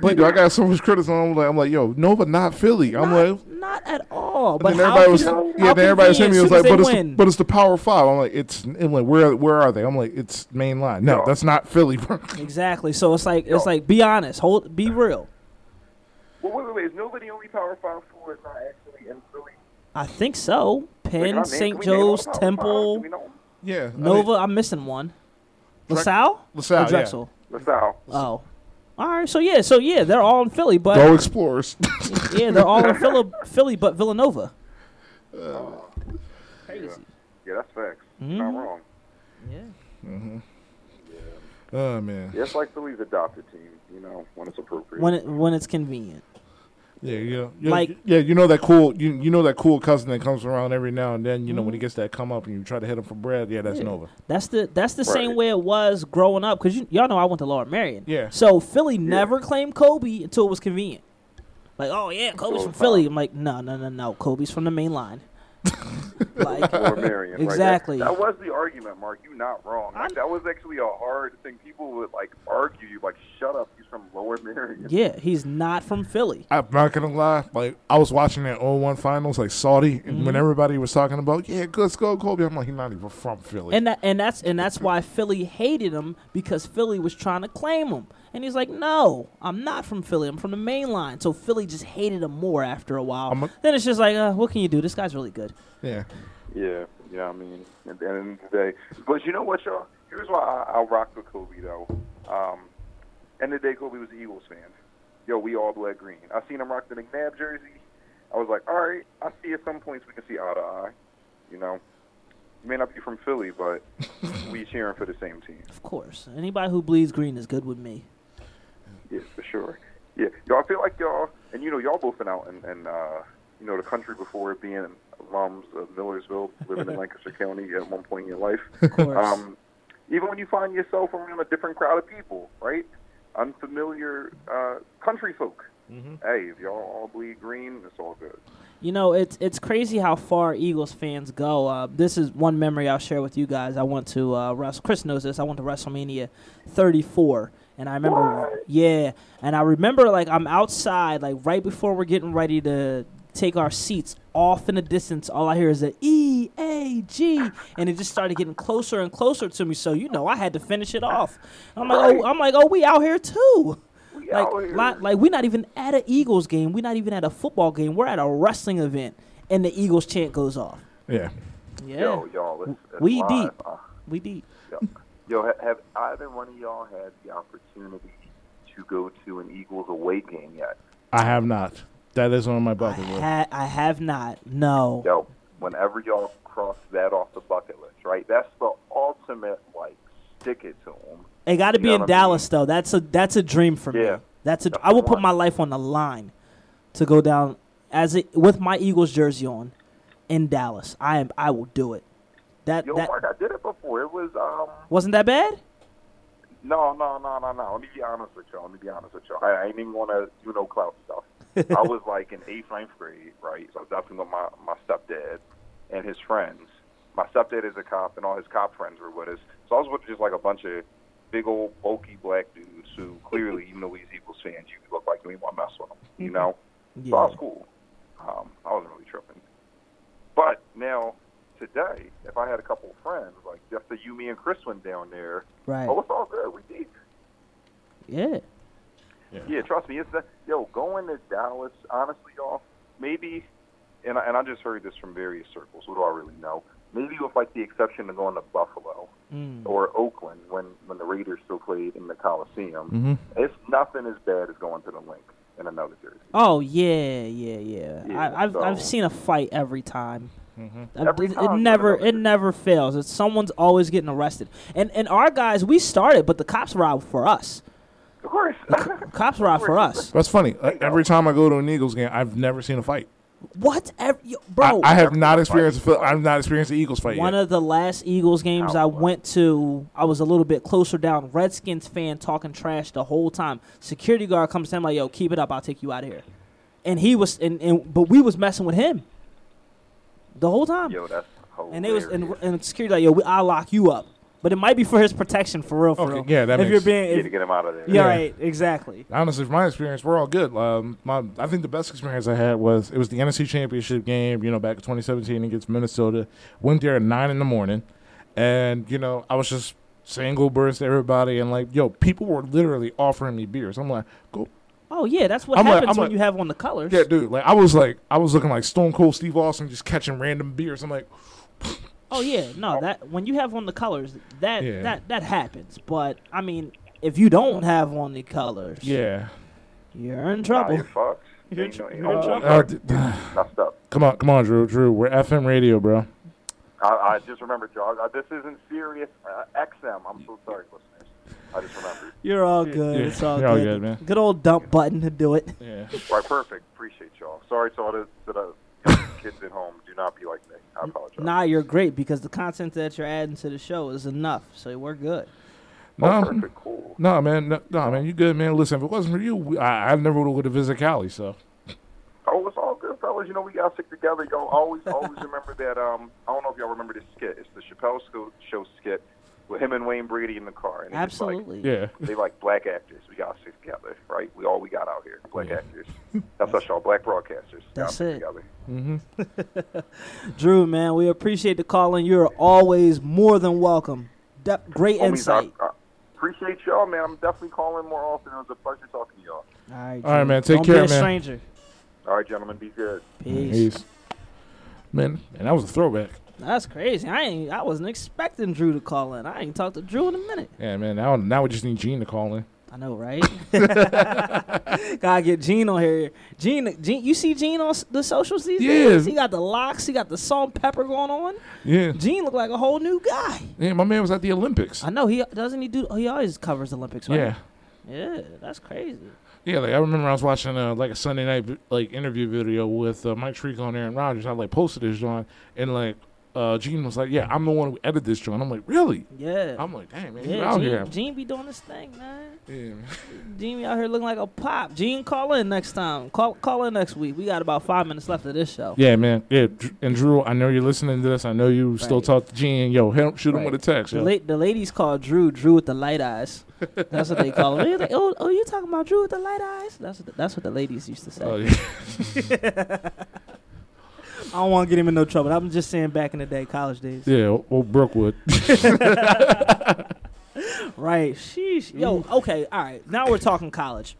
But I got so much criticism. I'm like, I'm like, yo, Nova, not Philly. I'm not, like, not at all. But then everybody was, can- yeah. Then everybody was saying convenient me was like, but it's, the, but it's the Power Five. I'm like, it's I'm like, where where are they? I'm like, it's main line. No, No. that's not Philly, bro. exactly. So it's like it's like be honest, hold, be real. Well, wait, wait, wait. Is nobody only Power Five four is not actually in Philly? I think so. Penn, our St. can we name all Joe's, the Power Five? Temple, Do we? Yeah, I Nova. I'm missing one. Drake- LaSalle, LaSalle, or yeah. Drexel. LaSalle. Oh, all right. So yeah, so yeah, they're all in Philly, but Go Explorers. yeah, they're all in Philly, Philly, but Villanova. Crazy. Yeah, that's facts. Mhm. Not wrong. Yeah. hmm Yeah. Oh man. Yeah, it's like Philly's adopted team. You know, when it's appropriate. When it when it's convenient. Yeah, yeah, yeah. Like- yeah, you know that cool, you you know that cool cousin that comes around every now and then. You know when he Mhm. gets that come up and you try to hit him for bread. Yeah, that's Yeah. Nova. That's the that's the same way it was growing up because y'all know I went to Lower Merion. Yeah. So Philly never claimed Kobe until it was convenient. Like, oh yeah, Kobe's from Philly. I'm like, no, no, no, no. Kobe's from the main line. like, or Merion. right? Exactly. That, that was the argument, Mark. You're not wrong. Like, that was actually a hard thing. People would like argue. You like, shut up. He's from Lower Merion. yeah, he's not from Philly. I'm not gonna lie. Like I was watching that 01 finals, like Saudi, and when Mhm. everybody was talking about, yeah, let's go Kobe. I'm like, he's not even from Philly. And that and that's and that's why Philly hated him because Philly was trying to claim him. And he's like, no, I'm not from Philly. I'm from the main line. So Philly just hated him more after a while. A- then it's just like, uh, what can you do? This guy's really good. yeah, Yeah, yeah. I mean, at the end of the day, but you know what, y'all? Here's why I, I'll rock with Kobe though. Um, End of the day, Kobe was an Eagles fan. Yo, we all bled green. I seen him rock the McNabb jersey. I was like, all right, I see at some points we can see eye to eye. You know, you may not be from Philly, but we cheering for the same team. Of course, anybody who bleeds green is good with me. Yeah, for sure. Yeah, y'all feel like y'all, and you know, y'all both been out in, in uh, you know, the country before being alums of Millersville, living in Lancaster County at one point in your life. Of course. Um, even when you find yourself around a different crowd of people, right? Unfamiliar uh, country folk. Hey, if y'all all bleed green, it's all good. You know, it's it's crazy how far Eagles fans go. Uh, this is one memory I'll share with you guys. I went to uh, Russ. Kris knows this. I went to WrestleMania 34, and I remember, What? yeah, and I remember like I'm outside, like right before we're getting ready to take our seats. Off in the distance, all I hear is a E A G, and it just started getting closer and closer to me. So you know, I had to finish it off. I'm like, oh, I'm like, oh, we out here too. We Like, here. li- like we're not even at an Eagles game. We're not even at a football game. We're at a wrestling event, and the Eagles chant goes off. Yeah. Yeah, Yo, y'all, it's, it's We live. deep. Uh, we deep. yo, yo, ha- have either one of y'all had the opportunity to go to an Eagles away game yet? I have not. That is on my bucket list. ha- I have not. No. Yo, whenever y'all cross that off the bucket list, right? That's the ultimate like stick it to them. It got to be in what I mean? Dallas though. That's a that's a dream for me. Yeah. That's a. That's I will put my life on the line to go down as it with my Eagles jersey on in Dallas. I am. I will do it. That Yo, that Mark, I did it before. It was um. wasn't that bad. No, no, no, no, no. Let me be honest with y'all. Let me be honest with y'all. I, I ain't even want to do no clout stuff. I was like in eighth, ninth grade, right? So I was definitely with my my stepdad and his friends. My stepdad is a cop, and all his cop friends were with us. So I was with just like a bunch of big old bulky black dudes who clearly, even though he's Eagles fans, you look like you ain't want to mess with them. You know. So I Yeah. was cool. Um, I wasn't really tripping. But now, today, if I had a couple of friends, like just the you, me, and Kris went down there, Right. oh, it's all good. We deep. Yeah. Yeah, trust me. It's the, yo going to Dallas. Honestly, y'all, maybe, and I, and I just heard this from various circles. What do I really know? Maybe with like the exception of going to Buffalo Mm. or Oakland when when the Raiders still played in the Coliseum. hmm It's nothing as bad as going to the Linc in another jersey. Oh yeah, yeah, yeah. Yeah, I, I've I've seen a fight every time. hmm Uh, Every it, time, it never it never fails. It's someone's always getting arrested. And and our guys, we started, but the cops robbed for us. Of course. Cops robbed for us. That's funny. Like, every time I go to an Eagles game, I've never seen a fight. What, Ev- yo, bro? I, I have not experienced. A, Phil- I've not experienced the Eagles fight One yet. of the last Eagles games I How went to, I was a little bit closer down. Redskins fan talking trash the whole time. Security guard comes to him like, "Yo, keep it up. I'll take you out of here." And he was, and, and but we was messing with him the whole time. Yo, that's hilarious. and they was, and, and security like, "Yo, we, I'll lock you up." But it might be for his protection, for real, for Okay, real. yeah, that if makes- you're being, yeah, if, to get him out of there. yeah, Yeah. right, exactly. Honestly, from my experience, we're all good. Um, my, I think the best experience I had was it was the NFC Championship game. You know, back in 2017 against Minnesota. Went there at nine in the morning, and you know, I was just saying go birds to everybody, and like, yo, people were literally offering me beers. I'm like, go, Oh yeah, that's what I'm happens I'm when like- you have on the colors. yeah, dude. Like, I was like, I was looking like Stone Cold Steve Austin, just catching random beers. I'm like, Oh yeah, no, that when you have on the colors, that Yeah. that that happens. But I mean, if you don't have on the colors, yeah. you're in Nah, trouble. you're fucked. You're Ain't tr- you're no in more Uh, fucked. d- Messed up. come on, come on, Drew, Drew. We're FM radio, bro. I, I just remembered, y'all. Uh, this isn't serious. Uh, XM. I'm so sorry, listeners. I just remembered. You're all good. Yeah, It's all you're all good. good, man. Good old dump button to do it. Yeah. Right, perfect. Appreciate y'all. Sorry to all the, to the young kids at home. Do not be like me. I apologize. Nah, you're great because the content that you're adding to the show is enough. So we're good. Oh, No, perfect. Cool. no, man, no, no, man, you good, man. Listen, if it wasn't for you, I, I never would have visited Cali. So Oh, it's all good, fellas. You know we got to stick together. Y'all always, always remember that. Um, I don't know if y'all remember this skit. It's the Chappelle Show- Show skit with him and Wayne Brady in the car. And it's like- Absolutely. yeah, they like black actors. We got to stick together, right? We all we got out here, black Yeah. actors. That's us, y'all, black broadcasters. That's it. Together. mm-hmm. Drew, man, we appreciate the call, and you're always more than welcome. De- great Homies, insight. I, I appreciate y'all, man. I'm definitely calling more often. It was a pleasure talking to y'all. All right, All right, Drew. man. Take Don't care, be a man. stranger. All right, gentlemen, be good. Peace. Peace. Man, and that was a throwback. That's crazy. I ain't. I wasn't expecting Drew to call in. I ain't talked to Drew in a minute. Yeah, man. Now, now we just need Gene to call in. I know, right? Gotta get Gene on here. Gene, Gene, you see Gene on s- the socials these Yeah. days? He got the locks. He got the salt and pepper going on. Yeah. Gene look like a whole new guy. Yeah, my man was at the Olympics. I know he doesn't he do. He always covers the Olympics, right? Yeah. Yeah, that's crazy. Yeah, like I remember I was watching uh, like a Sunday night like interview video with uh, Mike Tirico and Aaron Rodgers. I like posted this joint, and like uh, Gene was like, "Yeah, I'm the one who edited this joint." I'm like, "Really?" Yeah. I'm like, "Damn, man, you out Gene, here." Gene be doing this thing, man. Yeah. Gene be out here looking like a pop. Gene, call in next time. Call call in next week. We got about five minutes left of this show. Yeah, man. Yeah, and Drew, I know you're listening to this. I know you still talk to Gene. Yo, him, shoot him with a text. The, la- the ladies call Drew Drew with the light eyes. That's what they call him. Like, oh, oh, you talking about Drew with the light eyes? That's what the, that's what the ladies used to say. Oh, yeah. I don't want to get him in no trouble. I'm just saying back in the day, college days. yeah, old Brookwood. Right. Sheesh. Yo, okay, all right. Now we're talking college.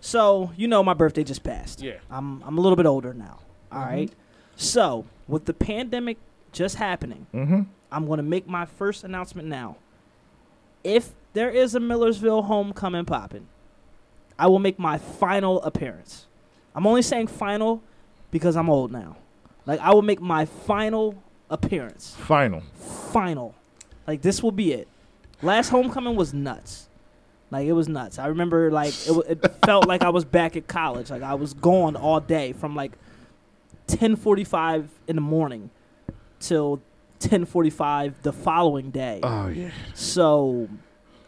So, you know my birthday just passed. yeah. I'm I'm a little bit older now. All Mhm. right. So, with the pandemic just happening, Mm-hmm. I'm going to make my first announcement now. If there is a Millersville homecoming popping, I will make my final appearance. I'm only saying final because I'm old now. Like I will make my final appearance. Final. Final. Like this will be it. Last homecoming was nuts. Like it was nuts. I remember like it, it felt like I was back at college. Like I was gone all day from like 10:45 in the morning till 10:45 the following day. Oh yeah. So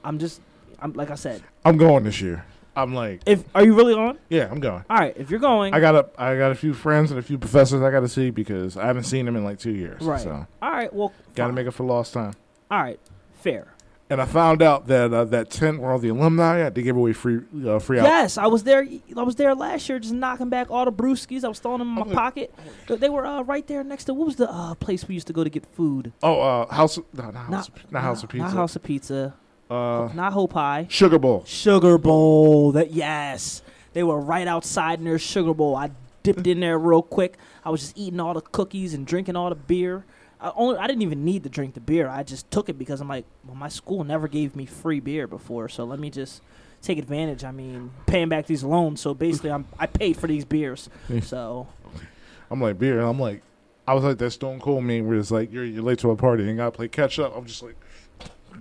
I'm just I'm like I said, I'm going this year. I'm like, if are you really on? yeah, I'm going. All right, if you're going, I got a, I got a few friends and a few professors I got to see because I haven't seen them in like two years. Right. So all right, well, got to make it for lost time. All right, fair. And I found out that uh, that tent where all the alumni at, they give away free uh, free out. Yes, I was there. I was there last year, just knocking back all the brewskis. I was throwing them in my pocket. They were uh, right there next to what was the uh, place we used to go to get food? Oh, uh, house, no, not house, Not- not, house of pizza. Not House of Pizza. Uh, Not Hope Pie. Sugar Bowl. Sugar Bowl. That yes, they were right outside near Sugar Bowl. I dipped in there real quick. I was just eating all the cookies and drinking all the beer. I only I didn't even need to drink the beer. I just took it because I'm like, well, my school never gave me free beer before, so let me just take advantage. I mean, paying back these loans, so basically I'm I paid for these beers. So I'm like beer. I'm like, I was like that Stone Cold meme where it's like you're you're late to a party and gotta play catch up. I'm just like,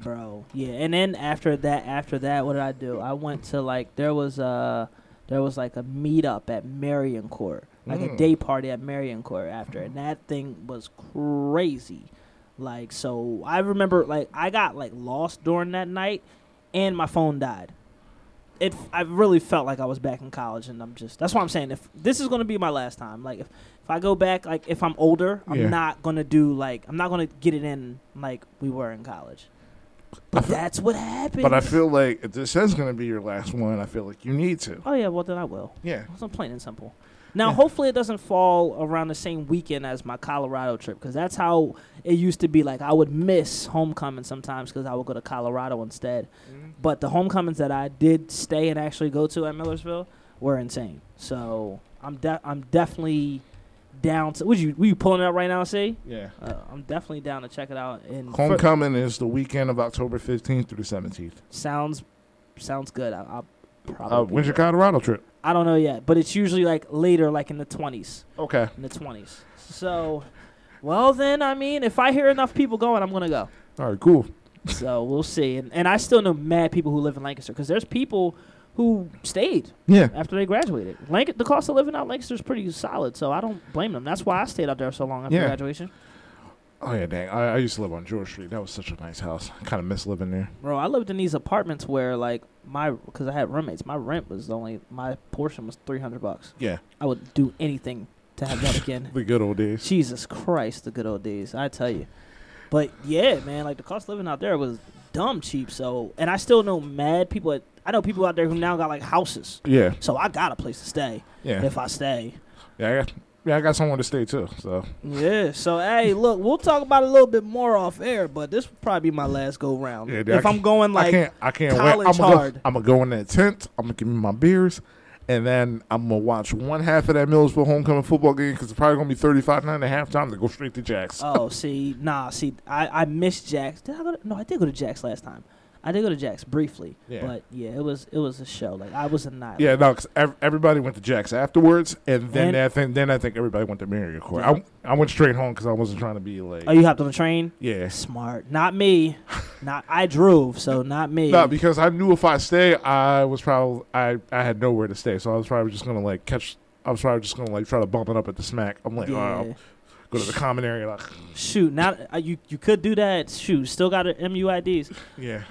bro yeah and then after that after that what did i do? I went to like there was a there was like a meetup at marion court like a Mm. day party at marion court after and that thing was crazy. Like so i remember like i got like lost during that night and my phone died. It i really felt like i was back in college and i'm just that's why i'm saying if this is going to be my last time. Like if if i go back like if i'm older i'm Yeah. not going to do like i'm not going to get it in like we were in college but that's what happened. but I feel like if this is gonna be your last one, I feel like you need to. Oh yeah, well then I will. Yeah. It's plain and simple. Now, Yeah. hopefully, it doesn't fall around the same weekend as my Colorado trip because that's how it used to be. Like I would miss homecoming sometimes because I would go to Colorado instead. Mm-hmm. But the homecomings that I did stay and actually go to at Millersville were insane. So I'm de- I'm definitely down to. Would you were you pulling it up right now? See, Yeah. uh, I'm definitely down to check it out. And for- Homecoming is the weekend of October 15th through the 17th. sounds sounds good. I, I'll probably. Uh, when's your. Colorado trip? I don't know yet, but it's usually like later, like in the twenties. Okay. In the twenties. So, well then, I mean, if I hear enough people going, I'm gonna go. All right. Cool. So we'll see. And and I still know mad people who live in Lancaster because there's people who stayed Yeah. after they graduated. Lanc- the cost of living out in Lancaster is pretty solid, so I don't blame them. That's why I stayed out there so long after Yeah. graduation. Oh yeah, dang. I, I used to live on George Street. That was such a nice house. I kind of miss living there. Bro, I lived in these apartments where like my because I had roommates. My rent was only my portion was three hundred bucks. Yeah. I would do anything to have that again. The good old days. Jesus Christ, the good old days. I tell you. But yeah, man, like the cost of living out there was dumb cheap. So, and I still know mad people. At, I know people out there who now got like houses. Yeah. So I got a place to stay Yeah. if I stay. Yeah. I got, yeah. I got somewhere to stay too. So Yeah. So hey, look, we'll talk about a little bit more off air, but this will probably be my last go round. Yeah, I if I'm can't- going I like can't. I can't wait. college I'm hard. go, I'm gonna go in that tent. I'm gonna give me my beers, and then I'm gonna watch one half of that Millersville homecoming football game because it's probably gonna be 35 9 at to go straight to Jacks. Oh, see, nah, see, I I missed Jack's. Did I go? To, no, I did go to Jack's last time. I did go to Jack's briefly, Yeah. but yeah, it was it was a show. Like I was annihilated. Yeah, no, 'cause ev- everybody went to Jack's afterwards, and then And- I think then I think everybody went to Court. Yeah. I, I went straight home because I wasn't trying to be like. Oh, you hopped on the train? yeah. Smart. Not me. not I drove, so not me. No, because I knew if I stay, I was probably I I had nowhere to stay, so I was probably just gonna like catch. I was probably just gonna like try to bump it up at the smack. I'm like, oh, yeah. I'll go to the common area. Like, Shoot, now uh, you you could do that. Shoot, still got a MUIDs. yeah,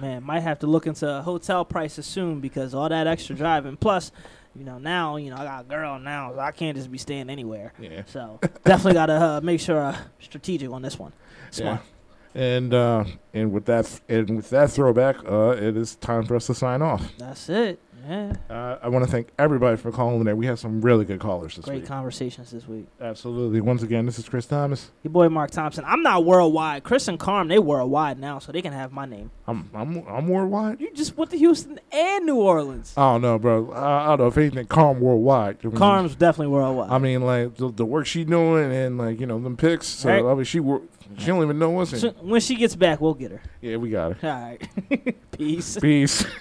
Man, might have to look into hotel prices soon because all that extra driving. Plus, you know, now you know I got a girl now, so I can't just be staying anywhere. yeah, So definitely gotta uh, make sure uh, strategic on this one. Smart. yeah. And uh, and with that and with that throwback, uh, it is time for us to sign off. That's it. Yeah. Uh, I want to thank everybody for calling today. We had some really good callers this Great week. Great conversations this week. Absolutely. Once again, this is Kris Thomas. Your boy Mark Thompson. I'm not worldwide. Chris and Carm, they worldwide now, so they can have my name. I'm I'm I'm worldwide. You just went to Houston and New Orleans. I don't know, bro. I, I don't know if anything. Carm worldwide. Carm's definitely worldwide. I mean, like the, the work she doing and like you know them picks. So Right. I mean, she wor- she don't even know us. So And, when she gets back, we'll get her. yeah, we got her. All right. Peace. Peace.